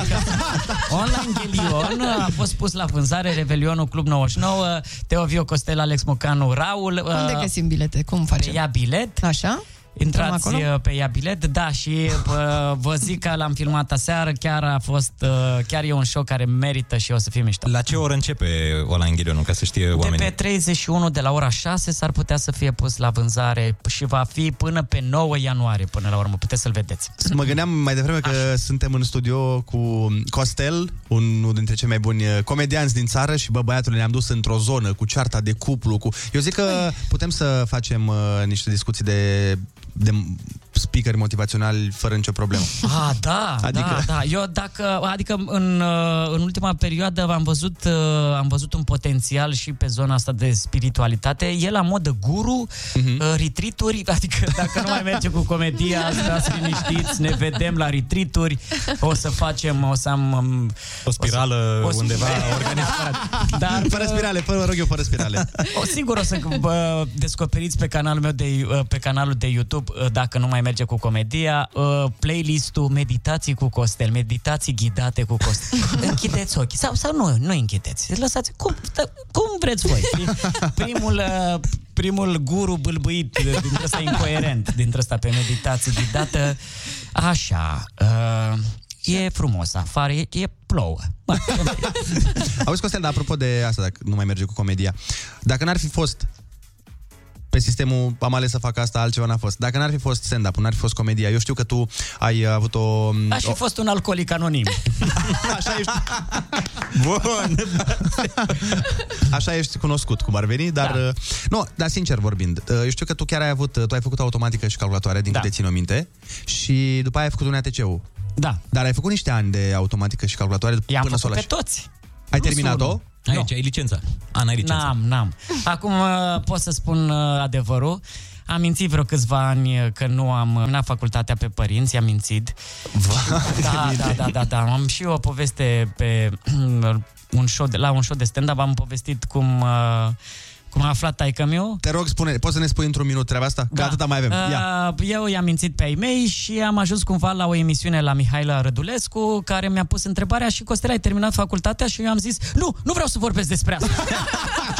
Speaker 21: Online Ghelion a fost pus la vânzare Revelionul Club 99, Teo Vio Costel, Alex Mocanu, Raul.
Speaker 3: Unde
Speaker 21: uh,
Speaker 3: găsim bilete? Cum facem?
Speaker 21: Pe ia bilet.
Speaker 3: Așa?
Speaker 21: Intrați
Speaker 3: Intrăm acolo?
Speaker 21: uh, pe ea bilet, da, și uh, vă zic că l-am filmat aseară, chiar a fost, uh, chiar e un show care merită și o să fie mișto.
Speaker 5: La ce oră începe Online Ghilionul, ca să știe
Speaker 21: De
Speaker 5: oamenii?
Speaker 21: pe 31 de la ora 6 s-ar putea să fie pus la vânzare și va fi până pe 9 ianuarie până la urmă, puteți să-l vedeți.
Speaker 4: Mă gândeam mai devreme că Așa. suntem în studio cu Costel, unul dintre cei mai buni uh, comedianți din țară și bă, băiatul ne-am dus într-o zonă cu cearta de cuplu. Cu... Eu zic că putem să facem uh, niște discuții de, de speakeri motivaționali fără nicio problemă.
Speaker 21: Ah, da,
Speaker 4: Adică-
Speaker 21: adică... da, da. Eu dacă, adică în, uh, în ultima perioadă am văzut, uh, am văzut un potențial și pe zona asta de spiritualitate. E la modă guru, uh-huh. retreat-uri, adică dacă nu mai merge cu comedia, stați liniștiți, ne vedem la retreat-uri, o să facem, o să am... um,
Speaker 5: O spirală
Speaker 21: o să-
Speaker 5: undeva
Speaker 21: organizată. Dar,
Speaker 4: Fără spirale, fără, rog eu, fără spirale.
Speaker 21: o, sigur o să bă, descoperiți pe canalul meu de, uh, pe canalul de YouTube, uh, dacă nu mai merge cu comedia, uh, playlistul Meditații cu Costel, meditații ghidate cu Costel. închideți ochii sau, sau nu, nu închideți. Lăsați, cum, da, cum vreți voi. știi? Primul, uh, primul guru bâlbâit uh, dintre ăsta incoerent, dintre ăsta pe meditații ghidată. Așa, uh, e frumos afară, e, e plouă. Bă,
Speaker 4: Auzi, Costel, dar apropo de asta, dacă nu mai merge cu comedia, dacă n-ar fi fost pe sistemul am ales să fac asta, altceva n-a fost. Dacă n-ar fi fost stand-up, n-ar fi fost comedia, eu știu că tu ai avut o...
Speaker 21: Aș fi
Speaker 4: o
Speaker 21: fost un alcoolic anonim.
Speaker 4: așa ești,
Speaker 5: Bun!
Speaker 4: așa ești cunoscut, cum ar veni, dar...
Speaker 21: Da.
Speaker 4: Uh, nu, dar sincer vorbind, uh, eu știu că tu chiar ai avut, tu ai făcut automatică și calculatoare, din
Speaker 21: Da.
Speaker 4: câte țin o minte, și după aia ai făcut un ATC-ul.
Speaker 21: Da.
Speaker 4: Dar ai făcut niște ani de automatică și calculatoare
Speaker 21: I-am
Speaker 4: până să o
Speaker 21: făcut pe
Speaker 4: lași.
Speaker 21: toți.
Speaker 4: Ai
Speaker 21: Nu
Speaker 4: terminat-o?
Speaker 21: Unul.
Speaker 5: Aici, ai licența. Ana, ai licența.
Speaker 21: N-am, n-am. Acum uh, pot să spun uh, adevărul. Am mințit vreo câțiva ani uh, că nu am uh, terminat facultatea pe părinți, am mințit. Da, da, da, da, da. Am și o poveste pe un show de, la un show de stand-up, am povestit cum, uh, cum a aflat taică meu.
Speaker 4: Te rog, spune, poți să ne spui într-un minut treaba asta? Că atâta mai avem. Ia.
Speaker 21: Uh, Eu i-am mințit pe ei mei și am ajuns cumva la o emisiune la Mihaela Rădulescu care mi-a pus întrebarea și Costel, ai terminat facultatea? Și eu am zis, nu, nu vreau să vorbesc despre asta.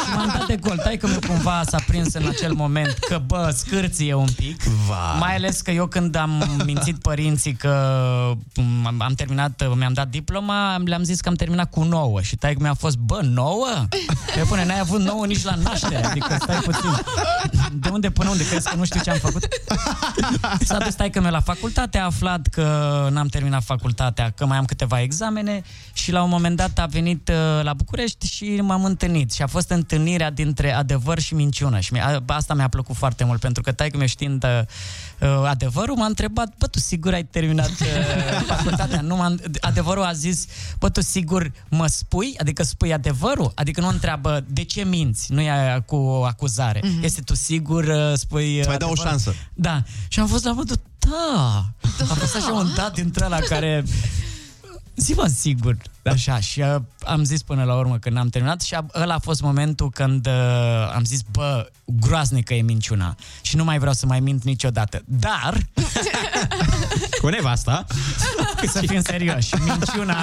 Speaker 21: Și m-am dat de gol. Tai că mi cumva s-a prins în acel moment că, bă, scârție un pic.
Speaker 4: Va.
Speaker 21: Mai ales că eu când am mințit părinții că am, am terminat, mi-am dat diploma, le-am zis că am terminat cu 9 și tai mi-a fost, bă, 9? Pe pune, n-ai avut 9 nici la naștere, adică stai puțin. De unde până unde? Crezi că nu știu ce am făcut? S-a dus taică meu la facultate, a aflat că n-am terminat facultatea, că mai am câteva examene și la un moment dat a venit uh, la București și m-am întâlnit și a fost întâlnirea dintre adevăr și minciună și mi-a, asta mi-a plăcut foarte mult pentru că taică meu știind uh, uh, adevărul m-a întrebat, bă, tu sigur ai terminat uh, facultatea? Nu m-a, adevărul a zis, bă, tu sigur mă spui? Adică spui adevărul? Adică nu întreabă de ce minți, nu e cu o acuzare.
Speaker 3: Mhm.
Speaker 21: Mm-hmm. Este tu sigur uh, spui
Speaker 4: Îți mai dau o
Speaker 21: adevărul?
Speaker 4: șansă.
Speaker 21: Da. Și am fost la modul, da. A fost așa un dat dintre ăla care... Zi mă, sigur. Așa, și uh, am zis până la urmă că n-am terminat și a, ăla a fost momentul când uh, am zis, bă, groaznică e minciuna și nu mai vreau să mai mint niciodată. Dar,
Speaker 5: Cu nevasta.
Speaker 21: să fim serioși, minciuna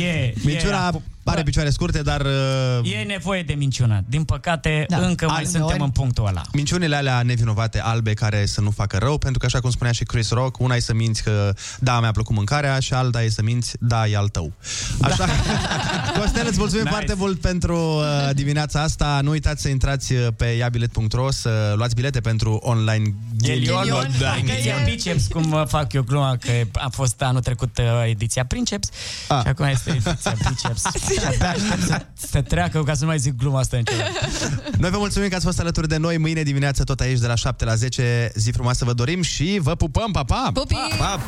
Speaker 21: e...
Speaker 4: Minciuna
Speaker 21: e,
Speaker 4: are picioare scurte, dar... uh,
Speaker 21: E nevoie de minciună. Din păcate,
Speaker 3: Da.
Speaker 21: da. încă mai
Speaker 4: Al-
Speaker 21: suntem în punctul ăla.
Speaker 4: Minciunile alea nevinovate, albe, care să nu facă rău, pentru că, așa cum spunea și Chris Rock, una e să minți că, da, mi-a plăcut mâncarea, și alta e să minți, da, e al tău. Așa că, Costel, îți mulțumim
Speaker 21: Nice.
Speaker 4: foarte mult pentru uh, dimineața asta. Nu uitați să intrați uh, pe iabilet.ro să luați bilete pentru online
Speaker 21: Ghelion,
Speaker 4: gaming.
Speaker 21: da. ediția Biceps, cum uh, fac eu gluma, că a fost anul trecut uh, ediția Princeps
Speaker 4: Ah.
Speaker 21: și acum este ediția Biceps. și abia aștept să, să treacă ca să nu mai zic gluma asta niciodată.
Speaker 4: Noi vă mulțumim că ați fost alături de noi mâine dimineață tot aici de la 7 la 10. Zi frumoasă vă dorim și vă pupăm, pa, pa!
Speaker 3: Pupii!
Speaker 4: pa!